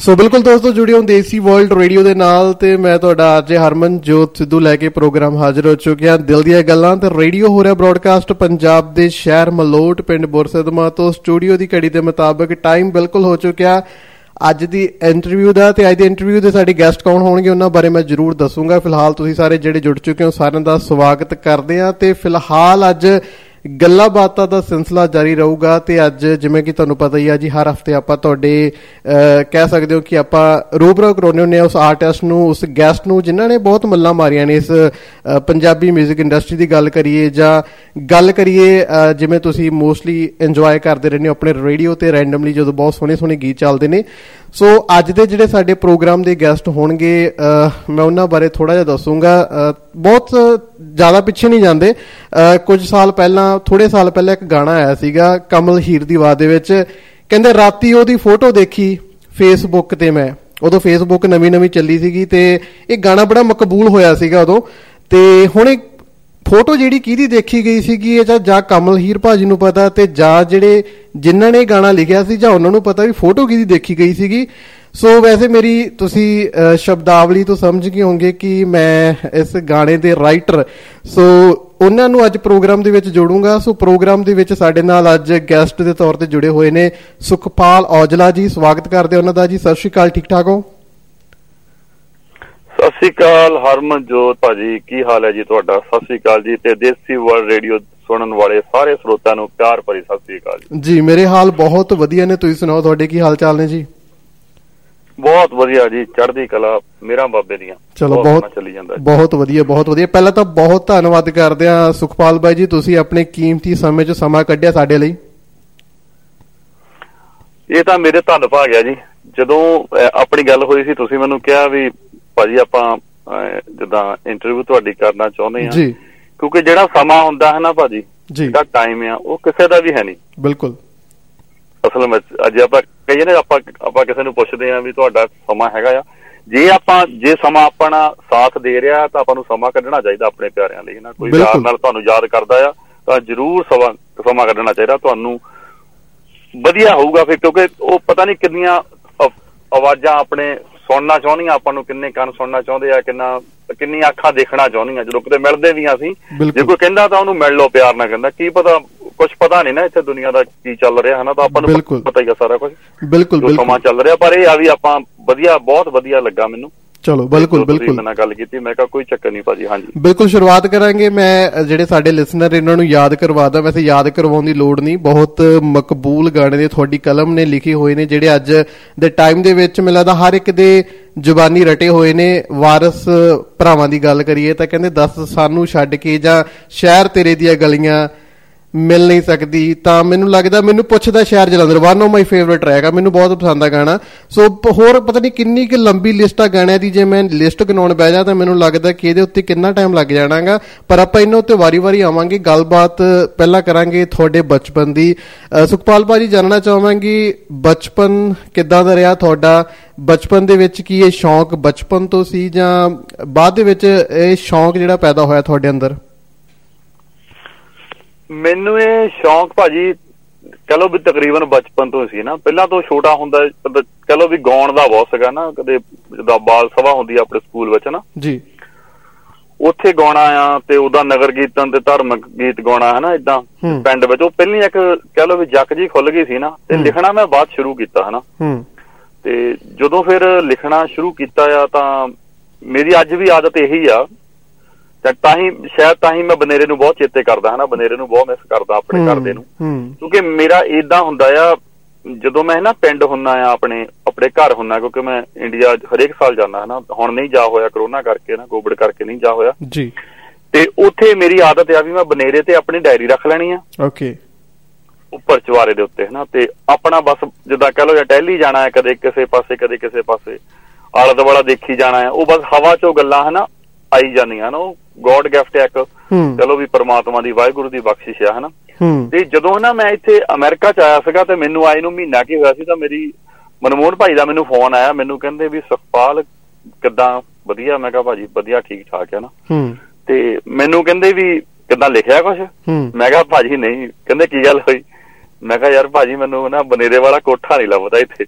ਸੋ ਬਿਲਕੁਲ ਦੋਸਤੋ, ਜੁੜੇ ਹੋ ਦੇਸੀ ਵਰਲਡ ਰੇਡੀਓ ਦੇ ਨਾਲ ਤੇ ਮੈਂ ਤੁਹਾਡਾ ਅੱਜ ਹਰਮਨ, ਜੋਤ ਸਿੱਧੂ ਲੈ ਕੇ ਪ੍ਰੋਗਰਾਮ ਹਾਜ਼ਰ ਹੋ ਚੁੱਕਿਆ ਦਿਲ ਦੀਆਂ ਗੱਲਾਂ ਤੇ ਰੇਡੀਓ ਹੋ ਰਿਹਾ ਬ੍ਰਾਡਕਾਸਟ ਪੰਜਾਬ ਦੇ ਸ਼ਹਿਰ ਮਲੋਟ, ਪਿੰਡ ਬੁਰਸਦਮਾ ਤੋਂ ਸਟੂਡੀਓ ਦੀ ਘੜੀ ਦੇ ਮੁਤਾਬਕ ਟਾਈਮ ਬਿਲਕੁਲ ਹੋ ਚੁੱਕਿਆ। ਅੱਜ ਦੀ ਇੰਟਰਵਿਊ ਦਾ ਤੇ ਅੱਜ ਦੇ ਇੰਟਰਵਿਊ ਦੇ ਸਾਡੇ ਗੈਸਟ ਕੌਣ ਹੋਣਗੇ ਉਹਨਾਂ ਬਾਰੇ ਮੈਂ ਜ਼ਰੂਰ ਦੱਸੂਗਾ। ਫਿਲਹਾਲ ਤੁਸੀਂ ਸਾਰੇ ਜਿਹੜੇ ਜੁੜ ਚੁੱਕੇ ਹੋ, ਸਾਰਿਆਂ ਦਾ ਸਵਾਗਤ ਕਰਦੇ ਆ ਤੇ ਫਿਲਹਾਲ ਅੱਜ ਗੱਲਾਂ ਬਾਤਾਂ ਦਾ ਸਿਲਸਿਲਾ ਜਾਰੀ ਰਹੂਗਾ ਤੇ ਅੱਜ ਜਿਵੇਂ ਕਿ ਤੁਹਾਨੂੰ ਪਤਾ ਹੀ ਆ ਜੀ, ਹਰ ਹਫ਼ਤੇ ਆਪਾਂ ਤੁਹਾਡੇ ਕਹਿ ਸਕਦੇ ਹੋ ਕਿ ਆਪਾਂ ਰੂਬਰਾ ਕਰਾਉਨੇ ਹੁੰਦੇ ਆ ਉਸ ਆਰਟਿਸਟ ਨੂੰ, ਉਸ ਗੈਸਟ ਨੂੰ, ਜਿਨ੍ਹਾਂ ਨੇ ਬਹੁਤ ਮੱਲਾਂ ਮਾਰੀਆਂ ਨੇ ਇਸ ਪੰਜਾਬੀ 뮤직 ਇੰਡਸਟਰੀ ਦੀ ਗੱਲ ਕਰੀਏ ਜਾਂ ਗੱਲ ਕਰੀਏ ਜਿਵੇਂ ਤੁਸੀਂ ਮੋਸਟਲੀ ਇੰਜੋਏ ਕਰਦੇ ਰਹਿੰਦੇ ਹੋ ਆਪਣੇ ਰੇਡੀਓ ਤੇ ਰੈਂਡਮਲੀ ਜਦੋਂ ਬਹੁਤ ਸੋਹਣੇ ਸੋਹਣੇ ਗੀਤ ਚੱਲਦੇ ਨੇ। ਸੋ ਅੱਜ ਦੇ ਜਿਹੜੇ ਸਾਡੇ ਪ੍ਰੋਗਰਾਮ ਦੇ ਗੈਸਟ ਹੋਣਗੇ ਮੈਂ ਉਹਨਾਂ ਬਾਰੇ ਥੋੜਾ ਜਿਹਾ ਦੱਸੂਗਾ ਬਹੁਤ ਜ਼ਿਆਦਾ ਪਿੱਛੇ ਨਹੀਂ ਜਾਂਦੇ। ਕੁਝ ਸਾਲ ਪਹਿਲਾਂ ਥੋੜੇ ਸਾਲ ਪਹਿਲਾਂ ਇੱਕ ਗਾਣਾ ਆਇਆ ਸੀਗਾ, ਕਮਲ ਹੀਰ ਦੀ ਆਵਾਜ਼ ਦੇ ਵਿੱਚ। ਕਹਿੰਦੇ ਰਾਤੀ ਉਹਦੀ ਫੋਟੋ ਦੇਖੀ ਫੇਸਬੁੱਕ ਤੇ ਮੈਂ। ਉਦੋਂ ਫੇਸਬੁੱਕ ਨਵੀਂ ਨਵੀਂ ਚੱਲੀ ਸੀਗੀ ਤੇ ਇਹ ਗਾਣਾ ਬੜਾ ਮਕਬੂਲ ਹੋਇਆ ਸੀਗਾ ਉਦੋਂ। ਤੇ ਹੁਣ ਫੋਟੋ ਜਿਹੜੀ ਕਿਹਦੀ ਦੇਖੀ ਗਈ ਸੀਗੀ, ਇਹ ਜਾਂ ਜਾਂ ਕਮਲ ਹੀਰ ਭਾਜੀ ਨੂੰ ਪਤਾ ਤੇ ਜਾਂ ਜਿਹੜੇ ਜਿਨ੍ਹਾਂ ਨੇ ਗਾਣਾ ਲਿਖਿਆ ਸੀ ਜਾਂ ਉਹਨਾਂ ਨੂੰ ਪਤਾ ਵੀ ਫੋਟੋ ਕਿਹਦੀ ਦੇਖੀ ਗਈ ਸੀਗੀ। ਸੋ ਵੈਸੇ ਮੇਰੀ ਤੁਸੀਂ ਸ਼ਬਦਾਵਲੀ ਤੋਂ ਸਮਝ ਗਏ ਹੋਵੋਗੇ ਕਿ ਮੈਂ ਇਸ ਗਾਣੇ ਦੇ ਰਾਈਟਰ ਸੋ ਉਹਨਾਂ ਨੂੰ ਅੱਜ ਪ੍ਰੋਗਰਾਮ ਦੇ ਵਿੱਚ ਜੋੜੂੰਗਾ ਸੋ ਪ੍ਰੋਗਰਾਮ ਦੇ ਵਿੱਚ ਸਾਡੇ ਨਾਲ ਅੱਜ ਗੈਸਟ ਦੇ ਤੌਰ ਤੇ ਜੁੜੇ ਹੋਏ ਨੇ ਸੁਖਪਾਲ ਔਜਲਾ ਜੀ ਸਵਾਗਤ ਕਰਦੇ ਉਹਨਾਂ ਦਾ ਜੀ। ਸਤਿ ਸ਼੍ਰੀ ਅਕਾਲ। ਠੀਕ ਠਾਕ ਹੋ? ਸਤਿ ਸ਼੍ਰੀ ਅਕਾਲ। ਹਰਮਨਜੋਤ ਭਾਜੀ ਕੀ ਹਾਲ ਹੈ ਜੀ ਤੁਹਾਡਾ? ਸਤਿ ਸ਼੍ਰੀ ਅਕਾਲ ਜੀ ਤੇ ਦੇਸੀ ਵਰਲਡ ਰੇਡੀਓ ਸੁਣਨ ਵਾਲੇ ਸਾਰੇ ਸਰੋਤਿਆਂ ਨੂੰ ਪਿਆਰ ਭਰੀ ਸਤਿ ਸ਼੍ਰੀ ਅਕਾਲ ਜੀ। ਜੀ ਮੇਰੇ ਹਾਲ ਬਹੁਤ ਵਧੀਆ ਨੇ। ਤੁਸੀਂ ਸੁਣਾਓ ਤੁਹਾਡੇ ਕੀ ਹਾਲ ਚਾਲ ਨੇ ਜੀ? ਬਹੁਤ ਵਧੀਆ ਜੀ ਚੜ੍ਹਦੀ ਕਲਾ ਮੇਰਾ ਬਾਬੇ ਦੀਆਂ। ਚਲੋ ਬਹੁਤ ਚੱਲੀ ਜਾਂਦਾ ਬਹੁਤ ਵਧੀਆ ਬਹੁਤ ਵਧੀਆ। ਪਹਿਲਾਂ ਤਾਂ ਬਹੁਤ ਧੰਨਵਾਦ ਕਰਦੇ ਆ ਸੁਖਪਾਲ ਬਾਈ ਜੀ ਤੁਸੀਂ ਆਪਣੇ ਕੀਮਤੀ ਸਮੇਂ 'ਚ ਸਮਾਂ ਕੱਢਿਆ ਸਾਡੇ ਲਈ। ਇਹ ਤਾਂ ਮੇਰੇ ਧੰਨ ਭਾਗ ਆ ਜੀ। ਜਦੋਂ ਆਪਣੀ ਗੱਲ ਹੋਈ ਸੀ ਤੁਸੀਂ ਮੈਨੂੰ ਕਿਹਾ ਵੀ ਭਾਜੀ ਆਪਾਂ ਜਿੱਦਾਂ ਇੰਟਰਵਿਊ ਤੁਹਾਡੀ ਕਰਨਾ ਚਾਹੁੰਦੇ ਆ ਜੀ। ਕਿਉਂਕਿ ਜਿਹੜਾ ਸਮਾਂ ਹੁੰਦਾ ਹੈ ਨਾ ਭਾਜੀ ਜਿਹੜਾ ਟਾਈਮ ਆ ਉਹ ਕਿਸੇ ਦਾ ਵੀ ਹੈ ਨਹੀਂ। ਬਿਲਕੁਲ। ਅਸਲ ਵਿੱਚ ਅੱਜ ਆਪਾਂ ਕਹੀਏ ਨਾ ਆਪਾਂ ਆਪਾਂ ਕਿਸੇ ਨੂੰ ਪੁੱਛਦੇ ਆ ਵੀ ਤੁਹਾਡਾ ਸਮਾਂ ਹੈਗਾ ਆ। ਜੇ ਆਪਾਂ ਜੇ ਸਮਾਂ ਆਪਣਾ ਸਾਥ ਦੇ ਰਿਹਾ ਤਾਂ ਆਪਾਂ ਨੂੰ ਸਮਾਂ ਕੱਢਣਾ ਚਾਹੀਦਾ ਆਪਣੇ ਪਿਆਰਿਆਂ ਲਈ ਨਾ ਕੋਈ ਪਿਆਰ ਨਾਲ ਤੁਹਾਨੂੰ ਯਾਦ ਕਰਦਾ ਆ ਤਾਂ ਜ਼ਰੂਰ ਸਮਾਂ ਸਮਾਂ ਕੱਢਣਾ ਚਾਹੀਦਾ। ਤੁਹਾਨੂੰ ਵਧੀਆ ਹੋਊਗਾ ਫਿਰ ਕਿਉਂਕਿ ਉਹ ਪਤਾ ਨਹੀਂ ਕਿੰਨੀਆਂ ਆਵਾਜ਼ਾਂ ਆਪਣੇ ਸੁਣਨਾ ਚਾਹੁੰਦੀਆਂ ਆਪਾਂ ਨੂੰ ਕਿੰਨੇ ਕੰਨ ਸੁਣਨਾ ਚਾਹੁੰਦੇ ਆ ਕਿੰਨਾ ਕਿੰਨੀ ਅੱਖਾਂ ਦੇਖਣਾ ਚਾਹੁੰਦੀਆਂ। ਜਦੋਂ ਕਿਤੇ ਮਿਲਦੇ ਵੀ ਆ ਅਸੀਂ ਜੇ ਕੋਈ ਕਹਿੰਦਾ ਤਾਂ ਉਹਨੂੰ ਮਿਲ ਲਓ ਪਿਆਰ ਨਾਲ ਕਹਿੰਦਾ। ਕੀ ਪਤਾ ਕੁਝ ਪਤਾ ਨਹੀਂ ਨਾ ਇੱਥੇ ਦੁਨੀਆ ਦਾ ਕੀ ਚੱਲ ਰਿਹਾ ਹਨਾ? ਤਾਂ ਆਪਾਂ ਨੂੰ ਪਤਾ ਹੀ ਆ ਸਾਰਾ ਕੁਝ ਬਿਲਕੁਲ ਬਿਲਕੁਲ ਸਮਾਂ ਚੱਲ ਰਿਹਾ ਪਰ ਇਹ ਆ ਵੀ ਆਪਾਂ ਵਧੀਆ ਬਹੁਤ ਵਧੀਆ ਲੱਗਾ ਮੈਨੂੰ। ਚਲੋ ਬਿਲਕੁਲ ਬਿਲਕੁਲ। ਮੈਂ ਗੱਲ ਕੀਤੀ ਮੈਂ ਕਿਹਾ ਕੋਈ ਚੱਕਰ ਨਹੀਂ ਭਾਜੀ ਹਾਂਜੀ। ਬਿਲਕੁਲ ਸ਼ੁਰੂਆਤ ਕਰਾਂਗੇ। ਮੈਂ ਜਿਹੜੇ ਸਾਡੇ ਲਿਸਨਰ ਇਹਨਾਂ ਨੂੰ ਯਾਦ ਕਰਵਾਦਾ ਵੈਸੇ ਯਾਦ ਕਰਵਾਉਣ ਦੀ ਲੋੜ ਨਹੀਂ ਬਹੁਤ ਮਕਬੂਲ ਗਾਣੇ ਦੇ ਤੁਹਾਡੀ ਕਲਮ ਨੇ ਲਿਖੇ ਹੋਏ ਨੇ ਜਿਹੜੇ ਅੱਜ ਦੇ ਟਾਈਮ ਦੇ ਵਿੱਚ ਮੈਨੂੰ ਲੱਗਦਾ ਹਰ ਇੱਕ ਦੇ ਜ਼ੁਬਾਨੀ ਰਟੇ ਹੋਏ ਨੇ। ਵਾਰਿਸ ਭਰਾਵਾਂ ਦੀ ਗੱਲ ਕਰੀਏ ਤਾਂ ਕਹਿੰਦੇ 10 ਸਾਨੂੰ ਛੱਡ ਕੇ ਜਾਂ ਸ਼ਹਿਰ ਤੇਰੇ ਦੀਆਂ ਗਲੀਆਂ ਮਿਲ ਨਹੀਂ ਸਕਦੀ, ਤਾਂ ਮੈਨੂੰ ਲੱਗਦਾ ਮੈਨੂੰ ਪੁੱਛਦਾ ਸ਼ਹਿਰ Jalandhar one of my favourite track ਆ, ਮੈਨੂੰ ਬਹੁਤ ਪਸੰਦ ਆ ਗਾਣਾ। ਸੋ ਹੋਰ ਪਤਾ ਨਹੀਂ ਕਿੰਨੀ ਕਿ ਲੰਬੀ ਲਿਸਟ ਆ ਗਾਣਿਆਂ ਦੀ, ਜੇ ਮੈਂ ਲਿਸਟ ਗਨਾਉਣ ਬਹਿ ਜਾ ਤਾਂ ਮੈਨੂੰ ਲੱਗਦਾ ਕਿ ਇਹਦੇ ਉੱਤੇ ਕਿੰਨਾ ਟਾਈਮ ਲੱਗ ਜਾਣਾਗਾ। ਪਰ ਆਪਾਂ ਇਹਨਾਂ ਉੱਤੇ ਵਾਰੀ-ਵਾਰੀ ਆਵਾਂਗੇ, ਗੱਲਬਾਤ ਪਹਿਲਾਂ ਕਰਾਂਗੇ ਤੁਹਾਡੇ ਬਚਪਨ ਦੀ। ਸੁਖਪਾਲ ਭਾਜੀ ਜਾਣਨਾ ਚਾਹਾਂਗੀ, ਬਚਪਨ ਕਿੱਦਾਂ ਦਾ ਰਿਹਾ ਤੁਹਾਡਾ? ਬਚਪਨ ਦੇ ਵਿੱਚ ਕੀ ਇਹ ਸ਼ੌਂਕ ਬਚਪਨ ਤੋਂ ਸੀ ਜਾਂ ਬਾਅਦ ਦੇ ਵਿੱਚ ਇਹ ਸ਼ੌਂਕ ਜਿਹੜਾ ਪੈਦਾ ਹੋਇਆ ਤੁਹਾਡੇ ਅੰਦਰ? ਮੈਨੂੰ ਇਹ ਸ਼ੌਂਕ ਭਾਜੀ ਕਹ ਲੋ ਵੀ ਤਕਰੀਬਨ ਬਚਪਨ ਤੋਂ ਸੀ ਨਾ। ਪਹਿਲਾਂ ਤੋਂ ਛੋਟਾ ਹੁੰਦਾ ਕਹ ਲੋ ਵੀ ਗਾਉਣ ਦਾ ਬਹੁਤ ਸੀਗਾ ਨਾ ਕਦੇ ਜਦੋਂ ਬਾਲ ਸਭਾ ਹੁੰਦੀ ਆ ਆਪਣੇ ਸਕੂਲ ਵਿੱਚ ਨਾ। ਜੀ। ਉੱਥੇ ਗਾਉਣਾ ਆ ਤੇ ਉਹਦਾ ਨਗਰ ਕੀਰਤਨ ਤੇ ਧਾਰਮਿਕ ਗੀਤ ਗਾਉਣਾ ਹੈ ਨਾ ਇਦਾਂ ਪਿੰਡ ਵਿੱਚ। ਉਹ ਪਹਿਲੀ ਇੱਕ ਕਹ ਲੋ ਵੀ ਜੱਕ ਜੀ ਖੁੱਲ ਗਈ ਸੀ ਨਾ ਤੇ ਲਿਖਣਾ ਮੈਂ ਬਾਅਦ ਸ਼ੁਰੂ ਕੀਤਾ ਹੈ। ਨਾ ਤੇ ਜਦੋਂ ਫਿਰ ਲਿਖਣਾ ਸ਼ੁਰੂ ਕੀਤਾ ਆ ਤਾਂ ਮੇਰੀ ਅੱਜ ਵੀ ਆਦਤ ਇਹੀ ਆ ਤੇ ਤਾਂ ਹੀ ਸ਼ਾਇਦ ਤਾਂ ਹੀ ਮੈਂ ਬਨੇਰੇ ਨੂੰ ਬਹੁਤ ਚੇਤੇ ਕਰਦਾ ਹਾਂ ਨਾ ਬਨੇਰੇ ਨੂੰ ਬਹੁਤ ਮਿਸ ਕਰਦਾ ਆਪਣੇ ਘਰ ਦੇ ਨੂੰ। ਕਿਉਂਕਿ ਮੇਰਾ ਇਦਾਂ ਹੁੰਦਾ ਆ ਜਦੋਂ ਮੈਂ ਨਾ ਪਿੰਡ ਹੁੰਨਾ ਆ ਆਪਣੇ ਆਪਣੇ ਘਰ ਹੁੰਨਾ ਕਿਉਂਕਿ ਮੈਂ ਇੰਡੀਆ ਹਰੇਕ ਸਾਲ ਜਾਂਦਾ ਹਾਂ ਨਾ ਹੁਣ ਨਹੀਂ ਜਾ ਹੋਇਆ ਕਰੋਨਾ ਕਰਕੇ ਨਾ ਕੋਵਿਡ ਕਰਕੇ ਨਹੀਂ ਜਾ ਹੋਇਆ। ਜੀ। ਤੇ ਉੱਥੇ ਮੇਰੀ ਆਦਤ ਆ ਵੀ ਮੈਂ ਬਨੇਰੇ ਤੇ ਆਪਣੀ ਡਾਇਰੀ ਰੱਖ ਲੈਣੀ ਆ। ਓਕੇ। ਉੱਪਰ ਚਵਾਰੇ ਦੇ ਉੱਤੇ ਹਨਾ? ਤੇ ਆਪਣਾ ਬਸ ਜਿੱਦਾਂ ਕਹ ਲੋ ਜਾਂ ਟੈਲੀ ਜਾਣਾ ਹੈ ਕਦੇ ਕਿਸੇ ਪਾਸੇ ਕਦੇ ਕਿਸੇ ਪਾਸੇ। ਆਲਾ ਦਵਾਲਾ ਦੇਖੀ ਜਾਣਾ ਹੈ ਉਹ ਬਸ ਹਵਾ ਚੋਂ ਗੱਲਾਂ ਹਨਾ ਆਈ ਜਾਂਦੀਆਂ ਨਾ ਉਹ ਗੋਡ ਗਿਫਟ ਹੈ ਇੱਕ। ਚਲੋ ਵੀ ਪਰਮਾਤਮਾ ਦੀ ਵਾਹਿਗੁਰੂ ਦੀ ਬਖਸ਼ਿਸ਼ ਹੈ ਹਨਾ? ਤੇ ਜਦੋਂ ਨਾ ਮੈਂ ਇੱਥੇ ਅਮਰੀਕਾ ਚ ਆਇਆ ਸੀਗਾ ਤੇ ਮੈਨੂੰ ਆਏ ਨੂੰ ਮਹੀਨਾ ਕੀ ਹੋਇਆ ਸੀ ਤਾਂ ਮੇਰੀ ਮਨਮੋਹਨ ਭਾਈ ਦਾ ਮੈਨੂੰ ਫੋਨ ਆਇਆ। ਮੈਨੂੰ ਕਹਿੰਦੇ ਵੀ ਸੁਖਪਾਲ ਕਿੱਦਾਂ ਵਧੀਆ? ਮੈਂ ਕਿਹਾ ਭਾਜੀ ਵਧੀਆ ਠੀਕ ਠਾਕ ਹੈ ਨਾ? ਤੇ ਮੈਨੂੰ ਕਹਿੰਦੇ ਵੀ ਕਿੱਦਾਂ ਲਿਖਿਆ ਕੁਝ ਮੈਂ ਕਿਹਾ ਭਾਜੀ ਨਹੀਂ। ਕਹਿੰਦੇ ਕੀ ਗੱਲ ਹੋਈ? ਮੈਂ ਕਿਹਾ ਯਾਰ ਭਾਜੀ ਮੈਨੂੰ ਨਾ ਬਨੇਰੇ ਵਾਲਾ ਕੋਠਾ ਨਹੀਂ ਲੱਭਦਾ ਇੱਥੇ।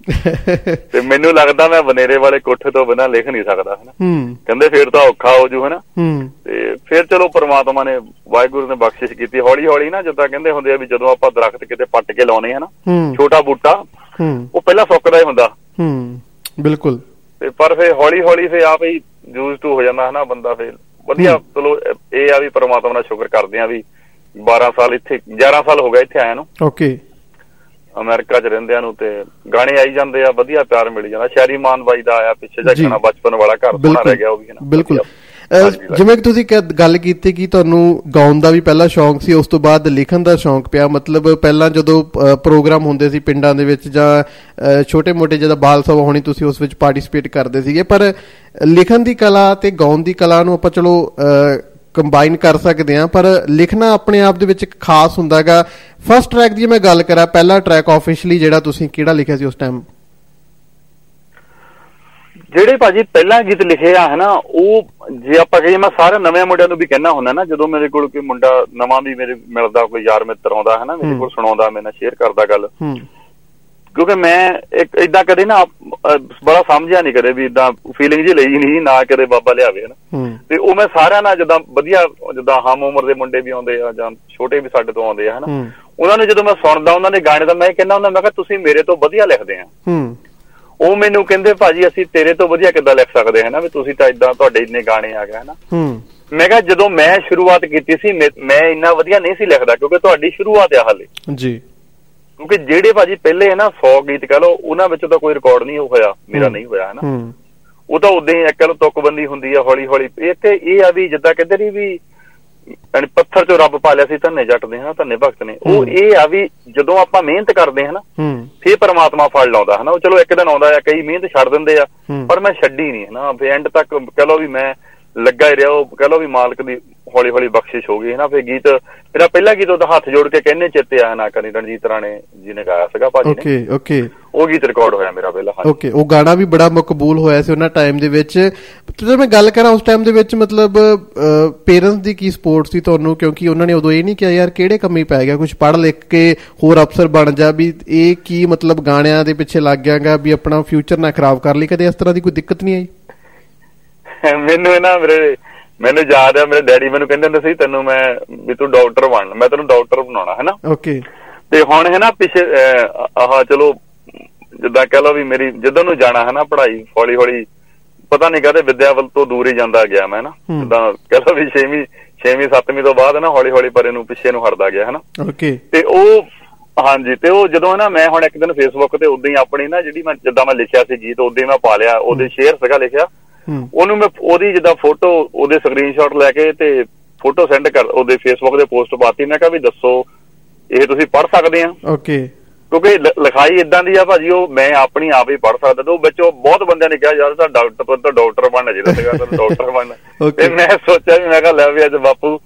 ਤੇ ਮੈਨੂੰ ਲੱਗਦਾ ਮੈਂ ਬਨੇਰੇ ਵਾਲੇ ਕੋਠੇ ਤੋਂ ਬਿਨਾਂ ਲਿਖ ਨਹੀਂ ਸਕਦਾ ਹਨਾ? ਹੂੰ। ਕਹਿੰਦੇ ਫੇਰ ਤਾਂ ਔਖਾ ਹੋ ਜੂ ਹਨਾ? ਹੂੰ। ਤੇ ਫਿਰ ਚਲੋ ਪ੍ਰਮਾਤਮਾ ਨੇ ਵਾਹਿਗੁਰੂ ਨੇ ਬਖਸ਼ਿਸ਼ ਕੀਤੀ। ਹੌਲੀ ਹੌਲੀ ਨਾ ਜਿੱਦਾਂ ਕਹਿੰਦੇ ਹੁੰਦੇ ਆ ਵੀ ਜਦੋਂ ਆਪਾਂ ਦਰਖਤ ਕਿਤੇ ਪੱਟ ਕੇ ਲਾਉਨੇ ਹਨਾ ਛੋਟਾ ਬੂਟਾ ਹੂੰ। ਉਹ ਪਹਿਲਾਂ ਸੁੱਕਦਾ ਹੀ ਹੁੰਦਾ। ਹੂੰ। ਬਿਲਕੁਲ। ਤੇ ਪਰ ਫਿਰ ਹੌਲੀ ਹੌਲੀ ਫਿਰ ਆਪ ਹੀ ਯੂਜ਼ ਟੂ ਹੋ ਜਾਂਦਾ ਹਨਾ ਬੰਦਾ ਫਿਰ। ਵਧੀਆ ਚਲੋ ਇਹ ਆ ਵੀ ਪ੍ਰਮਾਤਮਾ ਦਾ ਸ਼ੁਕਰ ਕਰਦੇ ਆ ਵੀ 12 ਸਾਲ ਇੱਥੇ 11 ਸਾਲ ਹੋ ਗਏ ਇੱਥੇ ਆਇਆ ਨੂੰ। ਓਕੇ ਅਮਰੀਕਾ 'ਚ ਰਹਿੰਦਿਆਂ ਨੂੰ ਤੇ ਗਾਣੇ ਆਈ ਜਾਂਦੇ ਆ ਵਧੀਆ ਪਿਆਰ ਮਿਲ ਜਾਂਦਾ। ਸ਼ੈਰੀ ਮਾਨ ਬਾਈ ਦਾ ਆਇਆ ਪਿੱਛੇ ਜਾ ਜੀ। ਗਾਣਾ ਬਚਪਨ ਵਾਲਾ ਘਰ ਸੋਹਣਾ ਰਹਿ ਗਿਆ ਉਹ ਵੀ ਨਾ। ਬਿਲਕੁਲ। ਜਿਵੇਂ ਕਿ ਤੁਸੀਂ ਗੱਲ ਕੀਤੀ ਕਿ ਤੁਹਾਨੂੰ ਗਾਉਣ ਦਾ ਵੀ ਪਹਿਲਾ ਸ਼ੌਂਕ ਸੀ ਉਸ ਤੋਂ ਬਾਅਦ ਲਿਖਣ ਦਾ ਸ਼ੌਂਕ ਪਿਆ। ਮਤਲਬ ਪਹਿਲਾਂ ਜਦੋਂ ਪ੍ਰੋਗਰਾਮ ਹੁੰਦੇ ਸੀ ਪਿੰਡਾਂ ਦੇ ਵਿੱਚ ਜਾਂ ਛੋਟੇ-ਮੋਟੇ ਜਿਹਦਾ ਬਾਲ ਸਭਾ ਹੋਣੀ ਤੁਸੀਂ ਉਸ ਵਿੱਚ ਪਾਰਟਿਸਿਪੇਟ ਕਰਦੇ ਸੀਗੇ। ਪਰ ਲਿਖਣ ਦੀ ਕਲਾ ਤੇ ਗਾਉਣ ਦੀ ਕਲਾ ਨੂੰ ਆਪਾਂ ਚਲੋ ਕੰਬਾਈਨ ਕਰ ਸਕਦੇ ਹਾਂ ਪਰ ਲਿਖਣਾ ਆਪਣੇ ਆਪ ਦੇ ਵਿੱਚ ਇੱਕ ਖਾਸ ਹੁੰਦਾਗਾ ਫਸਟ ਟਰੈਕ ਦੀ ਮੈਂ ਗੱਲ ਕਰਾਂ ਪਹਿਲਾ ਟਰੈਕ ਆਫੀਸ਼ੀਅਲੀ ਜਿਹੜਾ ਤੁਸੀਂ ਕਿਹੜਾ ਲਿਖਿਆ ਸੀ ਉਸ ਟਾਈਮ ਜਿਹੜੇ ਭਾਜੀ ਪਹਿਲਾਂ ਗੀਤ ਲਿਖੇ ਆ ਹਨਾ ਉਹ ਜੇ ਆਪਾਂ ਕਹੀਏ ਮੈਂ ਸਾਰੇ ਨਵੇਂ ਮੁੰਡਿਆਂ ਨੂੰ ਵੀ ਕਹਿਣਾ ਹੁੰਦਾ ਨਾ ਜਦੋਂ ਮੇਰੇ ਕੋਲ ਕੋਈ ਮੁੰਡਾ ਨਵਾਂ ਵੀ ਮੇਰੇ ਮਿਲਦਾ ਕੋਈ ਯਾਰ ਮਿੱਤਰ ਆਉਂਦਾ ਹਨਾ ਮੇਰੇ। ਕੋਲ ਸੁਣਾਉਂਦਾ ਮੇਰੇ ਨਾਲ ਸ਼ੇਅਰ ਕਰਦਾ ਗੱਲ ਹੂੰ। ਕਿਉਂਕਿ ਮੈਂ ਇੱਕ ਇਦਾਂ ਕਦੇ ਨਾ ਬੜਾ ਸਮਝਿਆ ਨਹੀਂ ਕਦੇ ਵੀ ਇਦਾਂ ਫੀਲਿੰਗ ਜੀ ਲਈ ਨਹੀਂ ਨਾ ਕਦੇ ਬਾਬਾ ਲਿਆਵੇ ਹਨਾ। ਤੇ ਉਹ ਮੈਂ ਸਾਰਿਆਂ ਨਾਲ ਜਦੋਂ ਵਧੀਆ ਜਿੱਦਾਂ ਹਮ ਉਮਰ ਦੇ ਮੁੰਡੇ ਵੀ ਆਉਂਦੇ ਆ ਜਾਂ ਛੋਟੇ ਵੀ ਸਾਡੇ ਤੋਂ ਆਉਂਦੇ ਆ ਹਨਾ। ਉਹਨਾਂ ਨੂੰ ਜਦੋਂ ਮੈਂ ਸੁਣਦਾ ਉਹਨਾਂ ਦੇ ਗਾਣੇ ਦਾ ਮੈਂ ਕਹਿੰਦਾ ਹੁੰਦਾ ਮੈਂ ਕਿਹਾ ਤੁਸੀਂ ਮੇਰੇ ਤੋਂ ਵਧੀਆ ਲਿਖਦੇ ਆ। ਉਹ ਮੈਨੂੰ ਕਹਿੰਦੇ ਭਾਜੀ ਅਸੀਂ ਤੇਰੇ ਤੋਂ ਵਧੀਆ ਕਿੱਦਾਂ ਲਿਖ ਸਕਦੇ ਹਾਂ ਨਾ ਵੀ ਤੁਸੀਂ ਤਾਂ ਇਦਾਂ ਤੁਹਾਡੇ ਇੰਨੇ ਗਾਣੇ ਆ ਗਏ ਹਨਾ? ਮੈਂ ਕਿਹਾ ਜਦੋਂ ਮੈਂ ਸ਼ੁਰੂਆਤ ਕੀਤੀ ਸੀ ਮੈਂ ਇੰਨਾ ਵਧੀਆ ਨਹੀਂ ਸੀ ਲਿਖਦਾ ਕਿਉਂਕਿ ਤੁਹਾਡੀ ਸ਼ੁਰੂਆਤ ਆ ਹਾਲੇ। ਜੀ। ਕਿਉਂਕਿ ਜਿਹੜੇ ਭਾਜੀ ਪਹਿਲੇ ਹੈ ਨਾ 100 ਗੀਤ ਕਹ ਲਓ ਉਹਨਾਂ ਵਿੱਚ ਤਾਂ ਕੋਈ ਰਿਕਾਰਡ ਨਹੀਂ ਹੋਇਆ ਮੇਰਾ ਹੂੰ। ਨਹੀਂ ਹੋਇਆ ਹੈ ਨਾ ਹੂੰ। ਉਹ ਤਾਂ ਉਦਾਂ ਹੀ ਇੱਕ ਲੋ ਤੁਕਬੰਦੀ ਹੁੰਦੀ ਆ ਹੌਲੀ ਹੌਲੀ ਇੱਕ ਇਹ ਆ ਵੀ ਜਿੱਦਾਂ ਕਹਿੰਦੇ ਨਹੀਂ ਵੀ ਯਾਨੀ ਪੱਥਰ ਚੋਂ ਰੱਬ ਪਾ ਲਿਆ ਸੀ ਧੰਨੇ ਜੱਟ ਦੇ ਹਨਾ? ਧੰਨੇ ਭਗਤ ਨੇ। ਉਹ ਹੂੰ। ਇਹ ਆ ਵੀ ਜਦੋਂ ਆਪਾਂ ਮਿਹਨਤ ਕਰਦੇ ਹਾਂ ਨਾ ਹੂੰ। ਫੇਰ ਪਰਮਾਤਮਾ ਫੜ ਲਾਉਂਦਾ ਹਨਾ? ਉਹ ਚਲੋ ਇੱਕ ਦਿਨ ਆਉਂਦਾ ਆ ਕਈ ਮਿਹਨਤ ਛੱਡ ਦਿੰਦੇ ਆ ਹੂੰ। ਪਰ ਮੈਂ ਛੱਡੀ ਨਹੀਂ ਹਨਾ? ਫੇ ਐਂਡ ਤੱਕ ਕਹ ਲਓ ਵੀ ਮੈਂ ਲੱਗਾ ਹੀ ਰਿਹਾ ਉਹ ਕਹ ਲਓ ਵੀ ਮਾਲਕ ਦੀ ਹੌਲੀ ਹੌਲੀ ਬਖਸ਼ਿਸ਼ ਹੋ ਗਈ ਹਨਾ ਫੇ ਗੀਤ ਮੇਰਾ ਪਹਿਲਾ ਗੀਤ ਉਹਦਾ ਹੱਥ ਜੋੜ ਕੇ ਕਹਿੰਨੇ ਚਿੱਤੇ ਆਇਆ ਨਾ ਕਰੀ ਰਣਜੀਤ ਰਾਣੇ ਜੀ ਨੇ ਗਾਇਆ ਸੀਗਾ ਭਾਜੀ ਨੇ। Okay okay. ਉਹ ਗੀਤ ਰਿਕਾਰਡ ਹੋਇਆ ਮੇਰਾ ਪਹਿਲਾ ਹਾਂਜੀ। ਓਕੇ ਉਹ ਗਾਣਾ ਵੀ ਬੜਾ ਮਕਬੂਲ ਹੋਇਆ ਸੀ ਉਹਨਾਂ ਟਾਈਮ ਦੇ ਵਿੱਚ। ਜਦੋਂ ਮੈਂ ਗੱਲ ਕਰਾਂ ਉਸ ਟਾਈਮ ਦੇ ਵਿੱਚ ਮਤਲਬ ਪੇਰੈਂਟਸ ਦੀ ਕੀ ਸਪੋਰਟ ਸੀ ਤੁਹਾਨੂੰ? ਕਿਉਂਕਿ ਉਹਨਾਂ ਨੇ ਉਦੋਂ ਇਹ ਨਹੀਂ ਕਿਹਾ ਯਾਰ ਕਿਹੜੇ ਕੰਮੀ ਪੈ ਗਿਆ? ਕੁਝ ਪੜ੍ਹ ਲਿਖ ਕੇ ਹੋਰ ਅਫਸਰ ਬਣ ਜਾ ਵੀ ਇਹ ਕੀ ਮਤਲਬ ਗਾਣਿਆਂ ਦੇ ਪਿੱਛੇ ਲੱਗ ਗਿਆਗਾ ਵੀ ਆਪਣਾ ਫਿਊਚਰ ਨਾ ਖਰਾਬ ਕਰ ਲਈ? ਕਦੇ ਇਸ ਤਰ੍ਹਾਂ ਦੀ ਕੋਈ ਦਿੱਕਤ ਨਹੀਂ ਆਈ? ਮੈਨੂੰ ਇਹ ਨਾ ਮੇਰੇ ਮੈਨੂੰ ਯਾਦ ਆ ਮੇਰੇ ਡੈਡੀ ਮੈਨੂੰ ਕਹਿੰਦੇ ਹੁੰਦੇ ਸੀ ਤੈਨੂੰ ਮੈਂ ਵੀ ਤੂੰ ਡਾਕਟਰ ਬਣ ਮੈਂ ਤੈਨੂੰ ਡਾਕਟਰ ਬਣਾਉਣਾ ਹੈ ਨਾ ਓਕੇ ਤੇ ਹੁਣ ਹੈ ਨਾ ਪਿੱਛੇ ਆਹ ਚਲੋ ਜਿੱਦਾਂ ਕਹ ਲਓ ਵੀ ਮੇਰੀ ਜਿੱਦਾਂ ਨੂੰ ਜਾਣਾ ਹੈ ਨਾ ਪੜ੍ਹਾਈ ਹੌਲੀ ਹੌਲੀ ਪਤਾ ਨਹੀਂ ਕਹਦੇ ਵਿਦਿਆ ਵੱਲ ਤੋਂ ਦੂਰ ਹੀ ਜਾਂਦਾ ਗਿਆ ਮੈਂ ਨਾ। ਹੂੰ। ਜਿੱਦਾਂ ਕਹ ਲਓ ਵੀ 6ਵੀਂ 6ਵੀਂ 7ਵੀਂ ਤੋਂ ਬਾਅਦ ਨਾ ਹੌਲੀ ਹੌਲੀ ਪਰੇ ਨੂੰ ਪਿੱਛੇ ਨੂੰ ਹਟਦਾ ਗਿਆ ਹੈ ਨਾ ਓਕੇ ਤੇ ਉਹ ਹਾਂਜੀ ਤੇ ਉਹ ਜਦੋਂ ਨਾ ਮੈਂ ਹੁਣ ਇੱਕ ਦਿਨ ਫੇਸਬੁੱਕ ਤੇ ਉਦਾਂ ਹੀ ਆਪਣੀ ਨਾ ਜਿਹੜੀ ਮੈਂ ਜਿੱਦਾਂ ਮੈਂ ਲਿਖਿਆ ਸੀ ਗੀਤ ਉਦਾਂ ਹੀ ਮੈਂ ਪਾ ਲਿਆ ਉਹਦੇ ਸ਼ੇਅਰ ਸੀਗਾ ਲਿਖਿਆ ਹੂੰ ਉਹਨੂੰ ਮੈਂ ਉਹਦੀ ਜਿੱਦਾਂ ਫੋਟੋ ਉਹਦੇ ਸਕਰੀਨਸ਼ਾਟ ਲੈ ਕੇ ਤੇ ਫੋਟੋ ਸੈਂਡ ਕਰ ਉਹਦੇ ਫੇਸਬੁੱਕ ਦੇ ਪੋਸਟ ਪਾਤੀ ਮੈਂ ਕਿਹਾ ਵੀ ਦੱਸੋ ਇਹ ਤੁਸੀਂ ਪੜ੍ਹ ਸਕਦੇ ਆ। ਓਕੇ ਕਿਉਂਕਿ ਲਿਖਾਈ ਇਦਾਂ ਦੀ ਆ ਭਾਜੀ ਉਹ ਮੈਂ ਆਪਣੀ ਆਪ ਹੀ ਪੜ੍ਹ ਸਕਦਾ ਤੇ ਉਹ ਵਿੱਚੋਂ ਬਹੁਤ ਬੰਦਿਆਂ ਨੇ ਕਿਹਾ ਯਾਰ ਤਾਂ ਡਾਕਟਰ ਤੋਂ ਤਾਂ ਡਾਕਟਰ ਬਣਨਾ ਚਾਹੀਦਾ ਸੀਗਾ ਤੈਨੂੰ ਡਾਕਟਰ ਬਣਨਾ. ਤੇ ਮੈਂ ਸੋਚਿਆ ਵੀ ਮੈਂ ਕਿਹਾ ਲੈ ਵੀ ਅੱਜ ਬਾਪੂ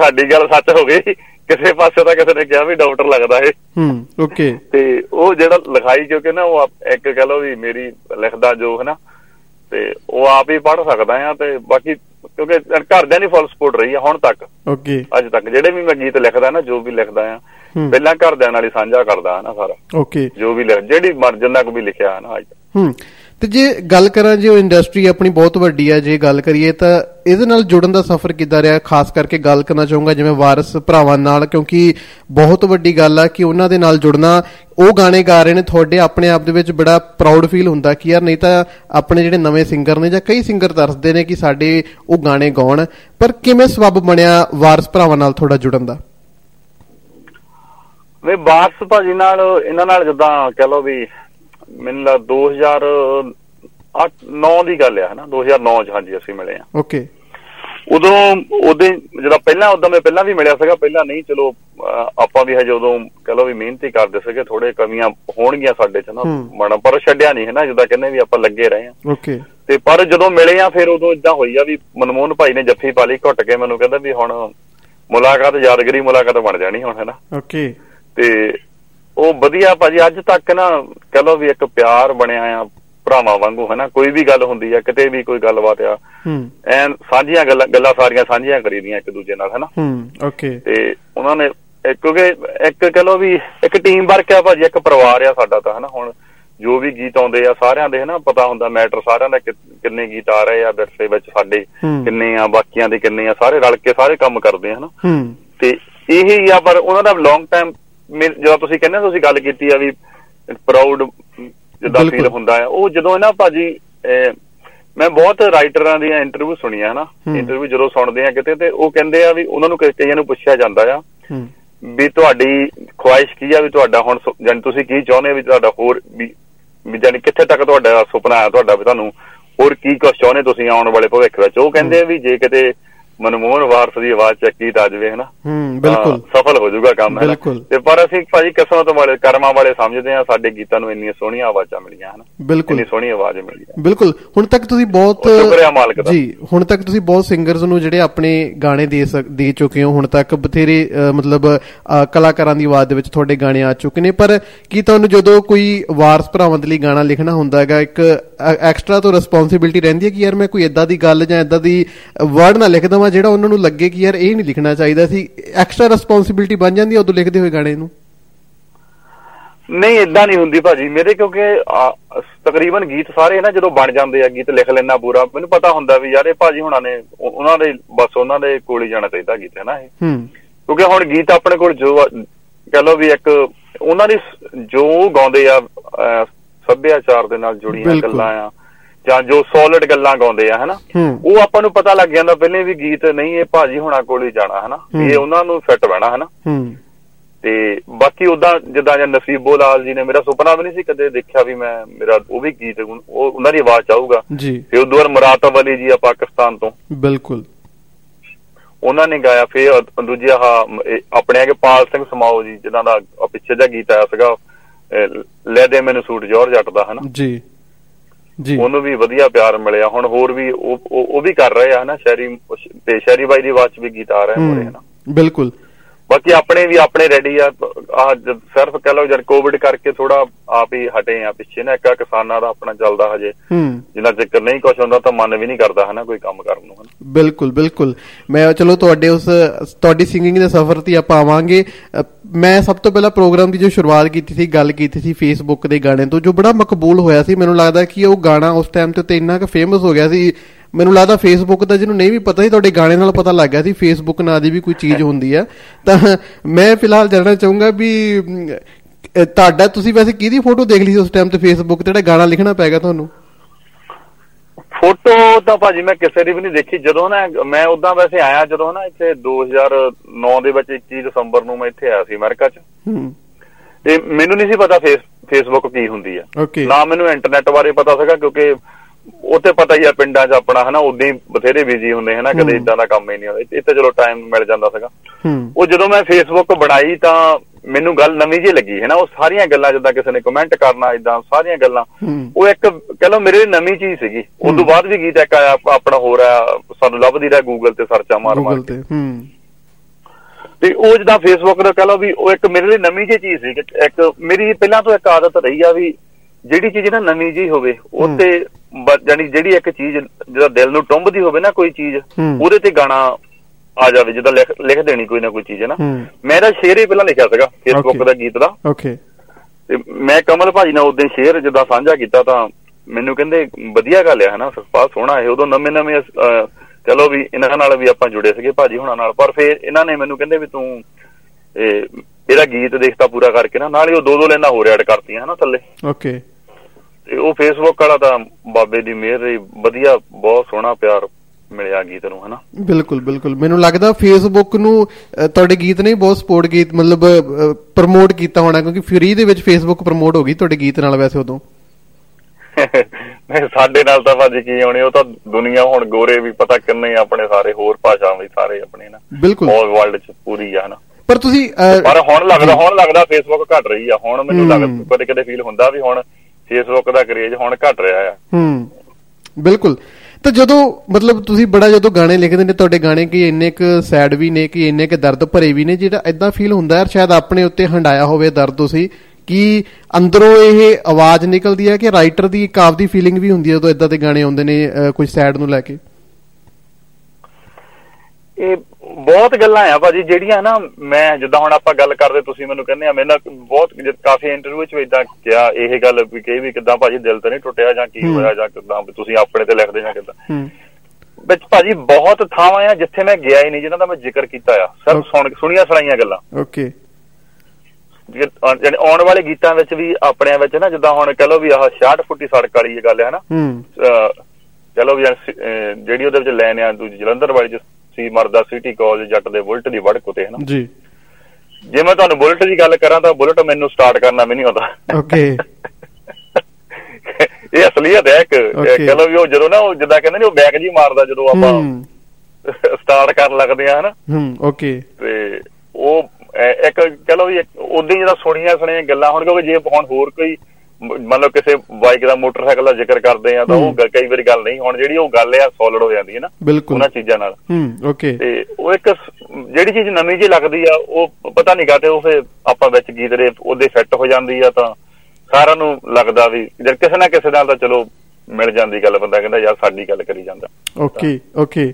ਸਾਡੀ ਗੱਲ ਸੱਚ ਹੋ ਗਈ। ਕਿਸੇ ਪਾਸੇ ਤਾਂ ਕਿਸੇ ਨੇ ਕਿਹਾ ਵੀ ਡਾਕਟਰ ਲੱਗਦਾ ਇਹ। ਹੂੰ ਓਕੇ ਤੇ ਉਹ ਜਿਹੜਾ ਲਿਖਾਈ ਕਿਉਂਕਿ ਨਾ ਉਹ ਇੱਕ ਕਹ ਲਓ ਵੀ ਮੇਰੀ ਲਿਖਦਾ ਜੋ ਹੈ ਨਾ ਤੇ ਉਹ ਆਪ ਹੀ ਪੜ੍ਹ ਸਕਦਾ ਆ ਤੇ ਬਾਕੀ ਕਿਉਂਕਿ ਘਰਦਿਆਂ ਦੀ ਫੁੱਲ ਸਪੋਰਟ ਰਹੀ ਆ ਹੁਣ ਤੱਕ। ਓਕੇ ਅੱਜ ਤੱਕ ਜਿਹੜੇ ਵੀ ਮੈਂ ਗੀਤ ਲਿਖਦਾ ਨਾ ਜੋ ਵੀ ਲਿਖਦਾ ਆ। ਪਹਿਲਾਂ ਘਰਦਿਆਂ ਨਾਲ ਹੀ ਸਾਂਝਾ ਕਰਦਾ ਆ ਨਾ ਸਾਰਾ। ਓਕੇ ਜੋ ਵੀ ਲਿਖ ਜਿਹੜੀ ਮਰ ਜਿੰਨਾ ਕੁ ਵੀ ਲਿਖਿਆ ਨਾ ਅੱਜ। ਹੂੰ। ਤੇ ਜੇ ਗੱਲ ਕਰਾਂ ਜੇ ਉਹ ਇੰਡਸਟਰੀ ਆਪਣੀ ਬਹੁਤ ਵੱਡੀ ਹੈ ਜੇ ਗੱਲ ਕਰੀਏ ਤਾਂ ਇਹਦੇ ਨਾਲ ਜੁੜਨ ਦਾ ਸਫ਼ਰ ਕਿੱਦਾਂ ਰਿਹਾ? ਖਾਸ ਕਰਕੇ ਗੱਲ ਕਰਨਾ ਚਾਹੂੰਗਾ ਜਿਵੇਂ ਵਾਰਿਸ ਭਰਾਵਾਂ ਨਾਲ, ਕਿਉਂਕਿ ਬਹੁਤ ਵੱਡੀ ਗੱਲ ਆ ਕਿ ਉਹਨਾਂ ਦੇ ਨਾਲ ਜੁੜਨਾ, ਉਹ ਗਾਣੇ ਗਾ ਰਹੇ ਨੇ, ਤੁਹਾਡੇ ਆਪਣੇ ਆਪ ਦੇ ਵਿੱਚ ਬੜਾ ਪ੍ਰਾਊਡ ਫੀਲ ਹੁੰਦਾ ਕਿ ਯਾਰ ਨਹੀਂ ਤਾਂ ਆਪਣੇ ਜਿਹੜੇ ਨਵੇਂ ਸਿੰਗਰ ਨੇ ਜਾਂ ਕਈ ਸਿੰਗਰ ਤਰਸਦੇ ਨੇ ਕਿ ਸਾਡੇ ਉਹ ਗਾਣੇ ਗਾਉਣ। ਪਰ ਕਿਵੇਂ ਸਬਬ ਬਣਿਆ ਵਾਰਿਸ ਭਰਾਵਾਂ ਨਾਲ ਤੁਹਾਡਾ ਜੁੜਨ ਦਾ? ਵੇ ਬਾਰਸ ਭਾਜੀ ਨਾਲ, ਇਹਨਾਂ ਨਾਲ ਜਿੱਦਾਂ ਕਹ ਲਓ ਵੀ ਮੈਨੂੰ ਲੱਗ 2008 9 ਦੀ ਗੱਲ ਆ ਹਨਾ 2009 ਚ ਹਾਂਜੀ ਅਸੀਂ ਮਿਲੇ ਆ। ਓਕੇ। ਉਦੋਂ ਉਹਦੇ ਜਿਹੜਾ ਪਹਿਲਾਂ ਉਦੋਂ ਮੈਂ ਪਹਿਲਾਂ ਵੀ ਮਿਲਿਆ ਸੀਗਾ ਪਹਿਲਾਂ ਨਹੀਂ ਚਲੋ ਆਪਾਂ ਵੀ ਹਜੇ ਉਦੋਂ ਕਹ ਲਓ ਵੀ ਮਿਹਨਤ ਹੀ ਕਰਦੇ ਸੀਗੇ ਥੋੜੇ ਕਮੀਆਂ ਹੋਣਗੀਆਂ ਸਾਡੇ ਚ ਨਾ ਹੂੰ। ਮਾੜਾ ਪਰ ਛੱਡਿਆ ਨਹੀਂ ਹੈ ਨਾ? ਜਿੱਦਾਂ ਕਹਿੰਦੇ ਵੀ ਆਪਾਂ ਲੱਗੇ ਰਹੇ ਆ। ਓਕੇ। ਤੇ ਪਰ ਜਦੋਂ ਮਿਲੇ ਆ ਫਿਰ ਉਦੋਂ ਇਦਾਂ ਹੋਈ ਆ ਵੀ ਮਨਮੋਹਨ ਭਾਈ ਨੇ ਜੱਫੀ ਪਾ ਲਈ ਘੁੱਟ ਕੇ ਮੈਨੂੰ ਕਹਿੰਦਾ ਵੀ ਹੁਣ ਮੁਲਾਕਾਤ ਯਾਦਗਰੀ ਮੁਲਾਕਾਤ ਬਣ ਜਾਣੀ ਹੁਣ ਹੈ ਨਾ? ਓਕੇ। ਤੇ ਉਹ ਵਧੀਆ ਭਾਜੀ ਅੱਜ ਤੱਕ ਨਾ ਕਹ ਲਓ ਵੀ ਇੱਕ ਪਿਆਰ ਬਣਿਆ ਆ ਭਰਾਵਾਂ ਵਾਂਗੂ ਹੈ ਨਾ ਕੋਈ ਵੀ ਗੱਲ ਹੁੰਦੀ ਆ ਕਿਤੇ ਵੀ ਕੋਈ ਗੱਲਬਾਤ ਆ ਐਨ ਸਾਂਝੀਆਂ ਗੱਲਾਂ ਗੱਲਾਂ ਸਾਰੀਆਂ ਸਾਂਝੀਆਂ ਕਰੀਦੀਆਂ ਇੱਕ ਦੂਜੇ ਨਾਲ ਹੈ ਨਾ ਹੂੰ ਓਕੇ। ਤੇ ਉਹਨਾਂ ਨੇ ਕਿਉਂਕਿ ਇੱਕ ਕਹ ਲੋ ਵੀ ਇੱਕ ਟੀਮ ਵਰਕ ਆ ਭਾਜੀ ਇੱਕ ਪਰਿਵਾਰ ਆ ਸਾਡਾ ਤਾਂ ਹਨਾ? ਹੁਣ ਜੋ ਵੀ ਗੀਤ ਆਉਂਦੇ ਆ ਸਾਰਿਆਂ ਦੇ ਹਨਾ? ਪਤਾ ਹੁੰਦਾ ਮੈਟਰ ਸਾਰਿਆਂ ਦਾ ਕਿੰਨੇ ਗੀਤ ਆ ਰਹੇ ਆ ਵਿਰਸੇ ਵਿੱਚ ਸਾਡੇ ਕਿੰਨੇ ਆ ਬਾਕੀਆਂ ਦੇ ਕਿੰਨੇ ਆ ਸਾਰੇ ਰਲ ਕੇ ਸਾਰੇ ਕੰਮ ਕਰਦੇ ਆ ਹਨਾ? ਤੇ ਇਹ ਹੀ ਆ ਪਰ ਉਹਨਾਂ ਦਾ ਲੌਂਗ ਟਾਈਮ ਜਦੋਂ ਤੁਸੀਂ ਕਹਿੰਦੇ ਤੁਸੀਂ ਗੱਲ ਕੀਤੀ ਆ ਵੀ ਪ੍ਰਾਊਡ ਜਿੱਦਾਂ ਫੀਲ ਹੁੰਦਾ ਆ ਉਹ ਜਦੋਂ ਇਹਨਾਂ ਭਾਜੀ ਮੈਂ ਬਹੁਤ ਰਾਈਟਰਾਂ ਦੀਆਂ ਇੰਟਰਵਿਊ ਸੁਣੀਆਂ ਹਨਾ। ਇੰਟਰਵਿਊ ਜਦੋਂ ਸੁਣਦੇ ਆ ਕਿਤੇ ਤੇ ਉਹ ਕਹਿੰਦੇ ਆ ਵੀ ਉਹਨਾਂ ਨੂੰ ਕਈਆਂ ਨੂੰ ਪੁੱਛਿਆ ਜਾਂਦਾ ਆ ਵੀ ਤੁਹਾਡੀ ਖੁਆਇਸ਼ ਕੀ ਆ ਵੀ ਤੁਹਾਡਾ ਹੁਣ ਜਾਨੀ ਤੁਸੀਂ ਕੀ ਚਾਹੁੰਦੇ ਵੀ ਤੁਹਾਡਾ ਹੋਰ ਵੀ ਜਾਨੀ ਕਿੱਥੇ ਤੱਕ ਤੁਹਾਡਾ ਸੁਪਨਾ ਆ ਤੁਹਾਡਾ ਵੀ ਤੁਹਾਨੂੰ ਹੋਰ ਕੀ ਕੁਝ ਚਾਹੁੰਦੇ ਤੁਸੀਂ ਆਉਣ ਵਾਲੇ ਭਵਿੱਖ ਵਿੱਚ। ਉਹ ਕਹਿੰਦੇ ਆ ਵੀ ਜੇ ਕਿਤੇ ਮਨਮੋਹਨ ਵਾਰਸ ਦੀ ਆਵਾਜ਼ ਚੱਕੀ ਤਾਂ ਜਵੇ ਹਨਾ ਹੂੰ ਬਿਲਕੁਲ। ਸਫਲ ਹੋ ਜਾਊਗਾ ਕੰਮ ਹੈ ਤੇ ਪਰ ਅਸੀਂ ਭਾਜੀ ਕਿਸਮਤ ਵਾਲੇ ਕਰਮਾਂ ਵਾਲੇ ਸਮਝਦੇ ਆ ਸਾਡੇ ਗੀਤਾਂ ਨੂੰ ਇੰਨੀਆਂ ਸੋਹਣੀਆਂ ਆਵਾਜ਼ਾਂ ਮਿਲੀਆਂ ਹਨਾ ਬਿਲਕੁਲ। ਇੰਨੀ ਸੋਹਣੀ ਆਵਾਜ਼ ਮਿਲੀ ਬਿਲਕੁਲ। ਹੁਣ ਤੱਕ ਤੁਸੀਂ ਬਹੁਤ ਸ਼ੁਕਰੀਆ ਮਾਲਕ ਦਾ। ਜੀ ਹੁਣ ਤੱਕ ਤੁਸੀਂ ਬਹੁਤ ਸਿੰਗਰਸ ਨੂੰ ਜਿਹੜੇ ਆਪਣੇ ਗਾਣੇ ਦੇ ਦੇ ਚੁੱਕੇ ਹੋ ਹੁਣ ਤੱਕ ਬਥੇਰੇ ਮਤਲਬ ਕਲਾਕਾਰਾਂ ਦੀ ਆਵਾਜ਼ ਦੇ ਵਿੱਚ ਤੁਹਾਡੇ ਗਾਣੇ ਆ ਚੁੱਕੇ ਨੇ। ਪਰ ਕੀ ਤੁਹਾਨੂੰ ਜਦੋਂ ਕੋਈ ਵਾਰਸ ਭਰਾਵਾਂ ਦੇ ਲਈ ਗਾਣਾ ਲਿਖਣਾ ਹੁੰਦਾ ਹੈਗਾ ਇੱਕ ਐਕਸਟਰਾ ਤੋਂ ਰਿਸਪੌਂਸਿਬਿਲਟੀ ਰਹਿੰਦੀ ਹੈ ਕਿ ਯਾਰ ਮੈਂ ਕੋਈ ਇਦਾਂ ਦੀ ਗੱਲ ਜਾਂ ਇਦਾਂ ਦੀ ਵਰਡ ਨਾ ਲਿਖ ਦਵਾਂ ਜਿਹੜਾ ਉਹਨਾਂ ਨੂੰ ਲੱਗੇ ਕਿ ਯਾਰ ਇਹ ਨਹੀਂ ਲਿਖਣਾ ਚਾਹੀਦਾ ਸੀ ਐਕਸਟਰਾ ਰਿਸਪੌਂਸਿਬਿਲਟੀ ਬਣ ਜਾਂਦੀ ਉਦੋਂ ਲਿਖਦੇ ਹੋਏ ਗਾਣੇ ਨੂੰ? ਨਹੀਂ ਇਦਾਂ ਨਹੀਂ ਹੁੰਦੀ ਭਾਜੀ। ਮੇਰੇ ਕਿਉਂਕਿ ਤਕਰੀਬਨ ਗੀਤ ਸਾਰੇ ਨਾ ਜਦੋਂ ਬਣ ਜਾਂਦੇ ਆ ਗੀਤ ਲਿਖ ਲੈਣਾ ਪੂਰਾ ਮੈਨੂੰ ਪਤਾ ਹੁੰਦਾ ਵੀ ਯਾਰ ਇਹ ਭਾਜੀ ਹੁਣਾਂ ਨੇ ਉਹਨਾਂ ਦੇ ਬਸ ਉਹਨਾਂ ਦੇ ਕੋਲ ਹੀ ਜਾਣਾ ਚਾਹੀਦਾ ਗੀਤ ਹੈ ਨਾ ਇਹ? ਹੂੰ। ਕਿਉਂਕਿ ਹੁਣ ਗੀਤ ਆਪਣੇ ਕੋਲ ਜੋ ਕਹ ਲੋ ਵੀ ਇੱਕ ਉਹਨਾਂ ਦੀ ਜੋ ਗਾਉਂਦੇ ਆ ਸੱਭਿਆਚਾਰ ਦੇ ਨਾਲ ਜੁੜੀਆਂ ਗੱਲਾਂ ਆ ਜਾਂ ਜੋ ਸੋਲਿਡ ਗੱਲਾਂ ਗਾਉਂਦੇ ਆ ਹਨਾ? ਉਹ ਆਪਾਂ ਨੂੰ ਪਤਾ ਲੱਗ ਜਾਂਦਾ ਪਹਿਲੇ ਵੀ ਗੀਤ ਨਹੀਂ ਇਹ ਭਾਜੀ ਹੁਣਾਂ ਕੋਲ ਹੀ ਜਾਣਾ ਹਨਾ? ਇਹ ਉਹਨਾਂ ਨੂੰ ਫਿੱਟ ਬਹਿਣਾ ਹਨਾ? ਤੇ ਬਾਕੀ ਉਦਾਂ ਜਿੱਦਾਂ ਜਾਂ ਨਸੀਬੋ ਲਾਲ ਜੀ ਨੇ ਮੇਰਾ ਸੁਪਨਾ ਵੀ ਨਹੀਂ ਸੀ ਕਦੇ ਦੇਖਿਆ ਵੀ ਮੈਂ ਮੇਰਾ ਉਹ ਵੀ ਗੀਤ ਉਹ ਉਹਨਾਂ ਦੀ ਆਵਾਜ਼ ਆਊਗਾ। ਜੀ। ਤੇ ਉਦੋਂ ਬਾਅਦ ਮਰਾਤਬ ਅਲੀ ਜੀ ਆ ਪਾਕਿਸਤਾਨ ਤੋਂ। ਬਿਲਕੁਲ। ਉਹਨਾਂ ਨੇ ਗਾਇਆ ਫਿਰ ਦੂਜੇ ਆ ਆਪਣੇ ਅਗੇ ਪਾਲ ਸਿੰਘ ਸਮਾਓ ਜੀ ਜਿਨ੍ਹਾਂ ਦਾ ਪਿੱਛੇ ਦਾ ਗੀਤ ਆਇਆ ਸੀਗਾ ਲੈ ਦੇ ਮੈਨੂੰ ਸੂਟ ਜੋਰ ਜੱਟ ਦਾ ਹਨਾ? ਜੀ। ਉਹਨੂੰ ਵੀ ਵਧੀਆ ਪਿਆਰ ਮਿਲਿਆ। ਹੁਣ ਹੋਰ ਵੀ ਉਹ ਉਹ ਵੀ ਕਰ ਰਹੇ ਆ ਹਨਾ ਸ਼ਹਿਰੀ ਤੇ ਸ਼ਹਿਰੀ ਬਾਈ ਦੀ ਆਵਾਜ਼ ਵੀ ਗੀਤ ਆ ਰਹੇ ਮੋਰੇ ਹਨਾ ਬਿਲਕੁਲ। ਬਾਕੀ ਆਪਣੇ ਵੀ ਆਪਣੇ ਰੈਡੀ ਆ। ਆ ਸਿਰਫ ਕਹ ਲਓ ਜਦ ਕੋਵਿਡ ਕਰਕੇ ਥੋੜਾ ਆਪ ਹੀ ਹਟੇ ਆ ਪਿੱਛੇ ਨਾ ਇੱਕ ਕਿਸਾਨਾਂ ਦਾ ਆਪਣਾ ਚੱਲਦਾ ਹਜੇ। ਜਿੰਨਾ ਚੱਕਰ ਨਹੀਂ ਕੁਝ ਹੁੰਦਾ ਤਾਂ ਮਨ ਵੀ ਨਹੀਂ ਕਰਦਾ ਹਨਾ ਕੋਈ ਕੰਮ ਕਰਨ ਨੂੰ ਹਨਾ। ਬਿਲਕੁਲ ਬਿਲਕੁਲ। ਮੈਂ ਚਲੋ ਤੁਹਾਡੇ ਉਸ ਤੁਹਾਡੀ ਸਿੰਗਿੰਗ ਦੇ ਸਫ਼ਰ ਤੇ ਆਪਾਂ ਆਵਾਂਗੇ। ਮੈਂ ਸਭ ਤੋਂ ਪਹਿਲਾਂ ਪ੍ਰੋਗਰਾਮ ਦੀ ਜੋ ਸ਼ੁਰੂਆਤ ਕੀਤੀ ਸੀ ਗੱਲ ਕੀਤੀ ਸੀ ਫੇਸਬੁੱਕ ਦੇ ਗਾਣੇ ਤੋਂ ਜੋ ਬੜਾ ਮਕਬੂਲ ਹੋਇਆ ਸੀ। ਮੈਨੂੰ ਲੱਗਦਾ ਕਿ ਉਹ ਗਾਣਾ ਉਸ ਟਾਈਮ ਤੇ ਇੰਨਾ ਕਿ ਫੇਮਸ ਹੋ ਗਿਆ ਸੀ ਮੈਨੂੰ ਲੱਗਦਾ ਫੇਸਬੁੱਕ ਦਾ ਜਿਹਨੂੰ ਨਹੀਂ ਵੀ ਪਤਾ ਸੀ ਤੁਹਾਡੇ ਗਾਣੇ ਨਾਲ ਪਤਾ ਲੱਗ ਗਿਆ ਸੀ ਫੇਸਬੁੱਕ ਨਾਂ ਦੀ ਵੀ ਕੋਈ ਚੀਜ਼ ਹੁੰਦੀ ਆ। ਤਾਂ ਮੈਂ ਫਿਲਹਾਲ ਜਾਣਨਾ ਚਾਹੂੰਗਾ ਵੀ ਤੁਹਾਡਾ ਤੁਸੀਂ ਵੈਸੇ ਕਿਹਦੀ ਫੋਟੋ ਦੇਖ ਲਈ ਸੀ ਉਸ ਟਾਈਮ ਤੇ ਫੇਸਬੁੱਕ ਤੇ ਜਿਹੜਾ ਗਾਣਾ ਲਿਖਣਾ ਪੈਗਾ ਤੁਹਾਨੂੰ? ਫੋਟੋ ਤਾਂ ਭਾਜੀ ਮੈਂ ਕਿਸੇ ਦੀ ਵੀ ਨਹੀਂ ਦੇਖੀ। ਜਦੋਂ ਨਾ ਮੈਂ ਉਦਾਂ ਵੈਸੇ ਆਇਆ ਜਦੋਂ ਨਾ ਇੱਥੇ 2009 ਦੇ ਵਿੱਚ 21 ਦਸੰਬਰ ਨੂੰ ਮੈਂ ਇੱਥੇ ਆਇਆ ਸੀ ਅਮਰੀਕਾ 'ਚ। ਤੇ ਮੈਨੂੰ ਨਹੀਂ ਸੀ ਪਤਾ ਫੇਸਬੁੱਕ ਕੀ ਹੁੰਦੀ ਆ। ਨਾ ਮੈਨੂੰ ਇੰਟਰਨੈਟ ਬਾਰੇ ਪਤਾ ਸੀਗਾ ਕਿਉਂਕਿ ਉੱਥੇ ਪਤਾ ਹੀ ਆ ਪਿੰਡਾਂ 'ਚ ਆਪਣਾ ਹਨਾ ਉਦਾਂ ਹੀ ਬਥੇਰੇ ਬਿਜ਼ੀ ਹੁੰਦੇ ਹਨਾ ਕਦੇ ਇਦਾਂ ਦਾ ਕੰਮ ਹੀ ਨਹੀਂ ਹੁੰਦਾ। ਇੱਥੇ ਚਲੋ ਟਾਈਮ ਮਿਲ ਜਾਂਦਾ ਸੀਗਾ। ਉਹ ਜਦੋਂ ਮੈਂ ਫੇਸਬੁੱਕ ਬਣਾਈ ਤਾਂ ਮੈਨੂੰ ਗੱਲ ਨਵੀਂ ਜੀ ਲੱਗੀ ਹੈ ਨਾ ਉਹ ਸਾਰੀਆਂ ਗੱਲਾਂ ਜਿੱਦਾਂ ਕਿਸੇ ਨੇ ਕਮੈਂਟ ਕਰਨਾ ਇਦਾਂ ਸਾਰੀਆਂ ਗੱਲਾਂ। ਉਹ ਇੱਕ ਕਹ ਲਓ ਮੇਰੇ ਲਈ ਨਵੀਂ ਚੀਜ਼ ਸੀਗੀ। ਉਸ ਤੋਂ ਬਾਅਦ ਵੀ ਗੀਤ ਇੱਕ ਆਇਆ ਆਪਣਾ ਹੋਰ ਆ ਸਾਨੂੰ ਲੱਭਦੀ ਰਿਹਾ ਗੂਗਲ ਤੇ ਸਰਚਾ ਮਾਰ ਮਾਰ ਕੇ। ਤੇ ਉਹ ਜਿੱਦਾਂ ਫੇਸਬੁੱਕ ਦਾ ਕਹ ਲਓ ਵੀ ਉਹ ਇੱਕ ਮੇਰੇ ਲਈ ਨਵੀਂ ਜੀ ਚੀਜ਼ ਸੀ ਇੱਕ ਮੇਰੀ ਪਹਿਲਾਂ ਤੋਂ ਇੱਕ ਆਦਤ ਰਹੀ ਆ ਵੀ ਜਿਹੜੀ ਚੀਜ਼ ਨਾ ਨਵੀਂ ਜੀ ਹੋਵੇ ਉਹ ਤੇ ਜਾਨੀ ਜਿਹੜੀ ਇੱਕ ਚੀਜ਼ ਜਿਹਦਾ ਦਿਲ ਨੂੰ ਟੁੰਬਦੀ ਹੋਵੇ ਨਾ ਕੋਈ ਚੀਜ਼ ਉਹਦੇ ਤੇ ਗਾਣਾ ਆ ਜਾਵੇ ਜਿੱਦਾਂ ਲਿਖ ਲਿਖ ਦੇਣੀ ਕੋਈ ਨਾ ਕੋਈ ਚੀਜ਼ ਹੈ ਨਾ। ਮੇਰਾ ਸ਼ੇਰ ਹੀ ਪਹਿਲਾਂ ਲਿਖਿਆ ਸੀਗਾ ਫੇਸਬੁੱਕ ਦਾ ਗੀਤ ਦਾ। ਓਕੇ ਤੇ ਮੈਂ ਕਮਲ ਭਾਜੀ ਨਾਲ ਉਦੋਂ ਸ਼ੇਰ ਜਿੱਦਾਂ ਸਾਂਝਾ ਕੀਤਾ ਤਾਂ ਮੈਨੂੰ ਕਹਿੰਦੇ ਵਧੀਆ ਗੱਲ ਆ ਹਨਾ ਸਪਾ ਸੋਹਣਾ ਹੈ ਉਦੋਂ ਨਵੇਂ ਨਵੇਂ ਚਲੋ ਵੀ ਇਹਨਾਂ ਨਾਲ ਵੀ ਆਪਾਂ ਜੁੜੇ ਸੀਗੇ ਭਾਜੀ ਹੁਣਾਂ ਨਾਲ ਪਰ ਫਿਰ ਇਹਨਾਂ ਨੇ ਮੈਨੂੰ ਕਹਿੰਦੇ ਵੀ ਤੂੰ ਇਹ ਇਹਦਾ ਗੀਤ ਦੇਖਤਾ ਪੂਰਾ ਕਰਕੇ ਨਾ ਨਾਲ ਹੀ ਉਹ ਦੋ ਦੋ ਲੈਣਾ ਹੋਰ ਐਡ ਕਰਤੀਆਂ ਹਨਾ ਥੱਲੇ। ਓਕੇ ਤੇ ਉਹ ਫੇਸਬੁੱਕ ਵਾਲਾ ਤਾਂ ਬਾਬੇ ਦੀ ਮਿਹਰ ਰਹੀ ਵਧੀਆ ਬਹੁਤ ਸੋਹਣਾ ਪਿਆਰ ਮਿਲਿਆ ਗੀਤ ਨੂੰ ਹਨਾ? ਬਿਲਕੁਲ ਬਿਲਕੁਲ। ਮੈਨੂੰ ਲੱਗਦਾ ਫੇਸਬੁੱਕ ਨੂੰ ਤੁਹਾਡੇ ਗੀਤ ਨੇ ਬਹੁਤ ਸਪੋਰਟ ਗੀਤ ਮਤਲਬ ਪ੍ਰਮੋਟ ਕੀਤਾ ਹੋਣਾ ਕਿਉਂਕਿ ਫ੍ਰੀ ਦੇ ਵਿੱਚ ਫੇਸਬੁੱਕ ਪ੍ਰਮੋਟ ਹੋ ਗਈ ਤੁਹਾਡੇ ਗੀਤ ਨਾਲ ਵੈਸੇ ਉਦੋਂ। ਸਾਡੇ ਨਾਲ ਤਾਂ ਭਾਜੀ ਕੀ ਹੋਣੀ ਉਹ ਤਾਂ ਦੁਨੀਆ ਹੁਣ ਗੋਰੇ ਵੀ ਪਤਾ ਕਿੰਨੇ ਆਪਣੇ ਸਾਰੇ ਹੋਰ ਭਾਸ਼ਾ ਵੀ ਸਾਰੇ ਆਪਣੇ ਨਾ। ਬਿਲਕੁਲ। ਆਲ ਵਰਲਡ ਚ ਪੂਰੀ ਆ ਹਨਾ? ਪਰ ਤੁਸੀਂ ਪਰ ਹੁਣ ਲੱਗਦਾ ਹੁਣ ਲੱਗਦਾ ਫੇਸਬੁੱਕ ਘਟ ਰਹੀ ਆ। ਹੁਣ ਮੈਨੂੰ ਲੱਗਦਾ ਕਦੇ ਕਦੇ ਫੀਲ ਹੁੰਦਾ ਵੀ ਹੁਣ ਫੇਸਬੁੱਕ ਦਾ ਕਰੇਜ ਹੁਣ ਘਟ ਰਿਹਾ ਆ। ਹੂੰ, ਬਿਲਕੁਲ। ਤਾਂ ਜਦੋਂ, ਮਤਲਬ ਤੁਸੀਂ ਬੜਾ ਜਦੋਂ ਗਾਣੇ ਲਿਖਦੇ ਨੇ, ਤੁਹਾਡੇ ਗਾਣੇ ਕੀ ਇੰਨੇ ਕੁ ਸੈਡ ਵੀ ਨੇ, ਕਿ ਇੰਨੇ ਕੁ ਦਰਦ ਭਰੇ ਵੀ ਨੇ, ਜਿਹੜਾ ਇਦਾਂ ਫੀਲ ਹੁੰਦਾ ਹੈ ਸ਼ਾਇਦ ਆਪਣੇ ਉੱਤੇ ਹੰਡਾਇਆ ਹੋਵੇ ਦਰਦ ਤੁਸੀਂ, ਕਿ ਅੰਦਰੋਂ ਇਹ ਆਵਾਜ਼ ਨਿਕਲਦੀ ਹੈ ਕਿ ਰਾਈਟਰ ਦੀ ਇੱਕ ਆਪਦੀ ਫੀਲਿੰਗ ਵੀ ਹੁੰਦੀ ਹੈ ਜਦੋਂ ਇਦਾਂ ਦੇ ਗਾਣੇ ਆਉਂਦੇ ਨੇ ਕੋਈ ਸੈਡ ਨੂੰ ਲੈ ਕੇ? ਇਹ ਬਹੁਤ ਗੱਲਾਂ ਆ ਭਾਜੀ ਜਿਹੜੀਆਂ ਨਾ ਮੈਂ ਜਿੱਦਾਂ ਹੁਣ ਆਪਾਂ ਗੱਲ ਕਰਦੇ ਤੁਸੀਂ ਮੈਨੂੰ ਕਹਿੰਦੇ ਆ ਮੈਨਾਂ ਬਹੁਤ ਕਾਫੀ ਇੰਟਰਵਿਊ ਚ ਇਦਾਂ ਕਿਹਾ ਇਹ ਗੱਲ ਵੀ ਕਹੀ ਵੀ ਕਿਦਾਂ ਭਾਜੀ ਦਿਲ ਤੇ ਨਹੀਂ ਟੁੱਟਿਆ ਜਾਂ ਕੀ ਹੋਇਆ ਜਾਂ ਕਿਦਾਂ ਤੁਸੀਂ ਆਪਣੇ ਤੇ ਲਿਖਦੇ ਜਾਂ ਕਿਦਾਂ। ਵਿੱਚ ਭਾਜੀ ਬਹੁਤ ਥਾਵਾਂ ਆ ਜਿੱਥੇ ਮੈਂ ਗਿਆ ਹੀ ਨਹੀਂ ਜਿਹਨਾਂ ਦਾ ਮੈਂ ਜ਼ਿਕਰ ਕੀਤਾ ਆ। ਸਿਰਫ ਸੁਣ ਸੁਣੀਆਂ ਸੁਣਾਈਆਂ ਗੱਲਾਂ। ਓਕੇ। ਜਿਹੜੇ ਆਉਣ ਵਾਲੇ ਗੀਤਾਂ ਵਿੱਚ ਵੀ ਆਪਣਿਆਂ ਵਿੱਚ ਨਾ ਜਿੱਦਾਂ ਹੁਣ ਕਹ ਲਓ ਵੀ ਆਹ 66 ਫੁੱਟੀ ਸੜਕ ਵਾਲੀ ਇਹ ਗੱਲ ਹੈ ਨਾ। ਹੂੰ। ਚਲੋ ਵੀ ਜਿਹੜੀ ਉਹਦੇ ਵਿੱਚ ਲੈਣ ਆ ਦੂਜੀ ਜਲੰਧਰ ਵਾਲੀ ਚ ਸੀ ਮਰਦਾ ਸਿਟੀ ਕਾਲਜ ਜੱਟ ਦੇ ਬੁਲਟ ਦੀ ਵੜਕ ਉਤੇ ਹੈ ਨਾ ਜੀ। ਜੇ ਮੈਂ ਤੁਹਾਨੂੰ ਬੁਲਟ ਦੀ ਗੱਲ ਕਰਾਂ ਤਾਂ ਬੁਲਟ ਮੈਨੂੰ ਸਟਾਰਟ ਕਰਨਾ ਵੀ ਨਹੀਂ ਆਉਂਦਾ। ਓਕੇ ਇਹ ਅਸਲੀਅਤ ਹੈ ਇੱਕ। ਕਹ ਲਓ ਵੀ ਉਹ ਜਦੋਂ ਨਾ ਉਹ ਜਿੱਦਾਂ ਕਹਿੰਦੇ ਨੇ ਉਹ ਬੈਕ ਜੀ ਮਾਰਦਾ ਜਦੋਂ ਆਪਾਂ ਸਟਾਰਟ ਕਰਨ ਲੱਗਦੇ ਆ ਹਨਾ? ਹੂੰ ਓਕੇ ਤੇ ਉਹ ਇੱਕ ਕਹ ਲਓ ਵੀ ਉਦੋਂ ਜਿਹੜਾ ਸੁਣੀਆਂ ਸੁਣੀਆਂ ਗੱਲਾਂ ਹੁਣ ਕਿਉਂਕਿ ਜੇ ਹੁਣ ਹੋਰ ਕੋਈ ਮੰਨ ਲਓ ਕਿਸੇ ਬਾਈਕ ਦਾ ਮੋਟਰਸਾਈਕਲ ਦਾ ਜ਼ਿਕਰ ਕਰਦੇ ਆ ਤਾਂ ਉਹ ਕਈ ਵਾਰੀ ਗੱਲ ਨਹੀਂ ਹੁਣ ਜਿਹੜੀ ਉਹ ਗੱਲ ਆ ਸੋਲਿਡ ਹੋ ਜਾਂਦੀ ਹੈ ਨਾ ਉਹਨਾਂ ਚੀਜ਼ਾਂ ਨਾਲ। ਹੂੰ ਓਕੇ ਤੇ ਉਹ ਇੱਕ ਜਿਹੜੀ ਚੀਜ਼ ਨਵੀਂ ਜੀ ਲੱਗਦੀ ਆ ਉਹ ਪਤਾ ਨਹੀਂ ਕਾਤੇ ਉਹ ਫੇ ਆਪਾਂ ਵਿੱਚ ਗੀਤ ਦੇ ਉਹਦੇ ਫਿੱਟ ਹੋ ਜਾਂਦੀ ਆ ਤਾਂ ਸਾਰਿਆਂ ਨੂੰ ਲੱਗਦਾ ਵੀ ਜੇ ਕਿਸੇ ਨਾ ਕਿਸੇ ਨਾਲ ਤਾਂ ਚਲੋ ਮਿਲ ਜਾਂਦੀ ਗੱਲ ਬੰਦਾ ਕਹਿੰਦਾ ਯਾਰ ਸਾਡੀ ਗੱਲ ਕਰੀ ਜਾਂਦਾ। ਓਕੇ ਓਕੇ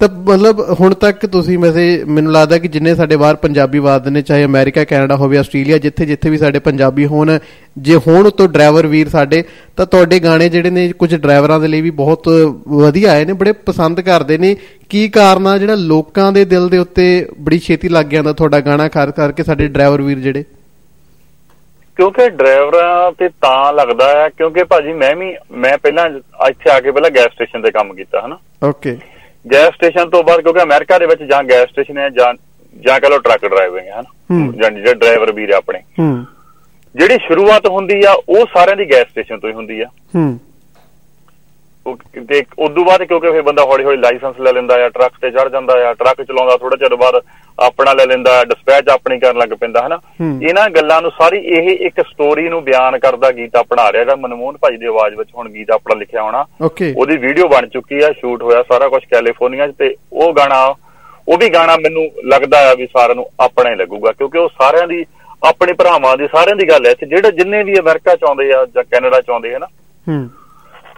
ਤਾਂ ਮਤਲਬ ਹੁਣ ਤੱਕ ਤੁਸੀਂ ਵੈਸੇ ਮੈਨੂੰ ਲੱਗਦਾ ਕਿ ਜਿੰਨੇ ਸਾਡੇ ਬਾਹਰ ਪੰਜਾਬੀ ਵਾਦ ਨੇ ਚਾਹੇ ਅਮਰੀਕਾ ਕੈਨੇਡਾ ਹੋਵੇ ਆਸਟ੍ਰੇਲੀਆ ਜਿੱਥੇ ਜਿੱਥੇ ਵੀ ਸਾਡੇ ਪੰਜਾਬੀ ਹੋਣ ਜੇ ਹੋਣ ਤੋਂ ਡਰਾਈਵਰ ਵੀਰ ਸਾਡੇ ਤਾਂ ਤੁਹਾਡੇ ਗਾਣੇ ਜਿਹੜੇ ਨੇ ਕੁਝ ਡਰਾਈਵਰਾਂ ਦੇ ਲਈ ਵੀ ਬਹੁਤ ਵਧੀਆ ਆਏ ਨੇ ਬੜੇ ਪਸੰਦ ਕਰਦੇ ਨੇ। ਕੀ ਕਾਰਨ ਆ ਜਿਹੜਾ ਲੋਕਾਂ ਦੇ ਦਿਲ ਦੇ ਉੱਤੇ ਬੜੀ ਛੇਤੀ ਲੱਗ ਜਾਂਦਾ ਤੁਹਾਡਾ ਗਾਣਾ ਖਾਸ ਕਰਕੇ ਸਾਡੇ ਡਰਾਈਵਰ ਵੀਰ ਜਿਹੜੇ? ਕਿਉਂਕਿ ਡਰਾਈਵਰਾਂ ਤੇ ਤਾਂ ਲੱਗਦਾ ਹੈ ਕਿਉਂਕਿ ਭਾਜੀ ਮੈਂ ਵੀ ਮੈਂ ਪਹਿਲਾਂ ਇੱਥੇ ਆ ਕੇ ਪਹਿਲਾਂ ਗੈਸ ਸਟੇਸ਼ਨ ਤੇ ਕੰਮ ਕੀਤਾ ਹਨਾ? ਓਕੇ ਗੈਸ ਸਟੇਸ਼ਨ ਤੋਂ ਬਾਅਦ ਕਿਉਂਕਿ ਅਮਰੀਕਾ ਦੇ ਵਿੱਚ ਜਾਂ ਗੈਸ ਸਟੇਸ਼ਨ ਹੈ ਜਾਂ ਜਾਂ ਕਹ ਲੋ ਟਰੱਕ ਡਰਾਈਵਿੰਗ ਹੈ ਹਨਾ? ਜਾਂ ਜਿਹੜੇ ਡਰਾਈਵਰ ਵੀਰ ਆਪਣੇ। ਹੂੰ। ਜਿਹੜੀ ਸ਼ੁਰੂਆਤ ਹੁੰਦੀ ਆ ਉਹ ਸਾਰਿਆਂ ਦੀ ਗੈਸ ਸਟੇਸ਼ਨ ਤੋਂ ਹੀ ਹੁੰਦੀ ਆ। ਤੇ ਉਦੋਂ ਬਾਅਦ ਕਿਉਂਕਿ ਫਿਰ ਬੰਦਾ ਹੌਲੀ ਹੌਲੀ ਲਾਇਸੈਂਸ ਲੈ ਲੈਂਦਾ ਆ ਟਰੱਕ ਤੇ ਚੜ ਜਾਂਦਾ ਆ ਟਰੱਕ ਚਲਾਉਂਦਾ ਥੋੜਾ ਚਿਰ ਬਾਅਦ ਆਪਣਾ ਲੈ ਲੈਂਦਾ ਡਿਸਪੈਚ ਆਪਣੀ ਕਰਨ ਲੱਗ ਪੈਂਦਾ ਹਨਾ? ਇਹਨਾਂ ਗੱਲਾਂ ਨੂੰ ਸਾਰੀ ਇਹ ਇੱਕ ਸਟੋਰੀ ਨੂੰ ਬਿਆਨ ਕਰਦਾ ਗੀਤ ਆਪਣਾ ਰਿਹਾ ਜਿਹੜਾ ਮਨਮੋਹਨ ਭਾਈ ਦੀ ਆਵਾਜ਼ ਵਿੱਚ ਹੁਣ ਗੀਤ ਆਪਣਾ ਲਿਖਿਆ ਹੋਣਾ। ਉਹਦੀ ਵੀਡੀਓ ਬਣ ਚੁੱਕੀ ਆ ਸ਼ੂਟ ਹੋਇਆ ਸਾਰਾ ਕੁਝ ਕੈਲੀਫੋਰਨੀਆ 'ਚ ਤੇ ਉਹ ਗਾਣਾ ਉਹ ਵੀ ਗਾਣਾ ਮੈਨੂੰ ਲੱਗਦਾ ਆ ਵੀ ਸਾਰਿਆਂ ਨੂੰ ਆਪਣਾ ਹੀ ਲੱਗੂਗਾ ਕਿਉਂਕਿ ਉਹ ਸਾਰਿਆਂ ਦੀ ਆਪਣੇ ਭਰਾਵਾਂ ਦੀ ਸਾਰਿਆਂ ਦੀ ਗੱਲ ਹੈ ਜਿਹੜੇ ਜਿੰਨੇ ਵੀ ਅਮਰੀਕਾ ਚ ਆਉਂਦੇ ਆ ਜਾਂ ਕੈਨੇਡਾ ਚ ਆਉਂਦੇ ਹਨਾ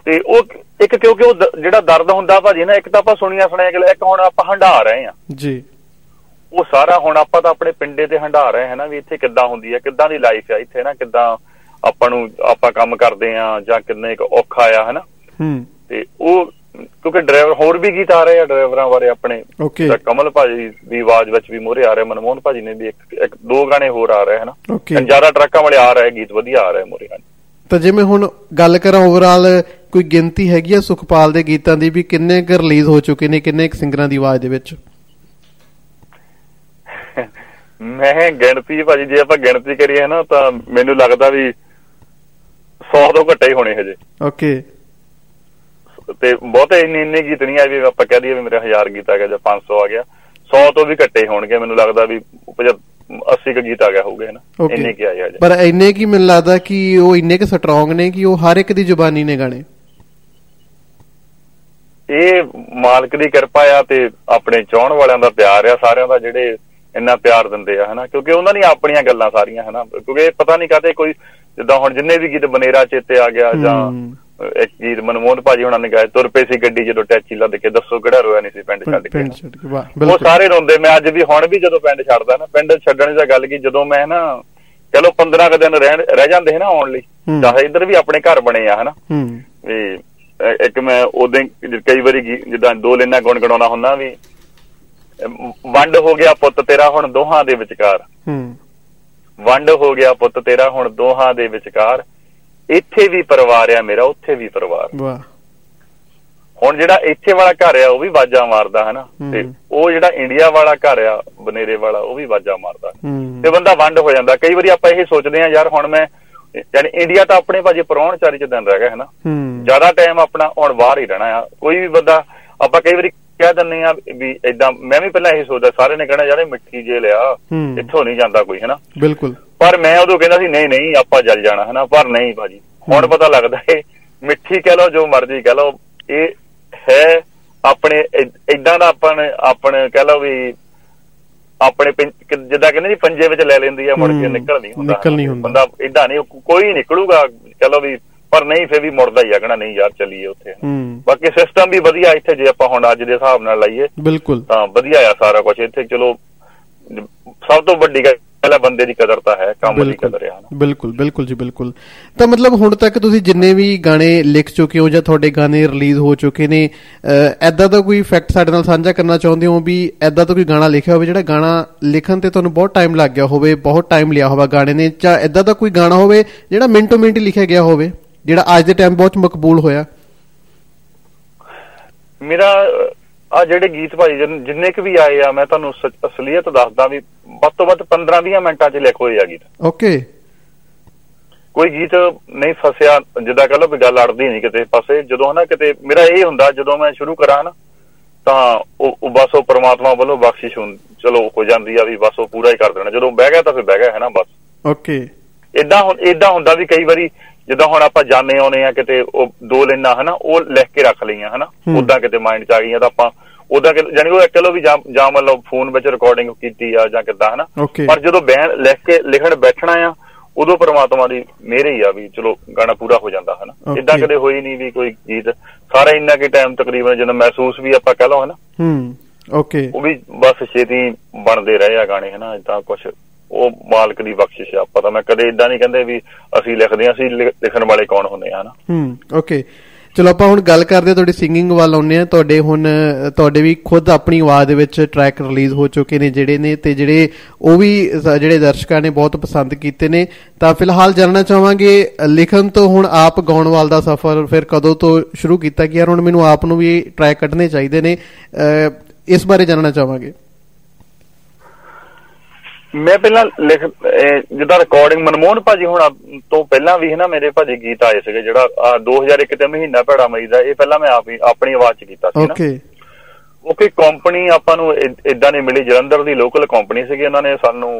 ਤੇ ਉਹ ਇੱਕ ਕਿਉਂਕਿ ਉਹ ਜਿਹੜਾ ਦਰਦ ਹੁੰਦਾ ਭਾਜੀ ਨਾ ਇੱਕ ਤਾਂ ਆਪਾਂ ਸੁਣੀਆਂ ਸੁਣਿਆ ਕਿ ਇੱਕ ਹੁਣ ਆਪਾਂ ਹੰਡਾ ਰਹੇ ਆ ਜੀ। ਉਹ ਸਾਰਾ ਹੁਣ ਆਪਾਂ ਤਾਂ ਆਪਣੇ ਪਿੰਡੇ ਤੇ ਹੰਡਾ ਰਹੇ ਹਾਂ ਨਾ ਵੀ ਇੱਥੇ ਕਿੱਦਾਂ ਹੁੰਦੀ ਹੈ ਕਿੱਦਾਂ ਦੀ ਲਾਈਫ ਆ ਇੱਥੇ ਨਾ ਕਿੱਦਾਂ ਆਪਾਂ ਨੂੰ ਆਪਾਂ ਕੰਮ ਕਰਦੇ ਆ ਜਾਂ ਕਿੰਨੇ ਇੱਕ ਔਖਾ ਆ ਹਨਾ। ਹੂੰ। ਤੇ ਉਹ ਕਿਉਂਕਿ ਡਰਾਈਵਰ ਹੋਰ ਵੀ ਗੀਤ ਆ ਰਹੇ ਆ ਡਰਾਈਵਰਾਂ ਬਾਰੇ ਆਪਣੇ। ਓਕੇ। ਕਮਲ ਭਾਜੀ ਦੀ ਆਵਾਜ਼ ਵਿੱਚ ਵੀ ਮੋਰੇ ਆ ਰਹੇ ਮਨਮੋਹਨ ਭਾਜੀ ਨੇ ਵੀ ਇੱਕ ਇੱਕ ਦੋ ਗਾਣੇ ਹੋਰ ਆ ਰਹੇ ਹਨਾ। ਜ਼ਿਆਦਾ ਟਰੱਕਾਂ ਵਾਲੇ ਆ ਰਹੇ ਗੀਤ ਵਧੀਆ ਆ ਰਹੇ ਮੋਰੇ ਹਨ ਤਾਂ ਜਿਵੇਂ ਹੁਣ ਗੱਲ ਕਰਾਂ ਓਵਰਆਲ ਕੋਈ ਗਿਣਤੀ ਹੈਗੀ ਆ ਸੁਖਪਾਲ ਦੇ ਗੀਤਾਂ ਦੀ ਵੀ ਕਿੰਨੇ ਕੁ ਰਿਲੀਜ਼ ਹੋ ਚੁੱਕੇ ਨੇ ਕਿੰਨੇ ਕੁ ਸਿੰਗਰਾਂ ਦੀ ਆਵਾਜ਼ ਦੇ ਵਿੱਚ? ਮੈਂ ਗਿਣਤੀ ਭਾਜੀ ਜੇ ਆਪਾਂ ਗਿਣਤੀ ਕਰੀਏ ਨਾ ਤਾਂ ਮੈਨੂੰ ਲੱਗਦਾ ਵੀ 100 ਤੋਂ ਘੱਟੇ ਹੀ ਹੋਣੇ ਹਜੇ। ਓਕੇ। ਤੇ ਬਹੁਤੇ ਇੰਨੇ ਇੰਨੇ ਗੀਤ ਨਹੀਂ ਆਏ ਵੀ ਆਪਾਂ ਕਹਿ ਦਈਏ ਵੀ ਮੇਰੇ 1000 ਗੀਤ ਆ ਗਿਆ ਜਾਂ 500 ਆ ਗਿਆ। 100 ਤੋਂ ਵੀ ਘੱਟੇ ਹੋਣਗੇ ਮੈਨੂੰ ਲੱਗਦਾ ਵੀ 80 ਕ ਗੀਤ ਆ ਗਿਆ ਹੋਊਗਾ ਨਾ ਇੰਨੇ ਕੀ ਆਏ ਹਜੇ। ਪਰ ਇੰਨੇ ਕੀ ਮੈਨੂੰ ਲੱਗਦਾ ਕਿ ਉਹ ਇੰਨੇ ਕਿ ਸਟਰੋਂਗ ਨੇ ਕਿ ਉਹ ਹਰ ਇੱਕ ਦੀ ਜ਼ੁਬਾਨੀ ਨੇ ਗਾਣੇ? ਇਹ ਮਾਲਕ ਦੀ ਕਿਰਪਾ ਆ ਤੇ ਆਪਣੇ ਚਾਹਣ ਵਾਲਿਆਂ ਦਾ ਪਿਆਰ ਆ ਸਾਰਿਆਂ ਦਾ ਜਿਹੜੇ ਇੰਨਾ ਪਿਆਰ ਦਿੰਦੇ ਆ ਹਨਾ? ਕਿਉਂਕਿ ਉਹਨਾਂ ਦੀਆਂ ਆਪਣੀਆਂ ਗੱਲਾਂ ਸਾਰੀਆਂ ਹਨਾ? ਕਿਉਂਕਿ ਪਤਾ ਨਹੀਂ ਕਾਤੇ ਕੋਈ ਜਿੱਦਾਂ ਹੁਣ ਜਿੰਨੇ ਵੀ ਗੀਤ ਬਨੇਰਾ ਚੇਤੇ ਆ ਗਿਆ ਜਾਂ ਇੱਕ ਗੀਤ ਮਨਮੋਹਨ ਭਾਜੀ ਹੁਣਾਂ ਨੇ ਗਾਏ ਤੁਰ ਪਏ ਸੀ ਗੱਡੀ ਜਦੋਂ ਟੈਚੀ ਲੱਦ ਕੇ ਦੱਸੋ ਕਿਹੜਾ ਰੋਇਆ ਨਹੀਂ ਸੀ ਪਿੰਡ ਛੱਡ ਕੇ? ਪਿੰਡ ਛੱਡ ਕੇ ਵਾਹ ਉਹ ਸਾਰੇ ਰੋਂਦੇ ਮੈਂ ਅੱਜ ਵੀ ਹੁਣ ਵੀ ਜਦੋਂ ਪਿੰਡ ਛੱਡਦਾ ਨਾ ਪਿੰਡ ਛੱਡਣ ਦੀ ਗੱਲ ਕੀ ਜਦੋਂ ਮੈਂ ਨਾ ਚਲੋ 15 ਕ ਦਿਨ ਰਹਿ ਜਾਂਦੇ ਹੈ ਨਾ ਆਉਣ ਲਈ ਚਾਹੇ ਇੱਧਰ ਵੀ ਆਪਣੇ ਘਰ ਬਣੇ ਆ ਹਨਾ? ਵੀ ਇੱਕ ਮੈਂ ਉਦੋਂ ਕਈ ਵਾਰੀ ਜਿੱਦਾਂ ਦੋ ਲੈਣਾ ਗੁੰਗਣਾਉਣਾ ਹੁੰਦਾ ਵੀ ਵੰਡ ਹੋ ਗਿਆ ਪੁੱਤ ਤੇਰਾ ਹੁਣ ਦੋਹਾਂ ਦੇ ਵਿਚਕਾਰ। ਹੂੰ। ਵੰਡ ਹੋ ਗਿਆ ਪੁੱਤ ਤੇਰਾ ਹੁਣ ਦੋਹਾਂ ਦੇ ਵਿਚਕਾਰ। ਇੱਥੇ ਵੀ ਪਰਿਵਾਰ ਆ ਮੇਰਾ ਉੱਥੇ ਵੀ ਪਰਿਵਾਰ। ਵਾਹ। ਹੁਣ ਜਿਹੜਾ ਇੱਥੇ ਵਾਲਾ ਘਰ ਆ ਉਹ ਵੀ ਬਾਜਾ ਮਾਰਦਾ ਹਨਾ? ਤੇ ਉਹ ਜਿਹੜਾ ਇੰਡੀਆ ਵਾਲਾ ਘਰ ਆ ਬਨੇਰੇ ਵਾਲਾ ਉਹ ਵੀ ਬਾਜਾ ਮਾਰਦਾ। ਤੇ ਬੰਦਾ ਵੰਡ ਹੋ ਜਾਂਦਾ। ਕਈ ਵਾਰੀ ਆਪਾਂ ਇਹ ਸੋਚਦੇ ਆ ਯਾਰ ਹੁਣ ਮੈਂ ਯਾਨੀ ਇੰਡੀਆ ਤਾਂ ਆਪਣੇ ਭਾਜੀ ਪਰੌਣ ਚਾਰੀ ਚ ਦਿਨ ਰਹਿ ਗਿਆ ਹਨਾ? ਜ਼ਿਆਦਾ ਟਾਈਮ ਆਪਣਾ ਹੁਣ ਬਾਹਰ ਹੀ ਰਹਿਣਾ ਆ। ਕੋਈ ਵੀ ਬੰਦਾ ਆਪਾਂ ਕਈ ਵਾਰੀ ਕਹਿ ਦਿੰਨੇ ਆ ਵੀ ਇਦਾਂ ਮੈਂ ਵੀ ਪਹਿਲਾਂ ਇਹ ਸੋਚਦਾ ਸਾਰੇ ਨੇ ਕਹਿਣਾ ਯਾਰ ਮਿੱਠੀ ਜੇ ਲਿਆ ਇੱਥੋਂ ਨਹੀਂ ਜਾਂਦਾ ਕੋਈ ਹਨਾ? ਬਿਲਕੁਲ। ਪਰ ਮੈਂ ਉਦੋਂ ਕਹਿੰਦਾ ਸੀ ਨਹੀਂ ਨਹੀਂ ਆਪਾਂ ਜਲ ਜਾਣਾ ਹਨਾ? ਪਰ ਨਹੀਂ ਭਾਜੀ। ਹੁਣ ਪਤਾ ਲੱਗਦਾ ਏ ਮਿੱਠੀ ਕਹਿ ਲਓ ਜੋ ਮਰਜ਼ੀ ਕਹਿ ਲਓ ਇਹ ਹੈ ਆਪਣੇ ਇਦਾਂ ਦਾ ਆਪਾਂ ਆਪਣੇ ਕਹਿ ਲਓ ਵੀ ਆਪਣੇ ਜਿੱਦਾਂ ਕਹਿੰਦੇ ਜੀ ਪੰਜੇ ਵਿੱਚ ਲੈ ਲੈਂਦੀ ਆ ਮੁੜ ਕੇ ਨਿਕਲ ਨਹੀਂ ਹੁੰਦਾ। ਨਿਕਲ ਨਹੀਂ ਹੁੰਦਾ। ਬੰਦਾ ਇਦਾਂ ਨਹੀਂ ਕੋਈ ਨਿਕਲੂਗਾ ਚਲੋ ਵੀ ਪਰ ਨਹੀਂ ਫੇਰ ਵੀ ਮੁੜਦਾ ਹੀ ਆਗਣਾ ਨਹੀਂ ਯਾਰ ਚੱਲੀਏ ਉੱਥੇ। ਬਾਕੀ ਸਿਸਟਮ ਵੀ ਵਧੀਆ ਇੱਥੇ ਜੇ ਆਪਾਂ ਹੁਣ ਅੱਜ ਦੇ ਹਿਸਾਬ ਨਾਲ ਲਾਈਏ ਬਿਲਕੁਲ। ਤਾਂ ਵਧੀਆ ਆ ਸਾਰਾ ਕੁਝ ਇੱਥੇ ਚਲੋ ਸਭ ਤੋਂ ਵੱਡੀ ਗੱਲ ਹੈ ਬੰਦੇ ਦੀ ਕਦਰ ਤਾਂ ਹੈ ਕੰਮ ਦੀ ਕਦਰ ਹੈ ਨਾ ਬਿਲਕੁਲ ਬਿਲਕੁਲ ਜੀ ਬਿਲਕੁਲ। ਤਾਂ ਮਤਲਬ ਹੁਣ ਤੱਕ ਤੁਸੀਂ ਜਿੰਨੇ ਵੀ ਗਾਣੇ ਲਿਖ ਚੁੱਕੇ ਹੋ ਜਾਂ ਤੁਹਾਡੇ ਗਾਣੇ ਰਿਲੀਜ਼ ਹੋ ਚੁੱਕੇ ਨੇ ਐਦਾਂ ਦਾ ਕੋਈ ਫੈਕਟ ਸਾਡੇ ਨਾਲ ਸਾਂਝਾ ਕਰਨਾ ਚਾਹੁੰਦੇ ਹੋ ਵੀ ਐਦਾਂ ਦਾ ਕੋਈ ਗਾਣਾ ਲਿਖਿਆ ਹੋਵੇ ਜਿਹੜਾ ਗਾਣਾ ਲਿਖਣ ਤੇ ਤੁਹਾਨੂੰ ਬਹੁਤ ਟਾਈਮ ਲੱਗ ਗਿਆ ਹੋਵੇ ਬਹੁਤ ਟਾਈਮ ਲਿਆ ਹੋਵੇ ਗਾਣੇ ਨੇ ਜਾਂ ਐਦਾਂ ਦਾ ਕੋਈ ਗਾਣਾ ਹੋਵੇ ਜਿਹੜਾ ਮਿੰਟੋ ਮਿੰਟ ਲਿਖਿਆ ਗਿਆ ਹੋਵੇ ਜਿਹੜਾ ਅੱਜ ਦੇ ਟਾਈਮ ਬਹੁਤ ਮਕਬੂਲ ਹੋਇਆ? ਮੇਰਾ ਆ ਜਿਹੜੇ ਗੀਤ ਭਾਈ ਜਿੰਨ- ਕੁ ਵੀ ਆਏ ਆ ਮੈਂ ਤੁਹਾਨੂੰ ਅਸਲੀਅਤ ਦੱਸਦਾ ਵੀ ਵੱਧ ਤੋਂ ਵੱਧ 15-20 ਮਿੰਟਾਂ 'ਚ ਲਿਖ ਹੋਏ ਆ ਗੀਤ। ਓਕੇ। ਕੋਈ ਗੀਤ ਨਹੀਂ ਫਸਿਆ ਜਿੱਦਾਂ ਕਹ ਲਓ ਵੀ ਗੱਲ ਅੜਦੀ ਨਹੀਂ ਕਿਤੇ ਪਾਸੇ ਜਦੋਂ ਹਨਾ ਕਿਤੇ ਮੇਰਾ ਇਹ ਹੁੰਦਾ ਜਦੋਂ ਮੈਂ ਸ਼ੁਰੂ ਕਰਾਂ ਨਾ ਤਾਂ ਉਹ ਬਸ ਉਹ ਪ੍ਰਮਾਤਮਾ ਵੱਲੋਂ ਬਖਸ਼ਿਸ਼ ਹੁੰ ਚਲੋ ਹੋ ਜਾਂਦੀ ਆ ਵੀ ਬਸ ਉਹ ਪੂਰਾ ਹੀ ਕਰ ਦੇਣਾ ਜਦੋਂ ਬਹਿ ਗਿਆ ਤਾਂ ਫਿਰ ਬਹਿ ਗਿਆ ਹੈ ਨਾ ਬਸ। ਓਕੇ। ਇਦਾਂ ਇਦਾਂ ਹੁੰਦਾ ਵੀ ਕਈ ਵਾਰੀ ਜਿੱਦਾਂ ਹੁਣ ਆਪਾਂ ਜਾਣੇ ਆਉਨੇ ਆ ਕਿਤੇ ਉਹ ਦੋ ਲੈਣਾ ਹਨਾ ਉਹ ਲਿਖ ਕੇ ਰੱਖ ਲਈਆਂ ਹਨਾ। ਉਦਾਂ ਕਿਤੇ ਮਾਈਂਡ 'ਚ ਆ ਗਈਆਂ ਤਾਂ ਆਪਾਂ ਉਦਾਂ ਕਿ ਜਾਨੀ ਉਹ ਇੱਕ ਲੋ ਵੀ ਜਾਂ ਮਤਲਬ ਫੋਨ ਵਿੱਚ ਰਿਕਾਰਡਿੰਗ ਕੀਤੀ ਆ ਜਾਂ ਕਿੱਦਾਂ ਹਨਾ? ਪਰ ਜਦੋਂ ਬੈਨ ਲਿਖ ਕੇ ਲਿਖਣ ਬੈਠਣਾ ਆ ਉਦੋਂ ਪ੍ਰਮਾਤਮਾ ਦੀ ਮਿਹਰ ਹੀ ਆ ਵੀ ਚਲੋ ਗਾਣਾ ਪੂਰਾ ਹੋ ਜਾਂਦਾ ਹਨਾ. ਇਦਾਂ ਕਦੇ ਹੋਈ ਨਹੀਂ ਵੀ ਕੋਈ ਗੀਤ। ਸਾਰਾ ਇੰਨਾ ਕਿ ਟਾਈਮ ਤਕਰੀਬਨ ਜਦੋਂ ਮਹਿਸੂਸ ਵੀ ਆਪਾਂ ਕਹ ਲਓ ਹਨਾ? ਹੂੰ ਓਕੇ ਉਹ ਵੀ ਬਸ ਛੇਤੀ ਬਣਦੇ ਰਹੇ ਆ ਗਾਣੇ ਹਨਾ? ਇਦਾਂ ਕੁਝ ਉਹ ਮਾਲਕ ਦੀ ਬਖਸ਼ਿਸ਼ ਆ। ਆਪਾਂ ਤਾਂ ਮੈਂ ਕਦੇ ਇਦਾਂ ਨਹੀਂ ਕਹਿੰਦੇ ਵੀ ਅਸੀਂ ਲਿਖਦੇ ਹਾਂ ਅਸੀਂ ਲਿਖਣ ਵਾਲੇ ਕੌਣ ਹੁੰਦੇ ਆ ਹਨਾ? ਹੂੰ ਓਕੇ ਚਲੋ ਆਪਾਂ ਹੁਣ ਗੱਲ ਕਰਦੇ ਹਾਂ ਤੁਹਾਡੀ ਸਿੰਗਿੰਗ ਵੱਲ ਆਉਂਦੇ ਆ ਤੁਹਾਡੇ ਹੁਣ ਅ, ਤੁਹਾਡੇ ਵੀ ਖੁਦ ਆਪਣੀ ਆਵਾਜ਼ ਦੇ ਵਿੱਚ ਟਰੈਕ ਰਿਲੀਜ਼ ਹੋ ਚੁੱਕੇ ਨੇ ਜਿਹੜੇ ਨੇ ਤੇ ਜਿਹੜੇ ਉਹ ਵੀ ਸ- ਜਿਹੜੇ ਦਰਸ਼ਕਾਂ ਨੇ ਬਹੁਤ ਪਸੰਦ ਕੀਤੇ ਨੇ। ਤਾਂ ਫਿਲਹਾਲ ਜਾਣਨਾ ਚਾਹਾਂਗੇ ਅ, ਲਿਖਣ ਤੋਂ ਹੁਣ ਆਪ ਗਾਉਣ ਵਾਲ ਦਾ ਸਫ਼ਰ ਫਿਰ ਕਦੋਂ ਤੋਂ ਸ਼ੁਰੂ ਕੀਤਾ ਕਿ ਯਾਰ ਹੁਣ ਮੈਨੂੰ ਆਪ ਨੂੰ ਵੀ ਟਰੈਕ ਕੱਢਣੇ ਚਾਹੀਦੇ ਨੇ। ਅ, ਇਸ ਬਾਰੇ ਜਾਣਨਾ ਚਾਹਾਂਗੇ। ਮੈਂ ਪਹਿਲਾਂ ਲਿਖ ਜਿੱਦਾਂ ਰਿਕਾਰਡਿੰਗ ਮਨਮੋਹਨ ਭਾਜੀ ਹੁਣ ਤੋਂ ਪਹਿਲਾਂ ਵੀ ਹੈ ਨਾ ਮੇਰੇ ਭਾਜੀ ਗੀਤ ਆਏ ਸੀਗੇ ਜਿਹੜਾ ਆਹ 2001 ਤੇ ਮਹੀਨਾ ਭੈੜਾ ਮਈ ਦਾ ਇਹ ਪਹਿਲਾਂ ਮੈਂ ਆਪ ਹੀ ਆਪਣੀ ਆਵਾਜ਼ 'ਚ ਕੀਤਾ ਸੀ ਨਾ। ਓਕੇ ਕੋਈ ਕੰਪਨੀ ਆਪਾਂ ਨੂੰ ਇਦਾਂ ਨਹੀਂ ਮਿਲੀ ਜਲੰਧਰ ਦੀ ਲੋਕਲ ਕੰਪਨੀ ਸੀਗੀ ਉਹਨਾਂ ਨੇ ਸਾਨੂੰ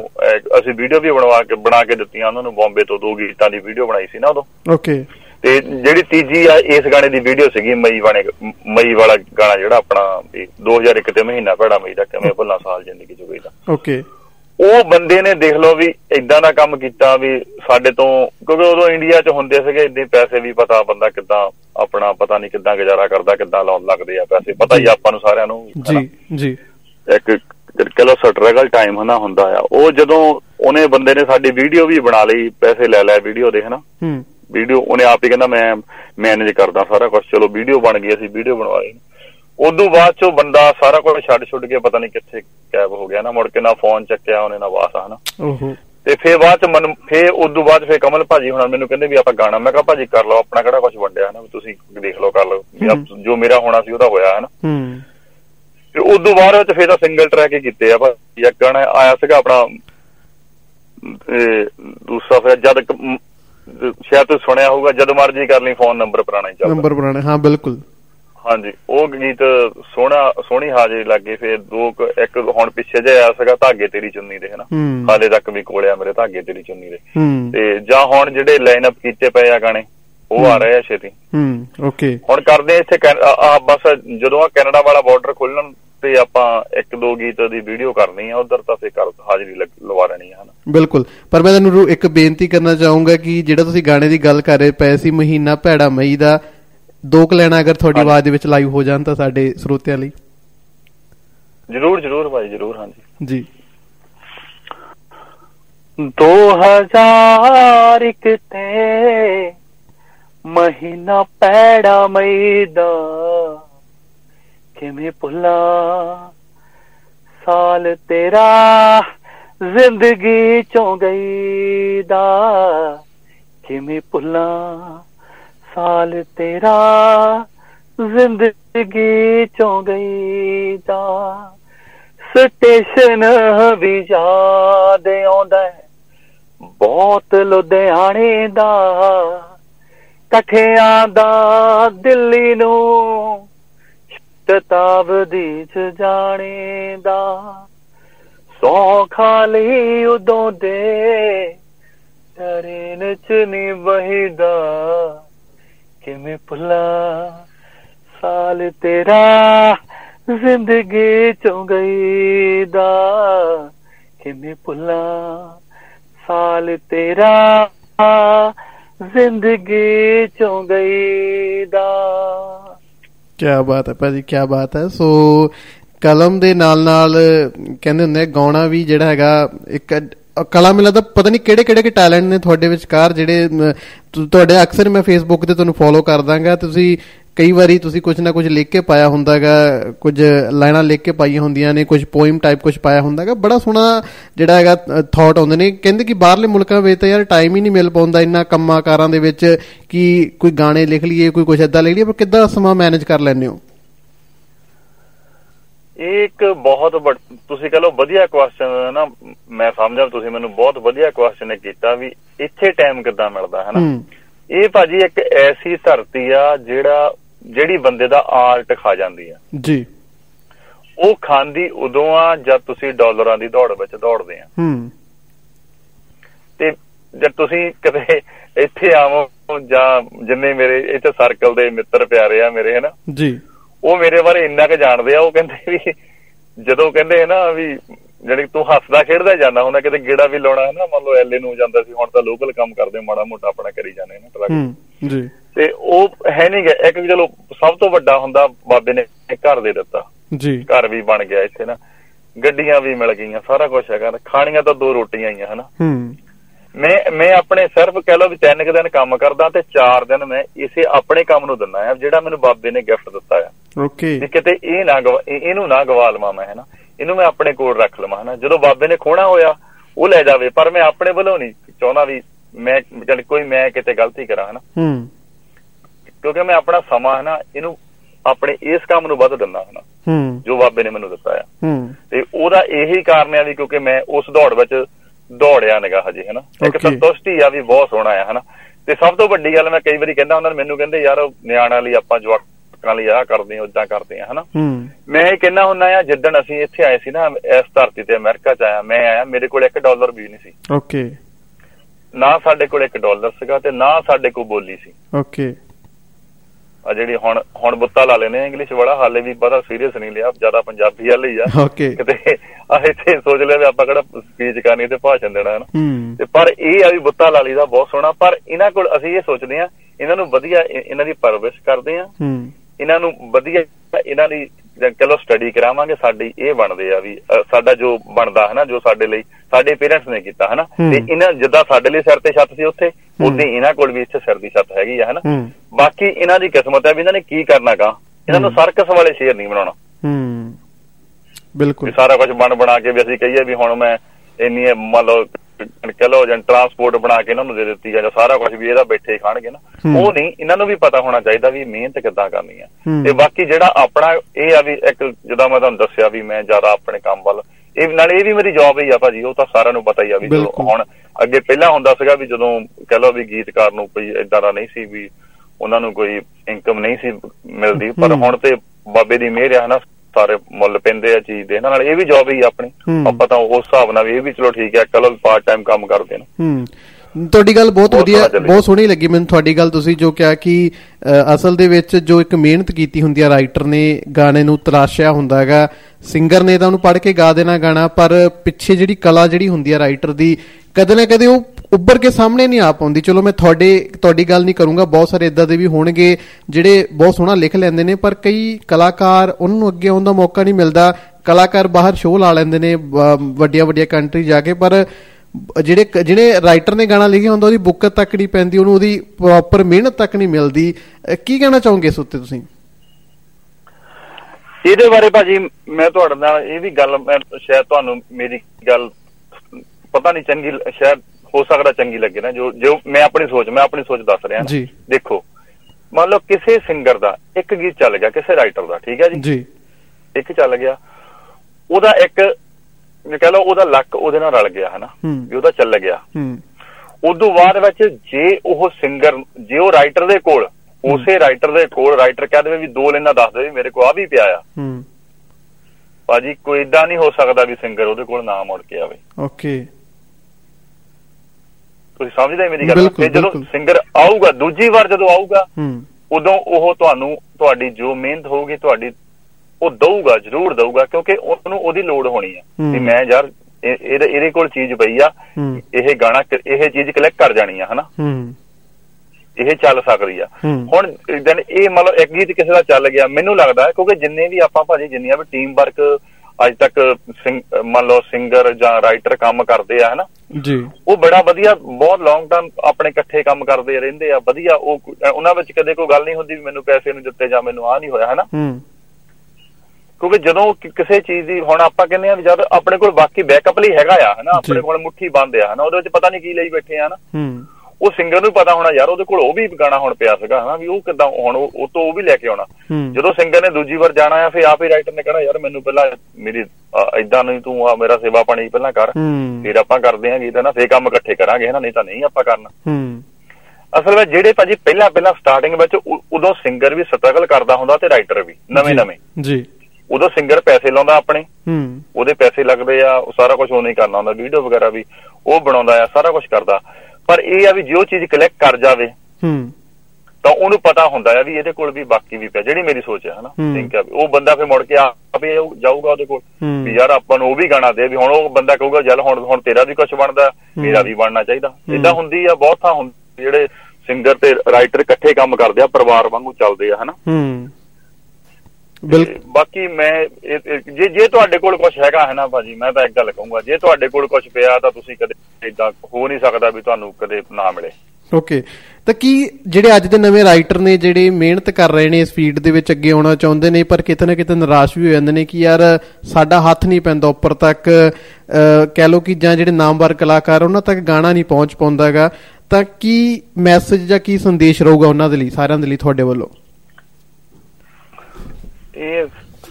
ਅਸੀਂ ਵੀਡੀਓ ਵੀ ਬਣਵਾ ਕੇ ਬਣਾ ਕੇ ਦਿੱਤੀਆਂ ਉਹਨਾਂ ਨੂੰ ਬੰਬੇ ਤੋਂ ਦੋ ਗੀਤਾਂ ਦੀ ਵੀਡੀਓ ਬਣਾਈ ਸੀ ਨਾ ਉਦੋਂ। ਓਕੇ ਤੇ ਜਿਹੜੀ ਤੀਜੀ ਆ ਇਸ ਗਾਣੇ ਦੀ ਵੀਡੀਓ ਸੀਗੀ ਮਈ ਵਾਲੇ ਮਈ ਵਾਲਾ ਗਾਣਾ ਜਿਹੜਾ ਆਪਣਾ ਵੀ 2001 ਤੇ ਮਹੀਨਾ ਭੈੜਾ ਮਈ ਦਾ ਕਿਵੇਂ ਭੁੱਲਾਂ ਸਾਲ ਜ਼ਿੰਦਗੀ ਚ ਗਈ ਦਾ। ਓਕੇ ਉਹ ਬੰਦੇ ਨੇ ਦੇਖ ਲਓ ਵੀ ਇਦਾਂ ਦਾ ਕੰਮ ਕੀਤਾ ਵੀ ਸਾਡੇ ਤੋਂ ਕਿਉਂਕਿ ਉਦੋਂ ਇੰਡੀਆ 'ਚ ਹੁੰਦੇ ਸੀਗੇ ਇੰਨੇ ਪੈਸੇ ਵੀ ਪਤਾ ਬੰਦਾ ਕਿੱਦਾਂ ਆਪਣਾ ਪਤਾ ਨਹੀਂ ਕਿੱਦਾਂ ਗੁਜ਼ਾਰਾ ਕਰਦਾ ਕਿੱਦਾਂ ਲਾਉਣ ਲੱਗਦੇ ਆ ਪੈਸੇ ਪਤਾ ਹੀ ਆਪਾਂ ਨੂੰ ਸਾਰਿਆਂ ਨੂੰ। ਜੀ ਜੀ। ਇੱਕ ਕਿਲੋ ਸਟਰਗਲ ਟਾਈਮ ਹਨਾ ਹੁੰਦਾ ਆ ਉਹ ਜਦੋਂ ਉਹਨੇ ਬੰਦੇ ਨੇ ਸਾਡੀ ਵੀਡੀਓ ਵੀ ਬਣਾ ਲਈ ਪੈਸੇ ਲੈ ਲੈ ਵੀਡੀਓ ਦੇ ਹਨਾ ਹੂੰ। ਵੀਡੀਓ ਉਹਨੇ ਆਪ ਹੀ ਕਹਿੰਦਾ ਮੈਂ ਮੈਨੇਜ ਕਰਦਾ ਸਾਰਾ ਕੁਝ ਚਲੋ ਵੀਡੀਓ ਬਣ ਗਈ ਅਸੀਂ ਵੀਡੀਓ ਬਣਵਾ ਲਈ। ਉਦੋਂ ਬਾਅਦ ਚੋਂ ਬੰਦਾ ਸਾਰਾ ਕੁਝ ਛੱਡ ਛੁੱਟ ਕੇ ਪਤਾ ਨਹੀਂ ਕਿੱਥੇ ਗਾਇਬ ਹੋ ਗਿਆ ਨਾ ਮੁੜ ਕੇ ਨਾ ਫੋਨ ਚੱਕਿਆ ਉਹਨੇ ਨਾ ਵਾਸ ਹਨਾ। ਓਹੋ। ਤੇ ਫੇਰ ਬਾਅਦ ਚ ਮਨ ਫੇਰ ਉਦੋਂ ਬਾਅਦ ਫੇਰ ਕਮਲ ਭਾਜੀ ਹੁਣ ਮੈਨੂੰ ਕਹਿੰਦੇ ਵੀ ਆਪਾਂ ਗਾਣਾ ਮੈਂ ਕਿਹਾ ਭਾਜੀ ਕਰ ਲਓ ਆਪਣਾ ਕਿਹੜਾ ਕੁਝ ਵੰਡਿਆ ਹਨਾ ਤੁਸੀਂ ਦੇਖ ਲਓ ਕਰ ਲਓ ਜੋ ਮੇਰਾ ਹੋਣਾ ਸੀ ਉਹਦਾ ਹੋਇਆ ਹਨਾ। ਹੂੰ। ਫਿਰ ਉਦੋਂ ਬਾਅਦ ਵਿੱਚ ਫੇਰ ਤਾਂ ਸਿੰਗਲ ਟਰੈਕ ਹੀ ਕੀਤੇ ਆ ਭਾਜੀ। ਇੱਕ ਗਾਣਾ ਆਇਆ ਸੀਗਾ ਆਪਣਾ ਦੂਸਰਾ ਫਿਰ ਜਦ ਸ਼ਾਇਦ ਤੁਸੀਂ ਸੁਣਿਆ ਹੋਊਗਾ ਜਦ ਮਰਜ਼ੀ ਕਰ ਲਈ ਫੋਨ ਨੰਬਰ ਪੁਰਾਣਾ ਹੀ ਚੱਲਦਾ। ਨੰਬਰ ਪੁਰਾਣੇ ਹਾਂ ਬਿਲਕੁਲ। ਹਾਂਜੀ ਉਹ ਗੀਤ ਸੋਹਣਾ ਸੋਹਣੀ ਹਾਜ਼ਰੀ ਲੱਗੇ ਫਿਰ ਦੋ ਕੁ- ਇੱਕ ਹੁਣ ਪਿੱਛੇ ਜਿਹਾ ਆਇਆ ਸੀਗਾ ਧਾਗੇ ਤੇਰੀ ਚੁੰਨੀ ਦੇ ਹਨਾ? ਹਾਲੇ ਤੱਕ ਵੀ ਕੋਲੇ ਆ ਮੇਰੇ ਧਾਗੇ ਤੇਰੀ ਚੁੰਨੀ ਦੇ। ਤੇ ਜਾਂ ਹੁਣ ਜਿਹੜੇ ਲਾਈਨ ਅਪ ਕੀਤੇ ਪਏ ਆ ਗਾਣੇ ਉਹ ਆ ਰਹੇ ਆ ਛੇਤੀ। ਹੂੰ ਓਕੇ ਹੁਣ ਕਰਦੇ ਇੱਥੇ ਆ ਬਸ ਜਦੋਂ ਆ ਕੈਨੇਡਾ ਵਾਲਾ ਬਾਰਡਰ ਖੁੱਲਣ ਤੇ ਆਪਾਂ ਇੱਕ ਦੋ ਗੀਤ ਦੀ ਵੀਡੀਓ ਕਰਨੀ ਆ ਉਧਰ ਤਾਂ ਫੇਰ ਕਰ ਹਾਜ਼ਰੀ ਲਵਾ ਲੈਣੀ ਆ ਹਨਾ? ਬਿਲਕੁਲ। ਪਰ ਮੈਂ ਤੁਹਾਨੂੰ ਇੱਕ ਬੇਨਤੀ ਕਰਨਾ ਚਾਹੂੰਗਾ ਕਿ ਜਿਹੜਾ ਤੁਸੀਂ ਗਾਣੇ ਦੀ ਗੱਲ ਕਰ ਰਹੇ ਪਏ ਸੀ ਮਹੀਨਾ ਭੈੜਾ ਮਈ ਦਾ ਦੋ ਕੁ ਲੈਣਾ ਅਗਰ ਤੁਹਾਡੀ। ਆਵਾਜ਼ ਦੇ ਵਿੱਚ ਲਾਈਵ ਹੋ ਜਾਣ ਤਾਂ ਸਾਡੇ ਸਰੋਤਿਆਂ ਲਈ। ਜਰੂਰ ਜਰੂਰ ਭਾਈ ਜਰੂਰ ਹਾਂਜੀ। ਜੀ। 2001 ਤੇ ਮਹੀਨਾ ਪੈੜਾ ਮਈ ਦਾ ਕਿਵੇਂ ਭੁੱਲਾਂ ਸਾਲ ਤੇਰਾ ਜ਼ਿੰਦਗੀ ਚੋਂ ਗਈ ਦਾ ਕਿਵੇਂ ਭੁੱਲਾਂ ਸਾਲ ਤੇਰਾ ਜ਼ਿੰਦਗੀ ਚੋਂ ਗਈ ਦਾ ਸਟੇਸ਼ਨ ਵੀ ਯਾਦ ਆਉਂਦਾ ਹੈ। ਬਹੁਤ ਲੁਧਿਆਣੇ ਦਾ, ਕਠਿਆਂ ਦਾ, ਦਿੱਲੀ ਨੂੰ ਸ਼ਤਾਬਦੀ ਚ ਜਾਣੇ ਦਾ। ਸੌ ਖਾਲੀ ਉਦੋਂ ਦੇ ਟਰੇਨ ਚ ਨਹੀਂ ਵਹੀਦਾ। ਕਿਵੇਂ ਭੁੱਲਾਂ? ਸਾਲ ਤੇਰਾ ਜ਼ਿੰਦਗੀ ਚੋਂ ਗਈ ਦਾ ਕਿਵੇਂ ਭੁੱਲਾਂ? ਸਾਲ ਤੇਰਾ ਜ਼ਿੰਦਗੀ ਚੋਂ ਗਈ ਦਾ ਕੀ ਬਾਤ ਹੈ ਭਾਜੀ ਕੀ ਬਾਤ ਹੈ। ਸੋ ਕਲਮ ਦੇ ਨਾਲ ਨਾਲ ਕਹਿੰਦੇ ਹੁੰਦੇ ਆ, ਗਾਉਣਾ ਵੀ ਜਿਹੜਾ ਹੈਗਾ ਇੱਕ ਅ- ਕਲਾ ਮਿਲਾ ਤਾਂ ਪਤਾ ਨਹੀਂ ਕਿਹੜੇ ਕਿਹੜੇ ਕੇ ਟੈਲੈਂਟ ਨੇ ਤੁਹਾਡੇ ਵਿਚਕਾਰ ਜਿਹੜੇ ਅਮ, ਤੁ- ਤੁਹਾਡੇ ਅਕਸਰ ਮੈਂ ਫੇਸਬੁੱਕ ਤੇ ਤੁਹਾਨੂੰ ਫੋਲੋ ਕਰ ਦਾਂਗਾ ਤੁਸੀਂ ਕਈ ਵਾਰੀ ਤੁਸੀਂ ਕੁਝ ਨਾ ਕੁਝ ਲਿਖ ਕੇ ਪਾਇਆ ਹੁੰਦਾਗਾ ਕੁਝ ਲਾਈਨਾਂ ਲਿਖ ਕੇ ਪਾਈਆਂ ਹੁੰਦੀਆਂ ਨੇ ਕੁਝ ਪੋਇਮ ਟਾਈਪ ਕੁਝ ਪਾਇਆ ਹੁੰਦਾਗਾ ਬੜਾ ਸੋਹਣਾ ਜਿਹੜਾ ਹੈਗਾ ਥਾਟ ਆਉਂਦੇ ਨੇ। ਕਹਿੰਦੇ ਕਿ ਬਾਹਰਲੇ ਮੁਲਕਾਂ ਵਿੱਚ ਤਾਂ ਯਾਰ ਟਾਈਮ ਹੀ ਨਹੀਂ ਮਿਲ ਪਾਉਂਦਾ ਇੰਨਾ ਕੰਮਾਂ ਕਾਰਾਂ ਦੇ ਵਿੱਚ ਕਿ ਕੋਈ ਗਾਣੇ ਲਿਖ ਲਈਏ ਕੋਈ ਕੁਝ ਏਦਾਂ ਲਿਖ ਲਈਏ ਪਰ ਕਿੱਦਾਂ ਸਮਾਂ ਮੈਨੇਜ ਕਰ ਲੈਂਦੇ ਹੋ? ਇਹ ਇੱਕ ਬਹੁਤ ਤੁਸੀਂ ਕਹ ਲਓ ਵਧੀਆ ਕੁਐਸਚਨ ਨਾ। ਮੈਂ ਸਮਝਾਂ ਤੁਸੀਂ ਮੈਨੂੰ ਬਹੁਤ ਵਧੀਆ ਕੁਐਸਚਨ ਕੀਤਾ ਵੀ ਇੱਥੇ ਟਾਈਮ ਕਿੱਦਾਂ ਮਿਲਦਾ ਹੈ ਨਾ? ਇਹ ਭਾਜੀ ਇੱਕ ਐਸੀ ਧਰਤੀ ਆ ਜਿਹੜਾ ਜਿਹੜੀ ਬੰਦੇ ਦਾ ਆਰਟ ਖਾ ਜਾਂਦੀ ਆ। ਜੀ। ਉਹ ਖਾਂਦੀ ਉਦੋਂ ਆ ਜਦ ਤੁਸੀਂ ਡਾਲਰਾਂ ਦੀ ਦੌੜ ਵਿੱਚ ਦੌੜਦੇ ਆ। ਹੂੰ। ਤੇ ਜਦ ਤੁਸੀਂ ਕਦੇ ਇੱਥੇ ਆਵੋ ਜਾਂ ਜਿੰਨੇ ਮੇਰੇ ਇੱਥੇ ਸਰਕਲ ਦੇ ਮਿੱਤਰ ਪਿਆਰੇ ਆ ਮੇਰੇ ਹਨਾ ਜੀ। ਉਹ ਮੇਰੇ ਬਾਰੇ ਇੰਨਾ ਕੁ ਜਾਣਦੇ ਆ ਉਹ ਕਹਿੰਦੇ ਵੀ ਜਦੋਂ ਕਹਿੰਦੇ ਨਾ ਵੀ ਜਿਹੜੀ ਤੂੰ ਹੱਸਦਾ ਖੇਡਦਾ ਜਾਂਦਾ ਹੁੰਦਾ ਕਿਤੇ ਗੇੜਾ ਵੀ ਲਾਉਣਾ ਹੈ ਨਾ ਮੰਨ ਲਓ ਐਲਏ ਨੂੰ ਜਾਂਦਾ ਸੀ ਹੁਣ ਤਾਂ ਲੋਕਲ ਕੰਮ ਕਰਦੇ ਮਾੜਾ ਮੋਟਾ ਆਪਣਾ ਕਰੀ ਜਾਂਦੇ ਨਾ ਟਰੱਕ ਜੀ। ਤੇ ਉਹ ਹੈ ਨਹੀਂ ਗਾ ਇੱਕ ਚਲੋ ਸਭ ਤੋਂ ਵੱਡਾ ਹੁੰਦਾ ਬਾਬੇ ਨੇ ਘਰ ਦੇ ਦਿੱਤਾ। ਜੀ। ਘਰ ਵੀ ਬਣ ਗਿਆ ਇੱਥੇ ਨਾ। ਗੱਡੀਆਂ ਵੀ ਮਿਲ ਗਈਆਂ ਸਾਰਾ ਕੁਝ ਹੈਗਾ ਖਾਣੀਆਂ ਤਾਂ ਦੋ ਰੋਟੀਆਂ ਹੀ ਆ ਹਨਾ। ਹੂੰ। ਮੈਂ ਮੈਂ ਆਪਣੇ ਸਿਰਫ ਕਹਿ ਲਓ ਵੀ ਤਿੰਨ ਕੁ ਦਿਨ ਕੰਮ ਕਰਦਾ ਤੇ ਚਾਰ ਦਿਨ ਮੈਂ ਇਸੇ ਆਪਣੇ ਕੰਮ ਨੂੰ ਦਿੰਦਾ ਆ ਜਿਹੜਾ ਮੈਨੂੰ ਬਾਬੇ ਨੇ ਗਿਫਟ ਦਿੱਤਾ ਆ ਓਕੇ ਵੀ ਕਿਤੇ ਇਹ ਨਾ ਇਹਨੂੰ ਨਾ ਗਵਾ ਲਵਾਂ ਮੈਂ ਹਨਾ? ਇਹਨੂੰ ਮੈਂ ਆਪਣੇ ਕੋਲ ਰੱਖ ਲਵਾਂ ਹਨਾ? ਜਦੋਂ ਬਾਬੇ ਨੇ ਖੋਣਾ ਹੋਇਆ ਉਹ ਲੈ ਜਾਵੇ ਪਰ ਮੈਂ ਆਪਣੇ ਵੱਲੋਂ ਨਹੀਂ ਚਾਹੁੰਦਾ ਵੀ ਮੈਂ ਜਦ ਕੋਈ ਮੈਂ ਕਿਤੇ ਗਲਤੀ ਕਰਾਂ ਹਨਾ? ਹੂੰ। ਕਿਉਂਕਿ ਮੈਂ ਆਪਣਾ ਸਮਾਂ ਹਨਾ ਇਹਨੂੰ ਆਪਣੇ ਇਸ ਕੰਮ ਨੂੰ ਵੱਧ ਦਿੰਦਾ ਹਨਾ? ਹੂੰ। ਜੋ ਬਾਬੇ ਨੇ ਮੈਨੂੰ ਦਿੱਤਾ ਆ। ਹੂੰ। ਤੇ ਉਹਦਾ ਇਹੀ ਕਾਰਨ ਆ ਵੀ ਕਿਉਂਕਿ ਮੈਂ ਉਸ ਦੌੜ ਵਿੱਚ ਦੌੜਿਆ ਨਿਗਾ ਹਜੇ ਹਨਾ? ਇੱਕ. ਸੰਤੁਸ਼ਟੀ ਆ ਵੀ ਬਹੁਤ ਸੋਹਣਾ ਆ ਹਨਾ? ਤੇ ਸਭ ਤੋਂ ਵੱਡੀ ਗੱਲ ਮੈਂ ਕਈ ਵਾਰੀ ਕਹਿੰਦਾ ਉਹਨਾਂ ਨੂੰ ਮੈਨੂੰ ਕਹਿੰਦੇ ਯਾਰ ਨਿਆਣਿਆਂ ਲਈ ਆਪਾਂ ਜਵਾਕਾਂ ਲਈ ਆਹ ਕਰਦੇ ਹਾਂ ਉਦਾਂ ਕਰਦੇ ਹਾਂ ਹਨਾ? ਮੈਂ ਇਹ ਕਹਿੰਦਾ ਹੁੰਦਾ ਆ ਜਿੱਦਣ ਅਸੀਂ ਇੱਥੇ ਆਏ ਸੀ ਨਾ ਇਸ ਧਰਤੀ ਤੇ ਅਮਰੀਕਾ ਚ ਆਇਆ ਮੈਂ ਆਇਆ ਮੇਰੇ ਕੋਲ 1 ਡਾਲਰ ਵੀ ਨਹੀਂ ਸੀ। ਓਕੇ ਨਾ ਸਾਡੇ ਕੋਲ 1 ਡਾਲਰ ਸੀਗਾ ਤੇ ਨਾ ਸਾਡੇ ਕੋਲ ਬੋਲੀ ਸੀ। ਓਕੇ ਆ ਜਿਹੜੀ ਹੁਣ ਹੁਣ ਬੁੱਤਾ ਲਾ ਲੈਨੇ ਇੰਗਲਿਸ਼ ਵਾਲਾ ਹਾਲੇ ਵੀ ਪਤਾ ਸੀਰੀਅਸ ਨਹੀਂ ਲਿਆ ਜ਼ਿਆਦਾ ਪੰਜਾਬੀ ਵਾਲੇ ਹੀ ਆ। ਕਿਤੇ ਆ ਇੱਥੇ ਸੋਚ ਲਿਆ ਵੀ ਆਪਾਂ ਕਿਹੜਾ ਸਪੀਚ ਕਰਨੀ ਤੇ ਭਾਸ਼ਣ ਦੇਣਾ ਹੈ। ਨਾ ਤੇ ਪਰ ਇਹ ਆ ਵੀ ਬੁੱਤਾ ਲਾ ਲਈਦਾ ਬਹੁਤ ਸੋਹਣਾ। ਪਰ ਇਹਨਾਂ ਕੋਲ ਅਸੀਂ ਇਹ ਸੋਚਦੇ ਆ ਇਹਨਾਂ ਨੂੰ ਵਧੀਆ ਇਹ- ਇਹਨਾਂ ਦੀ ਪਰਵਿਸ਼ ਕਰਦੇ ਆ ਇਹਨਾਂ ਨੂੰ ਵਧੀਆ ਇਹਨਾਂ ਦੀ ਚਲੋ ਸਟੱਡੀ ਕਰਾਵਾਂਗੇ ਸਾਡੀ ਇਹ ਬਣਦੇ ਆ ਵੀ ਸਾਡਾ ਜੋ ਬਣਦਾ ਹੈ ਨਾ ਜੋ ਸਾਡੇ ਲਈ ਸਾਡੇ ਪੇਰੈਂਟਸ ਨੇ ਕੀਤਾ ਹੈ। ਨਾ। ਤੇ ਇਹਨਾਂ ਜਿੱਦਾਂ ਸਾਡੇ ਲਈ ਸਿਰ ਤੇ ਛੱਤ ਸੀ ਉੱਥੇ ਉਦਾਂ ਇਹਨਾਂ ਕੋਲ ਵੀ ਇੱਥੇ ਸਿਰ ਦੀ ਛੱਤ ਹੈਗੀ ਆ ਹੈ ਨਾ ਹੂੰ। ਬਾਕੀ ਇਹਨਾਂ ਦੀ ਕਿਸਮਤ ਹੈ ਵੀ ਇਹਨਾਂ ਨੇ ਕੀ ਕਰਨਾ ਗਾ ਇਹਨਾਂ ਨੂੰ। ਸਰਕਸ ਵਾਲੇ ਸ਼ੇਰ ਨਹੀਂ ਬਣਾਉਣਾ। ਹੂੰ। ਬਿਲਕੁਲ। ਸਾਰਾ ਕੁਝ ਬਣ ਬਣਾ ਕੇ ਵੀ ਅਸੀਂ ਕਹੀਏ ਵੀ ਹੁਣ ਮੈਂ ਇੰਨੀ ਮੰਨ ਲਓ ਕਹ ਲਓ ਜਾਂ ਟਰਾਂਸਪੋਰਟ ਬਣਾ ਕੇ ਇਹਨਾਂ ਨੂੰ ਦੇ ਦਿੱਤੀ ਜਾਂ ਸਾਰਾ ਕੁਝ ਵੀ ਇਹਦਾ ਬੈਠੇ ਖਾਣਗੇ ਨਾ। ਉਹ ਨਹੀਂ ਇਹਨਾਂ ਨੂੰ ਵੀ ਪਤਾ ਹੋਣਾ ਚਾਹੀਦਾ ਵੀ ਮਿਹਨਤ ਕਿੱਦਾਂ ਕਰਨੀ ਆ। ਤੇ ਬਾਕੀ ਜਿਹੜਾ ਆਪਣਾ ਇਹ ਆ ਵੀ ਇੱਕ ਜਦੋਂ ਮੈਂ ਤੁਹਾਨੂੰ ਦੱਸਿਆ ਵੀ ਮੈਂ ਜ਼ਿਆਦਾ ਆਪਣੇ ਕੰਮ ਵੱਲ ਇਹ ਨਾਲੇ ਇਹ ਵੀ ਮੇਰੀ ਜੌਬ ਹੀ ਆ ਭਾਜੀ ਉਹ ਤਾਂ ਸਾਰਿਆਂ ਨੂੰ ਪਤਾ ਹੀ ਆ ਵੀ। ਹੁਣ ਅੱਗੇ ਪਹਿਲਾਂ ਹੁੰਦਾ ਸੀਗਾ ਵੀ ਜਦੋਂ ਕਹ ਲਓ ਵੀ ਗੀਤਕਾਰ ਨੂੰ ਕੋਈ ਇਦਾਂ ਦਾ ਨਹੀਂ ਸੀ ਵੀ ਉਹਨਾਂ ਨੂੰ ਕੋਈ ਇਨਕਮ ਨਹੀਂ ਸੀ ਮਿਲਦੀ ਪਰ ਹੂੰ। ਹੁਣ ਤੇ ਬਾਬੇ ਦੀ ਮਿਹਰ ਆ ਨਾ ਸਾਰੇ ਮੁੱਲ ਪੈਂਦੇ ਆ ਚੀਜ਼ ਦੇ ਨਾਲ ਇਹ ਵੀ ਜੌਬ ਹੀ ਆਪਣੀ ਹੂੰ। ਆਪਾਂ ਤਾਂ ਉਸ ਹਿਸਾਬ ਨਾਲ ਵੀ ਇਹ ਵੀ ਚਲੋ ਠੀਕ ਹੈ ਚਲੋ ਪਾਰਟ ਟਾਈਮ ਕੰਮ ਕਰਦੇ ਨੇ ਹੂੰ ਤੁਹਾਡੀ ਗੱਲ ਬਹੁਤ ਵਧੀਆ। ਬਹੁਤ ਸੋਹਣੀ ਲੱਗੀ ਮੈਨੂੰ ਤੁਹਾਡੀ ਗੱਲ ਤੁਸੀਂ ਜੋ ਕਿਹਾ ਕਿ ਅਸਲ ਦੇ ਵਿੱਚ ਜੋ ਇੱਕ ਮਿਹਨਤ ਕੀਤੀ ਹੁੰਦੀ ਹੈ ਰਾਈਟਰ ਨੇ ਗਾਣੇ ਨੂੰ ਤਰਾਸ਼ਿਆ ਹੁੰਦਾ ਹੈਗਾ। ਸਿੰਗਰ ਨੇ ਤਾਂ ਉਹਨੂੰ ਪੜ੍ਹ ਕੇ ਗਾ ਦੇਣਾ ਗਾਣਾ ਪਰ ਪਿੱਛੇ ਜਿਹੜੀ ਕਲਾ ਜਿਹੜੀ ਹੁੰਦੀ ਹੈ ਰਾਈਟਰ ਦੀ ਕਦੇ ਨਾ ਕਦੇ ਉਹ ਉੱਭਰ ਕੇ ਸਾਹਮਣੇ ਨਹੀਂ ਆ ਪਾਉਂਦੀ। ਚਲੋ ਮੈਂ ਤੁਹਾਡੇ ਤੁਹਾਡੀ ਗੱਲ ਨਹੀਂ ਕਰੂੰਗਾ ਬਹੁਤ ਸਾਰੇ ਇਦਾਂ ਦੇ ਵੀ ਹੋਣਗੇ ਜਿਹੜੇ ਬਹੁਤ ਸੋਹਣਾ ਲਿਖ ਲੈਂਦੇ ਨੇ ਪਰ ਕਈ ਕਲਾਕਾਰ ਉਹਨਾਂ ਨੂੰ ਅੱਗੇ ਆਉਣ ਦਾ ਮੌਕਾ ਨਹੀਂ ਮਿਲਦਾ। ਕਲਾਕਾਰ ਬਾਹਰ ਸ਼ੋਅ ਲਾ ਲੈਂਦੇ ਨੇ ਵੱਡੀਆਂ ਵੱਡੀਆਂ ਕੰਟਰੀ ਜਾ ਕੇ ਪਰ ਜਿਹੜੇ ਜਿਹੜੇ ਰਾਈਟਰ ਨੇ ਗਾਣਾ ਲਿਖਿਆ ਹੁੰਦਾ ਉਹਦੀ ਬੁੱਕਤ ਤੱਕ ਨਹੀਂ ਪੈਂਦੀ ਉਹਨੂੰ ਉਹਦੀ ਪ੍ਰੋਪਰ ਮਿਹਨਤ ਤੱਕ ਨਹੀਂ ਮਿਲਦੀ। ਕੀ ਕਹਿਣਾ ਚਾਹੋਗੇ ਇਸ ਉੱਤੇ ਤੁਸੀਂ? ਇਹਦੇ ਬਾਰੇ ਭਾਜੀ ਮੈਂ ਤੁਹਾਡੇ ਨਾਲ ਇਹ ਵੀ ਗੱਲ ਮੈਂ ਸ਼ਾਇਦ ਤੁਹਾਨੂੰ ਮੇਰੀ ਗੱਲ ਪਤਾ ਨਹੀਂ ਚੰਗੀ ਸ਼ਾਇਦ ਹੋ ਸਕਦਾ ਚੰਗੀ ਲੱਗੇ ਨਾ ਜੋ ਜੋ ਮੈਂ ਆਪਣੀ ਸੋਚ ਮੈਂ ਆਪਣੀ ਸੋਚ ਦੱਸ ਰਿਹਾ ਜੀ। ਦੇਖੋ ਮੰਨ ਲਓ ਕਿਸੇ ਸਿੰਗਰ ਦਾ ਇੱਕ ਗੀਤ ਚੱਲ ਗਿਆ ਕਿਸੇ ਰਾਈਟਰ ਦਾ ਠੀਕ ਹੈ ਜੀ? ਜੀ। ਇੱਕ ਚੱਲ ਗਿਆ। ਉਹਦਾ ਇੱਕ ਕਹ ਲਓ ਉਹਦਾ ਲੱਕ ਉਹਦੇ ਨਾਲ ਰਲ ਗਿਆ ਹਨਾ। ਵੀ ਉਹਦਾ ਚੱਲ ਗਿਆ। ਹੂੰ। ਉਦੋਂ ਬਾਅਦ ਵਿੱਚ ਜੇ ਉਹ ਸਿੰਗਰ ਜੇ ਉਹ ਰਾਈਟਰ ਦੇ ਕੋਲ ਉਸੇ ਰਾਈਟਰ ਦੇ ਕੋਲ ਰਾਈਟਰ ਕਹਿ ਦੇਵੇ ਵੀ ਦੋ ਲਾਈਨਾਂ ਦੱਸ ਦੇਵੇ ਮੇਰੇ ਕੋਲ ਆ ਵੀ ਪਿਆ ਆ। ਹੂੰ। ਭਾਜੀ ਕੋਈ ਇਦਾਂ ਨਹੀਂ ਹੋ ਸਕਦਾ ਵੀ ਸਿੰਗਰ ਉਹਦੇ ਕੋਲ ਨਾ ਮੁੜ ਕੇ ਆਵੇ। ਓਕੇ। ਤੁਸੀਂ ਸਮਝਦੇ ਮੇਰੀ ਗੱਲ? ਤੇ ਜਦੋਂ। ਸਿੰਗਰ ਆਊਗਾ ਦੂਜੀ ਵਾਰ ਜਦੋਂ ਆਊਗਾ ਹੂੰ। ਉਦੋਂ ਉਹ ਤੁਹਾਨੂੰ ਤੁਹਾਡੀ ਜੋ ਮਿਹਨਤ ਹੋਊਗੀ ਤੁਹਾਡੀ ਉਹ ਦਊਗਾ ਜ਼ਰੂਰ ਦਊਗਾ ਕਿਉਂਕਿ ਉਹਨੂੰ ਉਹਦੀ ਲੋੜ ਹੋਣੀ ਆ। ਹੂੰ। ਵੀ ਮੈਂ ਯਾਰ ਇਹ- ਇਹਦੇ ਇਹਦੇ ਕੋਲ ਚੀਜ਼ ਪਈ ਆ ਇਹ ਗਾਣਾ ਇਹ ਚੀਜ਼ ਕਲਿੱਕ ਕਰ ਜਾਣੀ ਆ ਹਨਾ? ਇਹ ਚੱਲ ਸਕਦੀ ਆ। ਹੁਣ ਦਿਨ ਇਹ ਮਤਲਬ ਇੱਕ ਗੀਤ ਕਿਸੇ ਦਾ ਚੱਲ ਗਿਆ। ਮੈਨੂੰ ਲੱਗਦਾ ਕਿਉਂਕਿ ਜਿੰਨੇ ਵੀ ਆਪਾਂ ਭਾਜੀ ਜਿੰਨੀਆਂ ਵੀ ਟੀਮ ਵਰਕ ਅੱਜ ਤੱਕ ਮੰਨ ਲਓ ਸਿੰਗਰ ਜਾਂ ਰਾਈਟਰ ਕੰਮ ਕਰਦੇ ਆ ਹਨਾ? ਜੀ। ਉਹ ਬੜਾ ਵਧੀਆ ਬਹੁਤ ਲੌਂਗ ਟਰਮ ਆਪਣੇ ਇਕੱਠੇ ਕੰਮ ਕਰਦੇ ਰਹਿੰਦੇ ਆ ਵਧੀਆ। ਉਹ ਉਹਨਾਂ ਵਿੱਚ ਕਦੇ ਕੋਈ ਗੱਲ ਨਹੀਂ ਹੁੰਦੀ ਵੀ ਮੈਨੂੰ ਪੈਸੇ ਨਹੀਂ ਦਿੱਤੇ ਜਾਂ ਮੈਨੂੰ ਆ ਨਹੀਂ ਹੋਇਆ ਹਨਾ? ਹੂੰ। ਕਿਉਂਕਿ ਜਦੋਂ ਕਿਸੇ ਚੀਜ਼ ਦੀ ਹੁਣ ਆਪਾਂ ਕਹਿੰਦੇ ਆ ਜਦ ਆਪਣੇ ਕੋਲ ਬਾਕੀ ਬੈਕਅਪ ਲਈ ਹੈਗਾ ਆ ਹਨਾ ਆਪਣੇ। ਕੋਲ ਮੁੱਠੀ ਬੰਦ ਆ ਹਨਾ ਉਹਦੇ ਵਿੱਚ ਪਤਾ ਨਹੀਂ ਕੀ ਲਈ ਬੈਠੇ ਆ ਹਨਾ। ਹੂੰ। ਉਹ ਸਿੰਗਰ ਨੂੰ ਪਤਾ ਹੋਣਾ ਯਾਰ ਉਹਦੇ ਕੋਲ ਉਹ ਵੀ ਗਾਣਾ ਹੁਣ ਪਿਆ ਸੀਗਾ ਹਨਾ ਵੀ ਉਹ ਕਿਦਾਂ ਹੁਣ ਉਹ ਤੋਂ ਉਹ ਵੀ ਲੈ ਕੇ ਆਉਣਾ। ਜਦੋਂ ਸਿੰਗਰ ਨੇ ਦੂਜੀ ਵਾਰ ਜਾਣਾ ਆ ਫਿਰ ਆਪ ਹੀ ਰਾਈਟਰ ਨੇ ਕਹਿਣਾ ਯਾਰ ਮੈਨੂੰ ਪਹਿਲਾਂ ਮੇਰੀ ਐਦਾਂ ਨਹੀਂ ਤੂੰ ਆ ਮੇਰਾ ਸੇਵਾ ਪਾਣੀ ਪਹਿਲਾਂ ਕਰ। ਫਿਰ ਆਪਾਂ ਕਰਦੇ ਆਂ ਗੀਤ ਨਾ ਫੇਰ ਕੰਮ ਇਕੱਠੇ ਕਰਾਂਗੇ ਹਨਾ ਨਹੀਂ ਤਾਂ ਨਹੀਂ ਆਪਾਂ ਕਰਨਾ। ਹੂੰ। ਅਸਲ ਵਿੱਚ ਜਿਹੜੇ ਭਾਜੀ ਪਹਿਲਾਂ ਪਹਿਲਾਂ ਸਟਾਰਟਿੰਗ ਵਿੱਚ ਉਦੋਂ ਸਿੰਗਰ ਵੀ ਸਟਰਗਲ ਕਰਦਾ ਹੁੰਦਾ ਤੇ ਰਾਈਟਰ ਵੀ ਨਵੇਂ ਨਵੇਂ ਜੀ। ਉਦੋਂ ਸਿੰਗਰ ਪੈਸੇ ਲਾਉਂਦਾ ਆਪਣੇ। ਹੂੰ। ਉਹਦੇ ਪੈਸੇ ਲੱਗਦੇ ਆ ਉਹ ਸਾਰਾ ਕੁਝ ਉਹਨੇ ਹੀ ਕਰਨਾ ਹੁੰਦਾ ਵੀਡੀਓ ਵਗੈਰਾ ਵੀ ਉਹ ਬਣਾਉਂਦਾ ਆ ਸਾਰਾ ਕੁਝ ਕਰਦਾ। ਪਰ ਇਹ ਆ ਵੀ ਜੇ ਉਹ ਚੀਜ਼ ਕਲਿੱਕ ਕਰ ਜਾਵੇ ਹੂੰ। ਤਾਂ ਉਹਨੂੰ ਪਤਾ ਹੁੰਦਾ ਆ ਵੀ ਇਹਦੇ ਕੋਲ ਵੀ ਬਾਕੀ ਵੀ ਪਿਆ ਜਿਹੜੀ ਮੇਰੀ ਸੋਚ ਹੈ ਹਨਾ। ਥਿੰਕ ਆ ਉਹ ਬੰਦਾ ਫਿਰ ਮੁੜ ਕੇ ਆਪੇ ਜਾਊਗਾ ਉਹਦੇ ਕੋਲ। ਵੀ ਯਾਰ ਆਪਾਂ ਨੂੰ ਉਹ ਵੀ ਗਾਣਾ ਦੇ ਵੀ ਹੁਣ ਉਹ ਬੰਦਾ ਕਹੂਗਾ ਚੱਲ ਹੁਣ ਹੁਣ ਤੇਰਾ ਵੀ ਕੁਝ ਬਣਦਾ ਮੇਰਾ ਵੀ ਬਣਨਾ ਚਾਹੀਦਾ। ਇਦਾਂ ਹੁੰਦੀ ਆ ਬਹੁਤ ਥਾਂ ਹੁੰਦੀ ਜਿਹੜੇ ਸਿੰਗਰ ਤੇ ਰਾਈਟਰ ਇਕੱਠੇ ਕੰਮ ਕਰਦੇ ਆ ਪਰਿਵਾਰ ਵਾਂਗੂ ਚੱਲਦੇ ਆ ਹਨਾ? ਬਾਕੀ ਮੈਂ ਜੇ ਜੇ ਤੁਹਾਡੇ ਕੋਲ ਕੁਝ ਹੈਗਾ ਹੈ ਨਾ ਭਾਜੀ ਮੈਂ ਤਾਂ ਇੱਕ ਗੱਲ ਕਹੂੰਗਾ ਜੇ ਤੁਹਾਡੇ ਕੋਲ ਕੁਝ ਪਿਆ ਤਾਂ ਤੁਸੀਂ ਕਦੇ ਇਦਾਂ ਹੋ ਨਹੀਂ ਸਕਦਾ ਵੀ ਤੁਹਾਨੂੰ ਕਦੇ ਨਾ ਮਿਲੇ। ਓਕੇ। ਤਾਂ ਕੀ ਜਿਹੜੇ ਅੱਜ ਦੇ ਨਵੇਂ ਰਾਈਟਰ ਨੇ ਜਿਹੜੇ ਮਿਹਨਤ ਕਰ ਰਹੇ ਨੇ ਇਸ ਫੀਲਡ ਦੇ ਵਿੱਚ ਅੱਗੇ ਆਉਣਾ ਚਾਹੁੰਦੇ ਨੇ ਪਰ ਕਿਤੇ ਨਾ ਕਿਤੇ ਨਿਰਾਸ਼ ਵੀ ਹੋ ਜਾਂਦੇ ਨੇ ਕਿ ਯਾਰ ਸਾਡਾ ਹੱਥ ਨਹੀਂ ਪੈਂਦਾ ਉੱਪਰ ਤੱਕ ਕਹਿ ਲਓ ਕਿ ਜਾਂ ਜਿਹੜੇ ਨਾਮਵਰ ਕਲਾਕਾਰ ਉਹਨਾਂ ਤੱਕ ਗਾਣਾ ਨਹੀਂ ਪਹੁੰਚ ਪਾਉਂਦਾਗਾ ਤਾਂ ਕੀ ਮੈਸੇਜ ਜਾਂ ਕੀ ਸੰਦੇਸ਼ ਰਹੂਗਾ ਉਹਨਾਂ ਦੇ ਲਈ ਸਾਰਿਆਂ ਦੇ ਲਈ ਤੁਹਾਡੇ ਵੱਲੋਂ? ਇਹ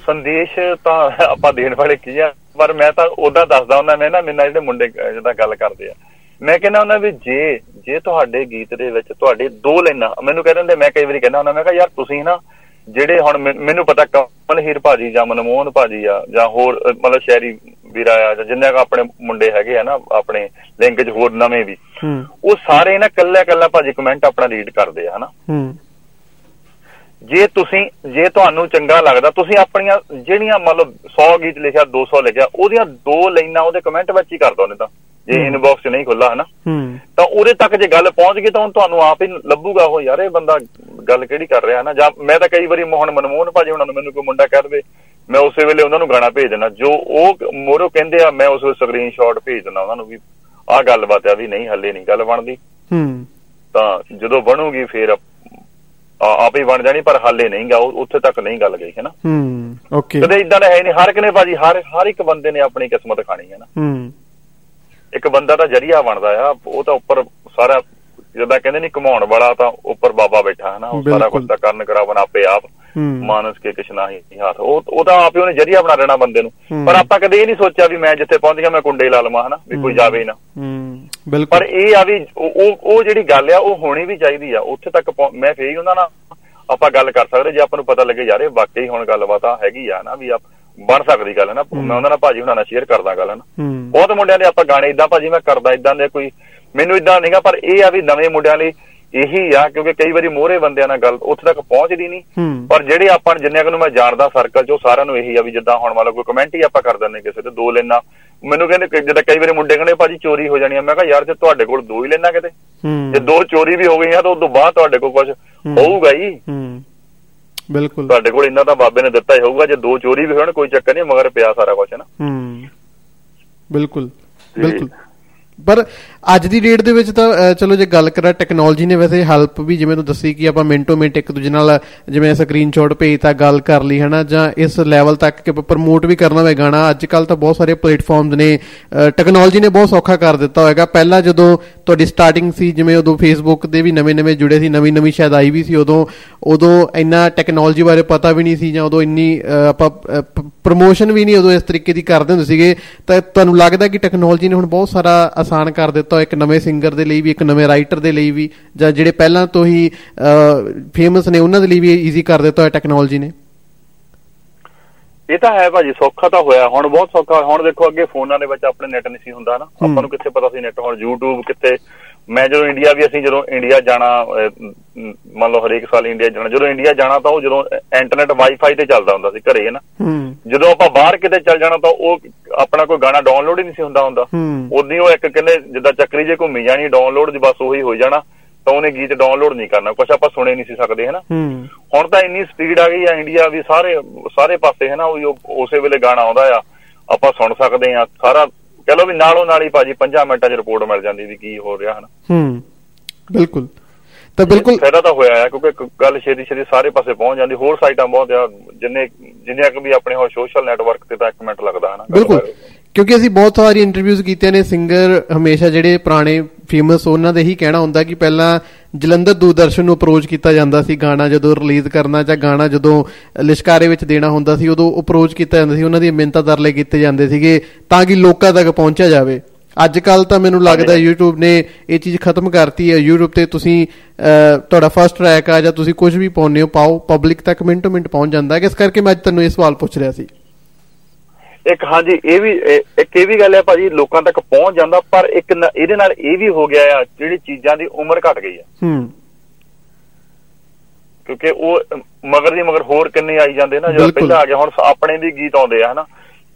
ਸੰਦੇਸ਼ ਤਾਂ ਆਪਾਂ ਦੇਣ ਵਾਲੇ ਕੀ ਆ? ਪਰ ਮੈਂ ਤਾਂ ਉਹਦਾ ਦੱਸਦਾ ਹੁੰਦਾ ਮੈਂ ਨਾ ਮੇਰੇ ਜਿਹੜੇ ਮੁੰਡੇ ਅਹ ਜਿੱਦਾਂ ਗੱਲ ਕਰਦੇ ਆ। ਮੈਂ ਕਹਿੰਦਾ ਉਹਨਾਂ ਵੀ ਜੇ ਜੇ ਤੁਹਾਡੇ ਗੀਤ ਦੇ ਵਿੱਚ ਤੁਹਾਡੇ ਦੋ ਲਾਈਨਾਂ ਮੈਨੂੰ ਕਹਿੰਦੇ ਹੁੰਦੇ ਮੈਂ ਕਈ ਵਾਰੀ ਕਹਿੰਦਾ ਹੁੰਦਾ ਮੈਂ ਕਿਹਾ ਯਾਰ ਤੁਸੀਂ ਨਾ ਜਿਹੜੇ ਹੁਣ ਮੈਨ- ਪਤਾ ਕਮਲ ਹੀਰ ਭਾਜੀ ਜਾਂ ਮਨਮੋਹਨ ਭਾਜੀ ਆ ਜਾਂ ਹੋਰ ਮਤਲਬ ਸ਼ਹਿਰੀ ਵੀਰਾ ਆ ਜਾਂ ਜਿੰਨੇ ਕੁ ਆਪਣੇ ਮੁੰਡੇ ਹੈਗੇ ਆ ਨਾ ਆਪਣੇ ਲਿੰਕ 'ਚ ਹੋਰ ਨਵੇਂ ਵੀ ਉਹ ਸਾਰੇ ਨਾ ਕੱਲਾ ਕੱਲਾ ਭਾਜੀ ਕਮੈਂਟ ਆਪਣਾ ਰੀਡ ਕਰਦੇ ਆ ਹਨਾ? ਜੇ ਤੁਸੀਂ ਜੇ ਤੁਹਾਨੂੰ ਚੰਗਾ ਲੱਗਦਾ ਤੁਸੀਂ ਆਪਣੀਆਂ ਜਿਹੜੀਆਂ ਮੰਨ ਲਓ 100 ਗੀਤ ਲਿਖਿਆ 200 ਲਿਖਿਆ ਉਹਦੀਆਂ ਦੋ ਲਾਈਨਾਂ ਉਹਦੇ ਕਮੈਂਟ ਵਿੱਚ ਹੀ ਕਰ ਦੋ ਨੇ ਤਾਂ। ਜੇ। ਇਨਬਾਕਸ ਨਹੀਂ ਖੁੱਲਾ ਹਨਾ? ਤਾਂ ਉਹਦੇ ਤੱਕ ਜੇ ਗੱਲ ਪਹੁੰਚ ਗਈ ਤਾਂ ਤੁਹਾਨੂੰ ਆਪ ਹੀ ਲੱਭੂਗਾ ਉਹ ਯਾਰ ਇਹ ਬੰਦਾ ਗੱਲ ਕਿਹੜੀ ਕਰ ਰਿਹਾ ਨਾ ਜਾਂ ਮੈਂ ਤਾਂ ਕਈ ਵਾਰੀ ਮੋਹਨ ਮਨਮੋਹਨ ਭਾਜੀ ਉਹਨਾਂ ਨੂੰ ਮੈਨੂੰ ਕੋਈ ਮੁੰਡਾ ਕਹਿ ਦੇਵੇ ਮੈਂ ਉਸੇ ਵੇਲੇ ਉਹਨਾਂ ਨੂੰ ਗਾਣਾ ਭੇਜ ਦੇਣਾ ਜੋ ਉਹ ਮੋਰੋ ਕਹਿੰਦੇ ਆ ਮੈਂ ਉਸ ਵੇਲੇ ਸਕਰੀਨਸ਼ਾਟ ਭੇਜ ਦਿੰਦਾ ਉਹਨਾਂ ਨੂੰ ਵੀ ਆਹ ਗੱਲਬਾਤ ਆ ਵੀ ਨਹੀਂ ਹੱਲੇ ਨਹੀਂ ਗੱਲ ਬਣਦੀ। ਹੂੰ। ਤਾਂ ਜਦੋਂ ਬਣੂਗੀ ਫੇਰ ਆਪ ਬਣ ਜਾਣੀ ਪਰ ਹਾਲੇ ਨਹੀਂ ਗਾ ਉਹ- ਉੱਥੇ ਤੱਕ ਨਹੀਂ ਗੱਲ ਗਈ ਹੈ ਨਾ ਹੂੰ ਓਕੇ। ਕਦੇ ਇਦਾਂ ਦਾ ਹੈ ਨਹੀਂ ਹਰ ਇੱਕ ਨੇ ਭਾਜੀ ਹਰ ਹਰ ਇੱਕ ਬੰਦੇ ਨੇ ਆਪਣੀ ਕਿਸਮਤ ਖਾਣੀ ਹੈ ਨਾ। ਹੂੰ। ਇੱਕ ਬੰਦਾ ਤਾਂ ਜਰੀਆ ਬਣਦਾ ਆ ਉਹ ਤਾਂ ਉੱਪਰ ਸਾਰਾ ਜਿੱਦਾਂ ਕਹਿੰਦੇ ਨਹੀਂ ਕਮਾਉਣ ਵਾਲਾ ਤਾਂ ਉੱਪਰ ਬਾਬਾ ਬੈਠਾ ਹੈ ਨਾ ਉਹ ਸਾਰਾ। ਕੁਝ ਤਾਂ ਕਰਨ ਕਰਾਵਨ ਆਪੇ ਆਪ। ਮਾਨਸ ਕੇ ਕਿਛ ਨਹੀਂ ਹੱਥ। ਉਹ ਉਹ ਤਾਂ ਆਪੇ ਉਹਨੇ ਜਰੀਆ ਬਣਾ ਦੇਣਾ ਬੰਦੇ ਨੂੰ। ਹੂੰ। ਪਰ ਆਪਾਂ ਕਦੇ ਇਹ ਨਹੀਂ ਸੋਚਿਆ ਵੀ ਮੈਂ ਜਿੱਥੇ ਪਹੁੰਚ ਗਿਆ ਮੈਂ ਕੁੰਡੇ ਲਾ ਲਵਾਂ ਹਨਾ? ਵੀ ਕੋਈ ਹੂੰ। ਜਾਵੇ ਹੀ ਨਾ। ਹੂੰ। ਪਰ ਬਿਲਕੁਲ। ਇਹ ਆ ਵੀ ਉਹ ਉਹ- ਜਿਹੜੀ ਗੱਲ ਆ ਉਹ ਹੋਣੀ ਵੀ ਚਾਹੀਦੀ ਆ। ਉੱਥੇ ਤੱਕ ਮੈਂ ਫੇਰ ਹੀ ਉਹਨਾਂ ਨਾਲ ਆਪਾਂ ਗੱਲ ਕਰ ਸਕਦੇ ਜੇ ਆਪਾਂ ਨੂੰ ਪਤਾ ਲੱਗੇ ਯਾਰ ਇਹ ਵਾਕਈ ਹੁਣ ਗੱਲਬਾਤ ਆ ਹੈਗੀ ਆ ਨਾ ਵੀ ਆਪ ਬਣ ਸਕਦੀ ਗੱਲ ਹੈ। ਨਾ ਮੈਂ ਉਹਨਾਂ ਨਾਲ ਭਾਜੀ ਹੁਣਾਂ ਨਾਲ ਸ਼ੇਅਰ ਕਰਦਾ ਗੱਲ ਹੈ ਨਾ ਹੂੰ। ਬਹੁਤ ਮੁੰਡਿਆਂ ਦੇ ਆਪਾਂ ਗਾਣੇ ਇਦਾਂ ਭਾਜੀ ਮੈਂ ਕਰਦਾ ਇਦਾਂ ਦੇ ਕੋਈ ਮੈਨੂੰ ਇਦਾਂ ਨਹੀਂਗਾ ਪਰ ਇਹ ਆ ਵੀ ਨਵੇਂ ਮੁੰਡਿਆਂ ਲਈ ਇਹੀ ਆ ਕਿਉਂਕਿ ਕਈ ਵਾਰੀ ਮੋਹਰੇ ਬੰਦਿਆਂ ਨਾਲ ਗੱਲ ਉੱਥੇ ਤੱਕ ਪਹੁੰਚਦੀ ਨਹੀਂ। ਪਰ ਜਿਹੜੇ ਆਪਾਂ ਜਿੰਨਿਆਂ ਨੂੰ ਮੈਂ ਜਾਣਦਾ ਸਰਕਲ ਚ ਉਹ ਸਾਰਿਆਂ ਨੂੰ ਇਹੀ ਆ ਵੀ ਜਿੱਦਾਂ ਹੁਣ ਲਓ ਕੋਈ ਕਮੈਂਟ ਹੀ ਆਪਾਂ ਕਰ ਦਿੰਦੇ ਕਿਸੇ ਤੇ ਦੋ ਲੈਣਾ। ਮੈਨੂੰ ਕਹਿੰਦੇ ਕਿ ਜਿੱਦਾਂ ਕਈ ਵਾਰੀ ਮੁੰਡੇ ਕਹਿੰਦੇ ਭਾਜੀ ਚੋਰੀ ਹੋ ਜਾਣੀ ਆ। ਮੈਂ ਕਿਹਾ ਯਾਰ ਜੇ ਤੁਹਾਡੇ ਕੋਲ ਦੋ ਹੀ ਲੈਣਾ ਕਿਤੇ ਜੇ ਦੋ ਚੋਰੀ ਵੀ ਹੋ ਗਈਆਂ ਤਾਂ ਉਸ ਤੋਂ ਬਾਅਦ ਤੁਹਾਡੇ ਕੋਲ ਕੁਝ। ਹੋਊਗਾ ਹੀ। ਬਿਲਕੁਲ। ਤੁਹਾਡੇ ਕੋਲ ਇੰਨਾ ਤਾਂ ਬਾਬੇ ਨੇ ਦਿੱਤਾ ਹੀ ਹੋਊਗਾ ਜੇ ਦੋ ਚੋਰੀ ਵੀ ਹੋਣ ਕੋਈ ਚੱਕਰ ਨਹੀਂ ਮਗਰ ਪਿਆ ਸਾਰਾ ਕੁਝ ਨਾ। ਹੂੰ। ਬਿਲਕੁਲ। ਬਿਲਕੁਲ। ਪਰ ਅੱਜ ਦੀ ਡੇਟ ਦੇ ਵਿੱਚ ਤਾਂ ਅਹ, ਚਲੋ ਜੇ ਗੱਲ ਕਰਾਂ ਟੈਕਨੋਲੋਜੀ ਨੇ ਵੈਸੇ ਹੈਲਪ ਵੀ ਜਿਵੇਂ ਤੂੰ ਦੱਸੀ ਕਿ ਆਪਾਂ ਮਿੰਟੋ ਮਿੰਟ ਇੱਕ ਦੂਜੇ ਨਾਲ ਜਿਵੇਂ ਸਕਰੀਨਸ਼ਾਟ ਭੇਜਤਾ ਗੱਲ ਕਰ ਲਈ ਹਨਾ? ਜਾਂ ਇਸ ਲੈਵਲ ਤੱਕ ਕਿ ਪ੍ਰਮੋਟ ਵੀ ਕਰਨਾ ਹੋਵੇ ਗਾਣਾ ਅੱਜ ਕੱਲ ਤਾਂ ਬਹੁਤ ਸਾਰੇ ਪਲੇਟਫਾਰਮਸ ਨੇ ਟੈਕਨੋਲੋਜੀ ਨੇ ਬਹੁਤ ਸੌਖਾ ਕਰ ਦਿੱਤਾ ਹੋਵੇਗਾ ਪਹਿਲਾਂ ਜਦੋਂ ਤੁਹਾਡੀ ਸਟਾਰਟਿੰਗ ਸੀ ਜਿਵੇਂ ਉਦੋਂ ਫੇਸਬੁੱਕ ਦੇ ਵੀ ਨਵੇਂ-ਨਵੇਂ ਜੁੜੇ ਸੀ ਨਵੀਂ-ਨਵੀਂ ਸ਼ਾਇਦ ਆਈ ਵੀ ਸੀ ਉਦੋਂ ਉਦੋਂ ਇੰਨਾ ਟੈਕਨੋਲੋਜੀ ਬਾਰੇ ਪਤਾ ਵੀ ਨਹੀਂ ਸੀ ਜਾਂ ਉਦੋਂ ਇੰਨੀ ਅਹ, ਆਪਾਂ ਪ੍ਰੋਮੋਸ਼ਨ ਵੀ ਨਹੀਂ ਉਦੋਂ ਇਸ ਤਰੀਕੇ ਦੀ ਕਰਦੇ ਹੁੰਦੇ ਸੀਗੇ। ਤਾਂ ਤੁਹਾਨੂੰ ਲੱਗਦਾ ਕਿ ਟੈਕਨੋਲੋਜੀ ਨੇ ਹੁਣ ਬਹੁਤ ਸਾਰਾ ਆਸਾਨ ਕਰ ਦਿੱਤਾ ਇੱਕ ਨਵੇਂ ਸਿੰਗਰ ਦੇ ਲਈ ਵੀ ਇੱਕ ਨਵੇਂ ਰਾਈਟਰ ਦੇ ਲਈ ਵੀ ਜਾਂ ਜਿਹੜੇ ਪਹਿਲਾਂ ਤੋਂ ਹੀ ਫੇਮਸ ਨੇ ਉਹਨਾਂ ਦੇ ਲਈ ਵੀ ਈਜ਼ੀ ਕਰ ਦਿੱਤਾ ਹੈ ਟੈਕਨੋਲੋਜੀ ਨੇ? ਇਹ ਤਾਂ ਹੈ ਭਾਜੀ ਸੌਖਾ ਤਾਂ ਹੋਇਆ। ਹੁਣ ਬਹੁਤ ਸੌਖਾ ਹੁਣ ਦੇਖੋ ਅੱਗੇ ਫੋਨਾਂ ਦੇ ਵਿੱਚ ਆਪਣੇ ਨੈਟ ਨਹੀਂ ਸੀ ਹੁੰਦਾ ਨਾ। ਆਪਾਂ ਨੂੰ ਕਿੱਥੇ ਪਤਾ ਸੀ ਨੈਟ ਹੁਣ YouTube ਕਿੱਥੇ ਮੈਂ ਜਦੋਂ ਇੰਡੀਆ ਵੀ ਅਸੀਂ ਜਦੋਂ ਇੰਡੀਆ ਜਾਣਾ ਮੰਨ ਲਓ ਹਰੇਕ ਸਾਲ ਇੰਡੀਆ ਜਾਣਾ ਜਦੋਂ ਇੰਡੀਆ ਜਾਣਾ ਤਾਂ ਉਹ ਜਦੋਂ ਇੰਟਰਨੈਟ ਵਾਈਫਾਈ ਤੇ ਚੱਲਦਾ ਹੁੰਦਾ ਸੀ ਘਰੇ ਨਾ? ਹੂੰ। ਜਦੋਂ ਆਪਾਂ ਬਾਹਰ ਕਿਤੇ ਚੱਲ ਜਾਣਾ ਤਾਂ ਉਹ ਆਪਣਾ ਕੋਈ ਗਾਣਾ ਡਾਊਨਲੋਡ ਹੀ ਨਹੀਂ ਸੀ ਹੁੰਦਾ ਹੁੰਦਾ। ਹੂੰ। ਉਦੋਂ ਹੀ ਉਹ ਇੱਕ ਕਹਿੰਦੇ ਜਿੱਦਾਂ ਚੱਕਰੀ ਜੇ ਘੁੰਮੀ ਜਾਣੀ ਡਾਊਨਲੋਡ ਦੀ ਬਸ ਉਹੀ ਹੋ ਜਾਣਾ ਤਾਂ ਉਹਨੇ ਗੀਤ ਡਾਊਨਲੋਡ ਨਹੀਂ ਕਰਨਾ ਕੁਝ ਆਪਾਂ ਸੁਣੇ ਨਹੀਂ ਸੀ ਸਕਦੇ ਹਨਾ ਹੂੰ। ਹੁਣ ਤਾਂ ਇੰਨੀ ਸਪੀਡ ਆ ਗਈ ਆ ਇੰਡੀਆ ਵੀ ਸਾਰੇ ਸਾਰੇ ਪਾਸੇ ਹਨਾ ਉਹ ਉਸੇ ਵੇਲੇ ਗਾਣਾ ਆਉਂਦਾ ਆ ਆਪਾਂ ਸੁਣ ਸਕਦੇ ਆ ਸਾਰਾ ਲਓ ਵੀ ਨਾਲੋਂ ਨਾਲ ਹੀ ਭਾਜੀ 5 ਮਿੰਟਾਂ 'ਚ ਰਿਪੋਰਟ ਮਿਲ ਜਾਂਦੀ ਵੀ ਕੀ ਹੋ ਰਿਹਾ ਹਨਾ। ਹੂੰ ਬਿਲਕੁਲ। ਤਾਂ ਬਿਲਕੁਲ ਫਾਇਦਾ ਤਾਂ ਹੋਇਆ ਹੈ ਕਿਉਂਕਿ ਗੱਲ ਛੇਤੀ ਛੇਤੀ ਸਾਰੇ ਪਾਸੇ ਪਹੁੰਚ ਜਾਂਦੀ ਹੋਰ ਸਾਈਟਾਂ ਬਹੁਤ ਆ ਜਿੰਨੇ ਜਿੰਨੇ ਕਿ ਵੀ ਆਪਣੇ ਹੋ ਸੋਸ਼ਲ ਨੈਟਵਰਕ ਤੇ ਤਾਂ 1 ਮਿੰਟ ਲੱਗਦਾ ਹਨਾ। ਬਿਲਕੁਲ ਕਿਉਂਕਿ ਅਸੀਂ ਬਹੁਤ ਸਾਰੀ ਇੰਟਰਵਿਊਜ਼ ਕੀਤੀਆਂ ਨੇ ਸਿੰਗਰ ਹਮੇਸ਼ਾ ਜਿਹੜੇ ਪੁਰਾਣੇ ਫੇਮਸ ਉਹਨਾਂ ਦੇ ਹੀ ਕਹਿਣਾ ਹੁੰਦਾ ਕਿ ਪਹਿਲਾਂ ਜਲੰਧਰ ਦੂਰਦਰਸ਼ਨ ਨੂੰ ਅਪਰੋਚ ਕੀਤਾ ਜਾਂਦਾ ਸੀ, ਗਾਣਾ ਜਦੋਂ ਰਿਲੀਜ਼ ਕਰਨਾ ਜਾਂ ਗਾਣਾ ਜਦੋਂ ਲਿਸ਼ਕਾਰੇ ਵਿੱਚ ਦੇਣਾ ਹੁੰਦਾ ਸੀ, ਉਦੋਂ ਅਪਰੋਚ ਕੀਤਾ ਜਾਂਦਾ ਸੀ, ਉਹਨਾਂ ਦੀਆਂ ਮਿੰਨਤਾਂ ਤਰਲੇ ਕੀਤੇ ਜਾਂਦੇ ਸੀਗੇ ਤਾਂ ਕਿ ਲੋਕਾਂ ਤੱਕ ਪਹੁੰਚਿਆ ਜਾਵੇ। ਅੱਜ ਕੱਲ ਤਾਂ ਮੈਨੂੰ ਲੱਗਦਾ YouTube ਨੇ ਇਹ ਚੀਜ਼ ਖਤਮ ਕਰਤੀ ਹੈ। YouTube ਤੇ ਤੁਸੀਂ ਤੁਹਾਡਾ ਫਰਸਟ ਟਰੈਕ ਆ ਜਾਂ ਤੁਸੀਂ ਕੁਝ ਵੀ ਪਾਉਂਦੇ ਹੋ, ਪਾਓ। ਪਬਲਿਕ ਤੱਕ ਮਿੰਟੋ ਮਿੰਟ ਪਹੁੰਚ ਜਾਂਦਾ ਹੈ। ਇਸ ਕਰਕੇ ਮੈਂ ਅੱਜ ਤੁਹਾਨੂੰ ਇਹ ਸਵਾਲ ਪੁੱਛ ਰਿਹਾ ਸੀ। ਇੱਕ ਹਾਂਜੀ ਇਹ ਵੀ ਇੱਕ ਇਹ ਵੀ ਗੱਲ ਹੈ ਭਾਜੀ ਲੋਕਾਂ ਤੱਕ ਪਹੁੰਚ ਜਾਂਦਾ ਪਰ ਇੱਕ ਇਹਦੇ ਨਾਲ ਇਹ ਵੀ ਹੋ ਗਿਆ ਆ ਜਿਹੜੀ ਚੀਜ਼ਾਂ ਦੀ ਉਮਰ ਘਟ ਗਈ ਆ ਹੂੰ। ਕਿਉਂਕਿ ਉਹ ਮਗਰ ਦੀ ਮਗਰ ਹੋਰ ਕਿੰਨੇ ਆਈ ਜਾਂਦੇ ਨਾ ਜਦੋਂ ਪਹਿਲਾਂ ਆ ਗਿਆ ਹੁਣ ਆਪਣੇ ਵੀ ਗੀਤ ਆਉਂਦੇ ਆ ਹਨਾ।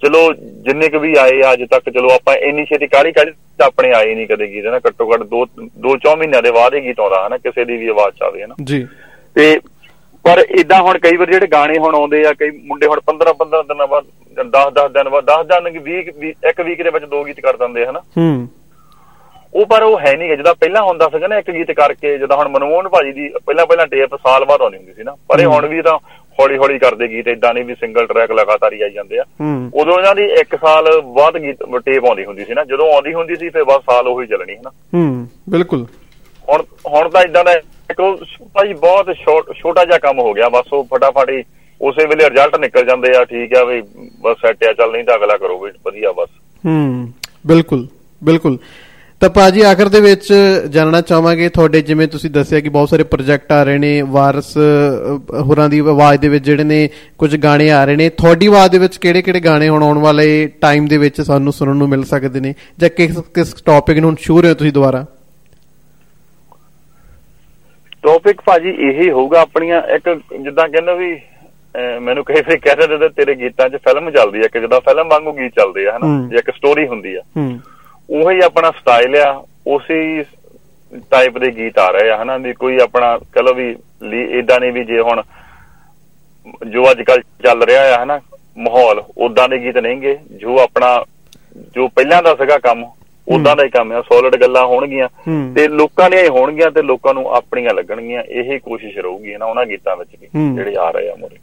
ਚਲੋ ਜਿੰਨੇ ਕੁ ਵੀ ਆਏ ਅੱਜ ਤੱਕ ਚਲੋ ਆਪਾਂ ਇੰਨੀ ਛੇਤੀ ਕਾਲੀ ਤਾਂ ਆਪਣੇ ਆਏ ਨਹੀਂ ਕਦੇ ਗੀਤ ਨਾ ਘੱਟੋ ਘੱਟ 2 2 4 ਮਹੀਨਿਆਂ ਦੇ ਬਾਅਦ ਹੀ ਗੀਤ ਆਉਂਦਾ ਹਨਾ ਕਿਸੇ ਦੀ ਵੀ ਆਵਾਜ਼ ਆਵੇ ਹਨਾ। ਜੀ। ਤੇ ਪਰ ਇਦਾਂ ਹੁਣ ਕਈ ਵਾਰ ਜਿਹੜੇ ਗਾਣੇ ਹੁਣ ਆਉਂਦੇ ਆ ਕਈ ਮੁੰਡੇ ਹੁਣ 15 15 ਦਿਨਾਂ ਬਾਅਦ 10 10 ਦਿਨ ਬਾਅਦ 10 ਦਿਨ ਕਿ 20 ਇੱਕ ਵੀਕ ਦੇ ਵਿੱਚ ਦੋ ਗੀਤ ਕਰ ਦਿੰਦੇ ਹਨਾ? ਹੂੰ। ਉਹ ਪਰ ਉਹ ਹੈ ਨਹੀਂ ਜਿਹਦਾ ਪਹਿਲਾਂ ਹੁੰਦਾ ਸੀਗਾ ਨਾ ਇੱਕ ਗੀਤ ਕਰਕੇ ਜਦੋਂ ਹੁਣ ਮਨਮੋਹਨ ਭਾਜੀ ਦੀ ਪਹਿਲਾਂ ਪਹਿਲਾਂ ਟੇਪ ਸਾਲ ਬਾਅਦ ਆਉਂਦੀ ਹੁੰਦੀ ਸੀ ਨਾ। ਪਰ ਇਹ ਹੁਣ ਵੀ ਤਾਂ ਹੌਲੀ ਹੌਲੀ ਕਰਦੇ ਗੀਤ ਇਦਾਂ ਨਹੀਂ ਵੀ ਸਿੰਗਲ ਟਰੈਕ ਲਗਾਤਾਰ ਹੀ ਆਈ ਜਾਂਦੇ ਆ। ਉਦੋਂ ਇਹਨਾਂ ਦੀ 1 ਸਾਲ ਬਾਅਦ ਗੀਤ ਟੇਪ ਆਉਂਦੀ ਹੁੰਦੀ ਸੀ ਨਾ। ਜਦੋਂ ਆਉਂਦੀ ਹੁੰਦੀ ਸੀ ਫਿਰ ਬਸ ਸਾਲ ਉਹੀ ਚੱਲਣੀ ਹੈ ਨਾ ਹੂੰ ਬਿਲਕੁਲ। ਹੁਣ ਹੁਣ ਤਾਂ ਇਦਾਂ ਦਾ ਇੱਕ ਭਾਈ ਬਹੁਤ ਛੋਟਾ ਜਿਹਾ ਕੰਮ ਹੋ ਗਿਆ, ਬਸ ਉਹ ਫਟਾਫਟ ਹੀ ਉਸੇ ਵੇਲੇ ਰਿਜ਼ਲਟ ਨਿਕਲ ਜਾਂਦੇ ਆ, ਠੀਕ ਆ ਵੀ ਬਸ ਸੈੱਟ ਆ, ਚੱਲ ਨਹੀਂ ਤਾਂ ਅਗਲਾ ਕਰੋ, ਵੀ ਵਧੀਆ ਬਸ। ਹੂੰ, ਬਿਲਕੁਲ ਬਿਲਕੁਲ। ਤਾਂ ਭਾਜੀ, ਆਖਰ ਦੇ ਵਿੱਚ ਜਾਣਨਾ ਚਾਹਾਂਗੇ, ਤੁਹਾਡੇ ਜਿਵੇਂ ਤੁਸੀਂ ਦੱਸਿਆ ਕਿ ਬਹੁਤ ਸਾਰੇ ਪ੍ਰੋਜੈਕਟ ਆ ਰਹੇ ਨੇ, ਵਾਰਸ ਹੋਰਾਂ ਦੀ ਆਵਾਜ਼ ਦੇ ਵਿੱਚ ਜਿਹੜੇ ਨੇ ਕੁਝ ਗਾਣੇ ਆ ਰਹੇ ਨੇ, ਤੁਹਾਡੀ ਆਵਾਜ਼ ਦੇ ਵਿੱਚ ਕਿਹੜੇ-ਕਿਹੜੇ ਗਾਣੇ ਹੁਣ ਆਉਣ ਵਾਲੇ ਟਾਈਮ ਦੇ ਵਿੱਚ ਸਾਨੂੰ ਸੁਣਨ ਨੂੰ ਮਿਲ ਸਕਦੇ ਨੇ? ਜਾਂ ਕਿਸ ਕਿਸ ਟੌਪਿਕ ਨੂੰ ਸ਼ੂਰ ਹੋ ਤੁਸੀਂ ਦੁਬਾਰਾ? ਟੌਪਿਕ ਭਾਜੀ ਇਹੀ ਹੋਊਗਾ ਆਪਣੀਆਂ ਇੱਕ ਜਿੱਦਾਂ ਕਹਿੰਦੇ ਵੀ ਮੈਨੂੰ ਕਹੇ ਫਿਰ ਕਹਿੰਦੇ ਦਿੰਦੇ ਤੇਰੇ ਗੀਤਾਂ 'ਚ ਫਿਲਮ ਚੱਲਦੀ ਹੈ ਕਿ ਜਿੱਦਾਂ ਫਿਲਮ ਵਾਂਗੂ ਗੀਤ ਚੱਲਦੇ ਆ ਹਨਾ? ਜੇ ਇੱਕ ਸਟੋਰੀ ਹੁੰਦੀ ਆ। ਉਹੀ ਆਪਣਾ ਸਟਾਈਲ ਆ ਉਸੇ ਟਾਈਪ ਦੇ ਗੀਤ ਆ ਰਹੇ ਆ ਹਨਾ? ਵੀ ਕੋਈ ਆਪਣਾ ਕਹ ਲੋ ਵੀ ਇਦਾਂ ਨਹੀਂ ਵੀ ਜੇ ਹੁਣ ਜੋ ਅੱਜ ਕੱਲ ਚੱਲ ਰਿਹਾ ਆ ਹਨਾ? ਮਾਹੌਲ ਉਦਾਂ ਦੇ ਗੀਤ ਨਹੀਂਗੇ। ਜੋ ਆਪਣਾ ਜੋ ਪਹਿਲਾਂ ਦਾ ਸੀਗਾ ਕੰਮ ਉਦਾਂ ਦਾ ਹੀ ਕੰਮ ਆ ਸੋਲਿਡ ਗੱਲਾਂ ਹੋਣਗੀਆਂ ਤੇ ਲੋਕਾਂ ਦੀਆਂ ਹੀ ਹੋਣਗੀਆਂ ਤੇ ਲੋਕਾਂ ਨੂੰ ਆਪਣੀਆਂ ਲੱਗਣਗੀਆਂ ਇਹੀ ਕੋਸ਼ਿਸ਼ ਰਹੂਗੀ ਨਾ ਉਹਨਾਂ ਗੀਤਾਂ ਵਿੱਚ ਵੀ ਜਿਹੜੇ ਆ ਰਹੇ ਆ ਮੋਰੇ।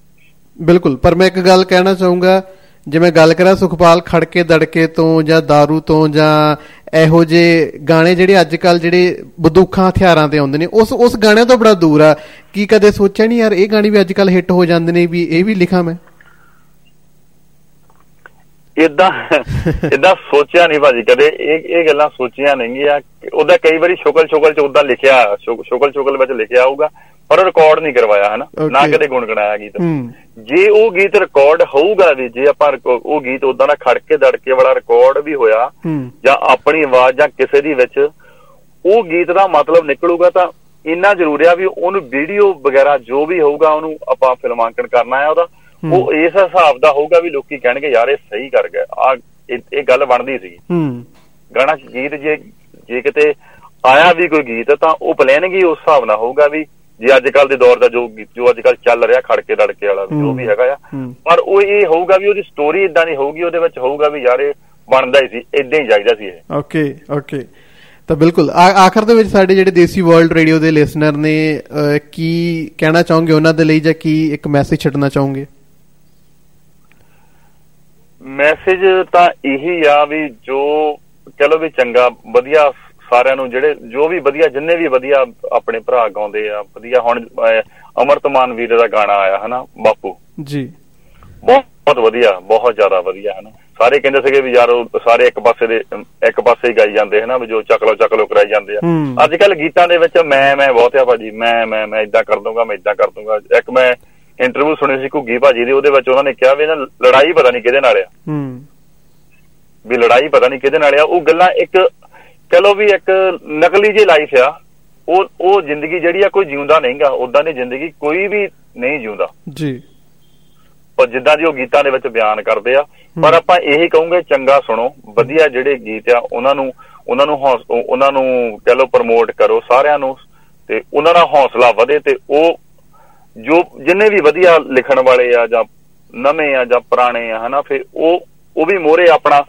ਬਿਲਕੁਲ ਪਰ ਮੈਂ ਇੱਕ ਗੱਲ ਕਹਿਣਾ ਚਾਹੂੰਗਾ ਜਿਵੇਂ ਗੱਲ ਕਰਾਂ ਸੁਖਪਾਲ ਖੜਕੇ ਦੜਕੇ ਤੋਂ ਜਾਂ दारू ਤੋਂ ਜਾਂ ਇਹੋ ਜੇ ਗਾਣੇ ਜਿਹੜੇ ਅੱਜ ਕੱਲ ਜਿਹੜੇ ਬੰਦੂਖਾਂ ਹਥਿਆਰਾਂ ਤੇ ਆਉਂਦੇ ਨੇ ਉਸ ਉਸ ਗਾਣਿਆਂ ਤੋਂ ਬੜਾ ਦੂਰ ਆ। ਕੀ ਕਦੇ ਸੋਚਿਆ ਨਹੀਂ ਯਾਰ ਇਹ ਗਾਣੇ ਵੀ ਅੱਜ ਕੱਲ ਹਿੱਟ ਹੋ ਜਾਂਦੇ ਨੇ ਵੀ ਇਹ ਵੀ ਲਿਖਾਂ ਮੈਂ? ਇਦਾਂ ਇਦਾਂ ਸੋਚਿਆ ਨਹੀਂ ਭਾਜੀ ਕਦੇ ਇਹ ਇਹ ਗੱਲਾਂ ਸੋਚੀਆਂ ਨਹੀਂ ਆ ਉਹਦਾ ਕਈ ਵਾਰੀ ਸ਼ੁਕਲ ਸ਼ੁਕਲ ਚ ਉਦਾਂ ਲਿਖਿਆ ਸ਼ੁਕਲ ਸ਼ੁਕਲ ਵਿੱਚ ਲਿਖਿਆ ਆਊਗਾ ਪਰ ਰਿਕਾਰਡ ਨਹੀਂ ਕਰਵਾਇਆ ਹਨਾ। ਨਾ ਕਦੇ ਗੁੰਗਣਾਇਆ ਗੀਤ। ਜੇ ਉਹ ਗੀਤ ਰਿਕਾਰਡ ਹੋਊਗਾ ਵੀ ਜੇ ਆਪਾਂ ਉਹ ਗੀਤ ਉਦਾਂ ਦਾ ਖੜਕੇ ਦੜਕੇ ਵਾਲਾ ਰਿਕਾਰਡ ਵੀ ਹੋਇਆ ਜਾਂ ਆਪਣੀ ਆਵਾਜ਼ ਜਾਂ ਕਿਸੇ ਦੀ ਵਿੱਚ ਉਹ ਗੀਤ ਦਾ ਮਤਲਬ ਨਿਕਲੂਗਾ ਤਾਂ ਇੰਨਾ ਜ਼ਰੂਰੀ ਆ ਵੀ ਉਹਨੂੰ ਵੀਡੀਓ ਵਗੈਰਾ ਜੋ ਵੀ ਹੋਊਗਾ ਉਹਨੂੰ ਆਪਾਂ ਫਿਲਮਾਂਕਣ ਕਰਨਾ ਹੈ ਉਹਦਾ। ਉਹ ਇਸ ਹਿਸਾਬ ਦਾ ਹੋਊਗਾ ਵੀ ਲੋਕੀ ਕਹਿਣਗੇ ਯਾਰ ਇਹ ਸਹੀ ਕਰ ਗਿਆ। ਆ ਇਹ ਗੱਲ ਬਣਦੀ ਸੀ। ਗਾਣਾ ਗੀਤ ਜੇ ਜੇ ਕਿਤੇ ਆਇਆ ਵੀ ਕੋਈ ਗੀਤ ਤਾਂ ਉਹ ਪਲਾਨਿੰਗ ਹੀ ਉਸ ਹਿਸਾਬ ਨਾਲ ਹੋਊਗਾ ਵੀ ਜੇ ਅੱਜ ਕੱਲ ਦੇ ਦੌਰ ਦਾ ਜੋ ਜੋ ਅੱਜ ਕੱਲ ਚੱਲ ਰਿਹਾ ਖੜਕੇ ਲੜਕੇ ਵਾਲਾ ਜੋ ਵੀ ਹੈਗਾ ਆ ਪਰ ਉਹ ਇਹ ਹੋਊਗਾ ਵੀ ਉਹਦੀ ਸਟੋਰੀ ਇਦਾਂ ਨਹੀਂ ਹੋਊਗੀ ਉਹਦੇ ਵਿੱਚ ਹੋਊਗਾ ਵੀ ਯਾਰ ਇਹ ਬਣਦਾ ਹੀ ਸੀ ਇਦਾਂ ਹੀ ਚਾਹੀਦਾ ਸੀ ਇਹ। Okay okay. ਤਾਂ ਬਿਲਕੁਲ ਆਖਰ ਦੇ ਵਿੱਚ ਸਾਡੇ ਜਿਹੜੇ ਦੇਸੀ ਵਰਲਡ ਰੇਡੀਓ ਦੇ ਲਿਸਨਰ ਨੇ ਕੀ ਕਹਿਣਾ ਚਾਹੋਗੇ ਉਹਨਾਂ ਦੇ ਲਈ ਜਾਂ ਕੀ ਇੱਕ ਮੈਸੇਜ ਛੱਡਣਾ ਚਾਹੋਗੇ? ਮੈਸੇਜ ਤਾਂ ਇਹੀ ਆ ਵੀ ਜੋ ਚਲੋ ਵੀ ਚੰਗਾ ਵਧੀਆ ਸਾਰਿਆਂ ਨੂੰ ਜਿਹੜੇ ਜੋ ਵੀ ਵਧੀਆ ਜਿੰਨੇ ਵੀ ਵਧੀਆ ਆਪਣੇ ਭਰਾ ਗਾਉਂਦੇ ਆ ਵਧੀਆ ਹੁਣ ਅਮਰਤਮਾਨ ਵੀਰ ਦਾ ਗਾਣਾ ਆਇਆ ਹਨਾ ਬਾਪੂ? ਜੀ। ਬਹੁਤ ਵਧੀਆ ਬਹੁਤ ਜ਼ਿਆਦਾ ਵਧੀਆ ਹਨਾ। ਸਾਰੇ ਕਹਿੰਦੇ ਸੀਗੇ ਵੀ ਯਾਰ ਸਾਰੇ ਇੱਕ ਪਾਸੇ ਦੇ ਇੱਕ ਪਾਸੇ ਹੀ ਗਾਈ ਜਾਂਦੇ ਹਨਾ ਵੀ ਜੋ ਚੱਕਲੋ ਚੱਕਲੋ ਕਰਾਈ ਜਾਂਦੇ ਆ। ਅੱਜ ਕੱਲ ਗੀਤਾਂ ਦੇ ਵਿੱਚ ਮੈਂ ਮੈਂ ਬਹੁਤ ਆ ਭਾਜੀ ਮੈਂ ਮੈਂ ਮੈਂ ਇਦਾਂ ਕਰ ਦੂੰਗਾ ਮੈਂ ਇਦਾਂ ਕਰ ਦੂੰਗਾ ਇੱਕ ਮੈਂ ਇੰਟਰਵਿਊ ਸੁਣੀ ਸੀ ਘੁੱਗੀ ਭਾਜੀ ਦੀ ਉਹਦੇ ਵਿੱਚ ਉਹਨਾਂ ਨੇ ਕਿਹਾ ਵੀ ਨਾ ਲੜਾਈ ਪਤਾ ਨਹੀਂ ਕਿਹਦੇ ਨਾਲ ਆ। ਹੂੰ। ਵੀ ਲੜਾਈ ਪਤਾ ਨਹੀਂ ਕਿਹਦੇ ਨਾਲ ਆ। ਉਹ ਗੱਲਾਂ ਇੱਕ ਚਲੋ ਵੀ ਇੱਕ ਨਕਲੀ ਜਿਹੀ ਲਾਈਫ ਆ। ਉਹ ਉਹ ਜ਼ਿੰਦਗੀ ਜਿਹੜੀ ਆ ਕੋਈ ਜਿਉਂਦਾ ਨਹੀਂਗਾ। ਉਦਾਂ ਦੀ ਜ਼ਿੰਦਗੀ ਕੋਈ ਵੀ ਨਹੀਂ ਜਿਉਂਦਾ। ਜੀ। ਪਰ ਜਿੱਦਾਂ ਦੀ ਉਹ ਗੀਤਾਂ ਦੇ ਵਿੱਚ ਬਿਆਨ ਕਰਦੇ ਆ ਪਰ ਆਪਾਂ ਇਹੀ ਕਹੂੰਗੇ ਚੰਗਾ ਸੁਣੋ। ਵਧੀਆ ਜਿਹੜੇ ਗੀਤ ਆ ਉਹਨਾਂ ਨੂੰ ਉਹਨਾਂ ਨੂੰ ਉਹਨਾਂ ਨੂੰ ਕਹ ਲਓ ਪ੍ਰਮੋਟ ਕਰੋ ਸਾਰਿਆਂ ਨੂੰ। ਤੇ ਉਹਨਾਂ ਦਾ ਹੌਸਲਾ ਵਧੇ ਤੇ ਉਹ ਜੋ ਜਿੰਨੇ ਵੀ ਵਧੀਆ ਲਿਖਣ ਵਾਲੇ ਆ ਜਾਂ ਨਵੇਂ ਆ ਜਾਂ ਪੁਰਾਣੇ ਆ ਹਨਾ ਫਿਰ ਉਹ ਉਹ ਵੀ ਮੋਰੇ ਆਪਣਾ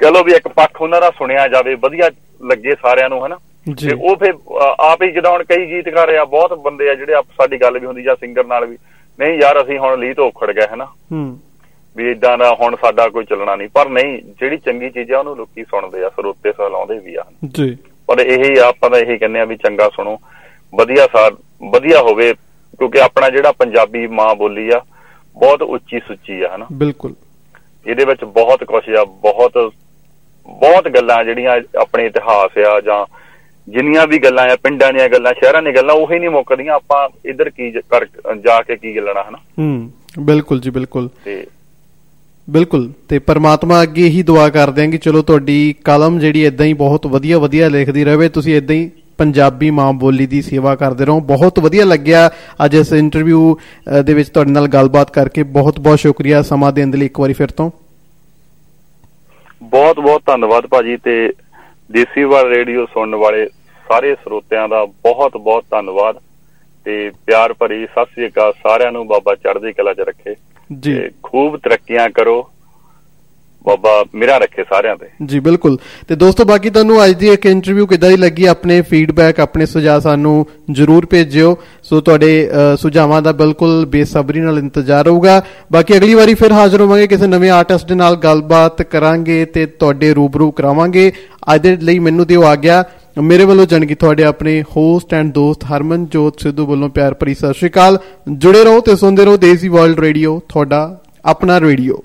ਕਹ ਲੋ ਵੀ ਇੱਕ ਪੱਖ ਉਹਨਾਂ ਦਾ ਸੁਣਿਆ ਜਾਵੇ ਵਧੀਆ ਲੱਗੇ ਸਾਰਿਆਂ ਨੂੰ ਹਨਾ। ਤੇ ਉਹ ਫਿਰ ਆਪ ਹੀ ਜਦੋਂ ਹੁਣ ਕਈ ਗੀਤਕਾਰ ਆ ਬਹੁਤ ਬੰਦੇ ਆ ਜਿਹੜੇ ਸਾਡੀ ਗੱਲ ਵੀ ਹੁੰਦੀ ਜਾਂ ਸਿੰਗਰ ਨਾਲ ਵੀ ਨਹੀਂ ਯਾਰ ਅਸੀਂ ਹੁਣ ਲੀਹ ਤੋਂ ਉਖੜ ਗਏ ਹਨਾ। ਹੂੰ। ਵੀ ਇਦਾਂ ਦਾ ਹੁਣ ਸਾਡਾ ਕੋਈ ਚੱਲਣਾ ਨਹੀਂ ਪਰ ਨਹੀਂ ਜਿਹੜੀ ਚੰਗੀ ਚੀਜ਼ ਆ ਉਹਨੂੰ ਲੋਕੀ ਸੁਣਦੇ ਆ ਸਰੋਤੇ ਸਲਾਉਂਦੇ ਵੀ ਆ। ਜੀ। ਪਰ ਇਹੀ ਆਪਾਂ ਤਾਂ ਇਹੀ ਕਹਿੰਦੇ ਆ ਵੀ ਚੰਗਾ ਸੁਣੋ ਵਧੀਆ ਸਾਰ ਵਧੀਆ ਹੋਵੇ ਕਿਉਂਕਿ ਆਪਣਾ ਜਿਹੜਾ ਪੰਜਾਬੀ ਮਾਂ ਬੋਲੀ ਆ ਬਹੁਤ ਉੱਚੀ ਸੁੱਚੀ ਆ ਹਨਾ? ਬਿਲਕੁਲ। ਇਹਦੇ ਵਿੱਚ ਬਹੁਤ ਕੁਝ ਆ ਬਹੁਤ ਬਹੁਤ ਗੱਲਾਂ ਜਿਹੜੀਆਂ ਆਪਣੇ ਇਤਿਹਾਸ ਆ ਜਾਂ ਜਿੰਨੀਆਂ ਵੀ ਗੱਲਾਂ ਆ ਪਿੰਡਾਂ ਦੀਆਂ ਗੱਲਾਂ ਸ਼ਹਿਰਾਂ ਦੀਆਂ ਗੱਲਾਂ ਉਹੀ ਨਹੀਂ ਮੁੱਕਦੀਆਂ ਆਪਾਂ ਇੱਧਰ ਕੀ ਕਰ ਜਾ ਕੇ ਕੀ ਗੱਲਣਾ ਹਨਾ? ਹੂੰ ਬਿਲਕੁਲ ਜੀ ਬਿਲਕੁਲ। ਤੇ ਬਿਲਕੁਲ ਤੇ ਪਰਮਾਤਮਾ ਅੱਗੇ ਇਹੀ ਦੁਆ ਕਰਦੇ ਹਾਂ ਕਿ ਚਲੋ ਤੁਹਾਡੀ ਕਲਮ ਜਿਹੜੀ ਇਦਾਂ ਹੀ ਬਹੁਤ ਵਧੀਆ ਵਧੀਆ ਲਿਖਦੀ ਰਹੇ ਤੁਸੀਂ ਇਦਾਂ ਹੀ ਪੰਜਾਬੀ ਮਾਂ ਬੋਲੀ ਦੀ ਸੇਵਾ ਕਰਦੇ ਰਹੋ। ਬਹੁਤ ਵਧੀਆ ਲੱਗਿਆ ਅੱਜ ਇਸ ਇੰਟਰਵਿਊ ਦੇ ਵਿੱਚ ਤੁਹਾਡੇ ਨਾਲ ਗੱਲਬਾਤ ਕਰਕੇ। ਬਹੁਤ ਬਹੁਤ ਸ਼ੁਕਰੀਆ ਸਮਾਂ ਦੇਣ ਦੇ ਲਈ ਇੱਕ ਵਾਰੀ ਫਿਰ ਤੋਂ। ਬਹੁਤ ਬਹੁਤ ਧੰਨਵਾਦ ਭਾਜੀ ਤੇ ਦੇਸੀ ਵਾਲ ਰੇਡੀਓ ਸੁਣਨ ਵਾਲੇ ਸਾਰੇ ਸਰੋਤਿਆਂ ਦਾ ਬਹੁਤ ਬਹੁਤ ਧੰਨਵਾਦ ਤੇ ਪਿਆਰ ਭਰੀ ਸਤਿ ਸ੍ਰੀ ਅਕਾਲ ਸਾਰਿਆਂ ਨੂੰ ਬਾਬਾ ਚੜ੍ਹਦੀ ਕਲਾ 'ਚ ਰੱਖੇ। ਜੀ। ਖੂਬ ਤਰੱਕੀਆਂ ਕਰੋ। ਬਾਬਾ ਮਿਹਰਾਂ ਰੱਖੇ ਸਾਰਿਆਂ ਤੇ। ਜੀ ਬਿਲਕੁਲ। ਤੇ ਦੋਸਤੋ ਬਾਕੀ ਤੁਹਾਨੂੰ ਅੱਜ ਦੀ ਇੱਕ ਇੰਟਰਵਿਊ ਕਿੱਦਾਂ ਦੀ ਲੱਗੀ? ਆਪਣੇ ਫੀਡਬੈਕ ਆਪਣੇ ਸੁਝਾਅ ਸਾਨੂੰ ਜਰੂਰ ਭੇਜਿਓ। ਸੋ ਤੁਹਾਡੇ ਅ, ਸੁਝਾਵਾਂ ਦਾ ਬਿਲਕੁਲ ਬੇਸਬਰੀ ਨਾਲ ਇੰਤਜ਼ਾਰ ਹੋਊਗਾ ਬਾਕੀ ਅਗਲੀ ਵਾਰੀ ਫਿਰ ਹਾਜ਼ਰ ਹੋਵਾਂਗੇ ਕਿਸੇ ਨਵੇਂ ਆਰਟਿਸਟ ਦੇ ਨਾਲ ਗੱਲਬਾਤ ਕਰਾਂਗੇ ਤੇ ਤੁਹਾਡੇ ਰੂਬਰੂ ਕਰਾਵਾਂਗੇ। ਅੱਜ ਦੇ ਲਈ ਮੈਨੂੰ ਦਿਓ ਆ ਗਿਆ ਮੇਰੇ ਵੱਲੋਂ ਜਾਣਕੀ ਤੁਹਾਡੇ ਆਪਣੇ ਹੋਸਟ ਐਂਡ ਦੋਸਤ ਹਰਮਨਜੋਤ ਸਿੱਧੂ ਵੱਲੋਂ ਪਿਆਰ ਭਰੀ ਸਤਿ ਸ਼੍ਰੀ ਅਕਾਲ। ਜੁੜੇ ਰਹੋ ਤੇ ਸੁਣਦੇ ਰਹੋ ਦੇਸੀ ਵਰਲਡ ਰੇਡੀਓ ਤੁਹਾਡਾ ਆਪਣਾ ਰੇਡੀਓ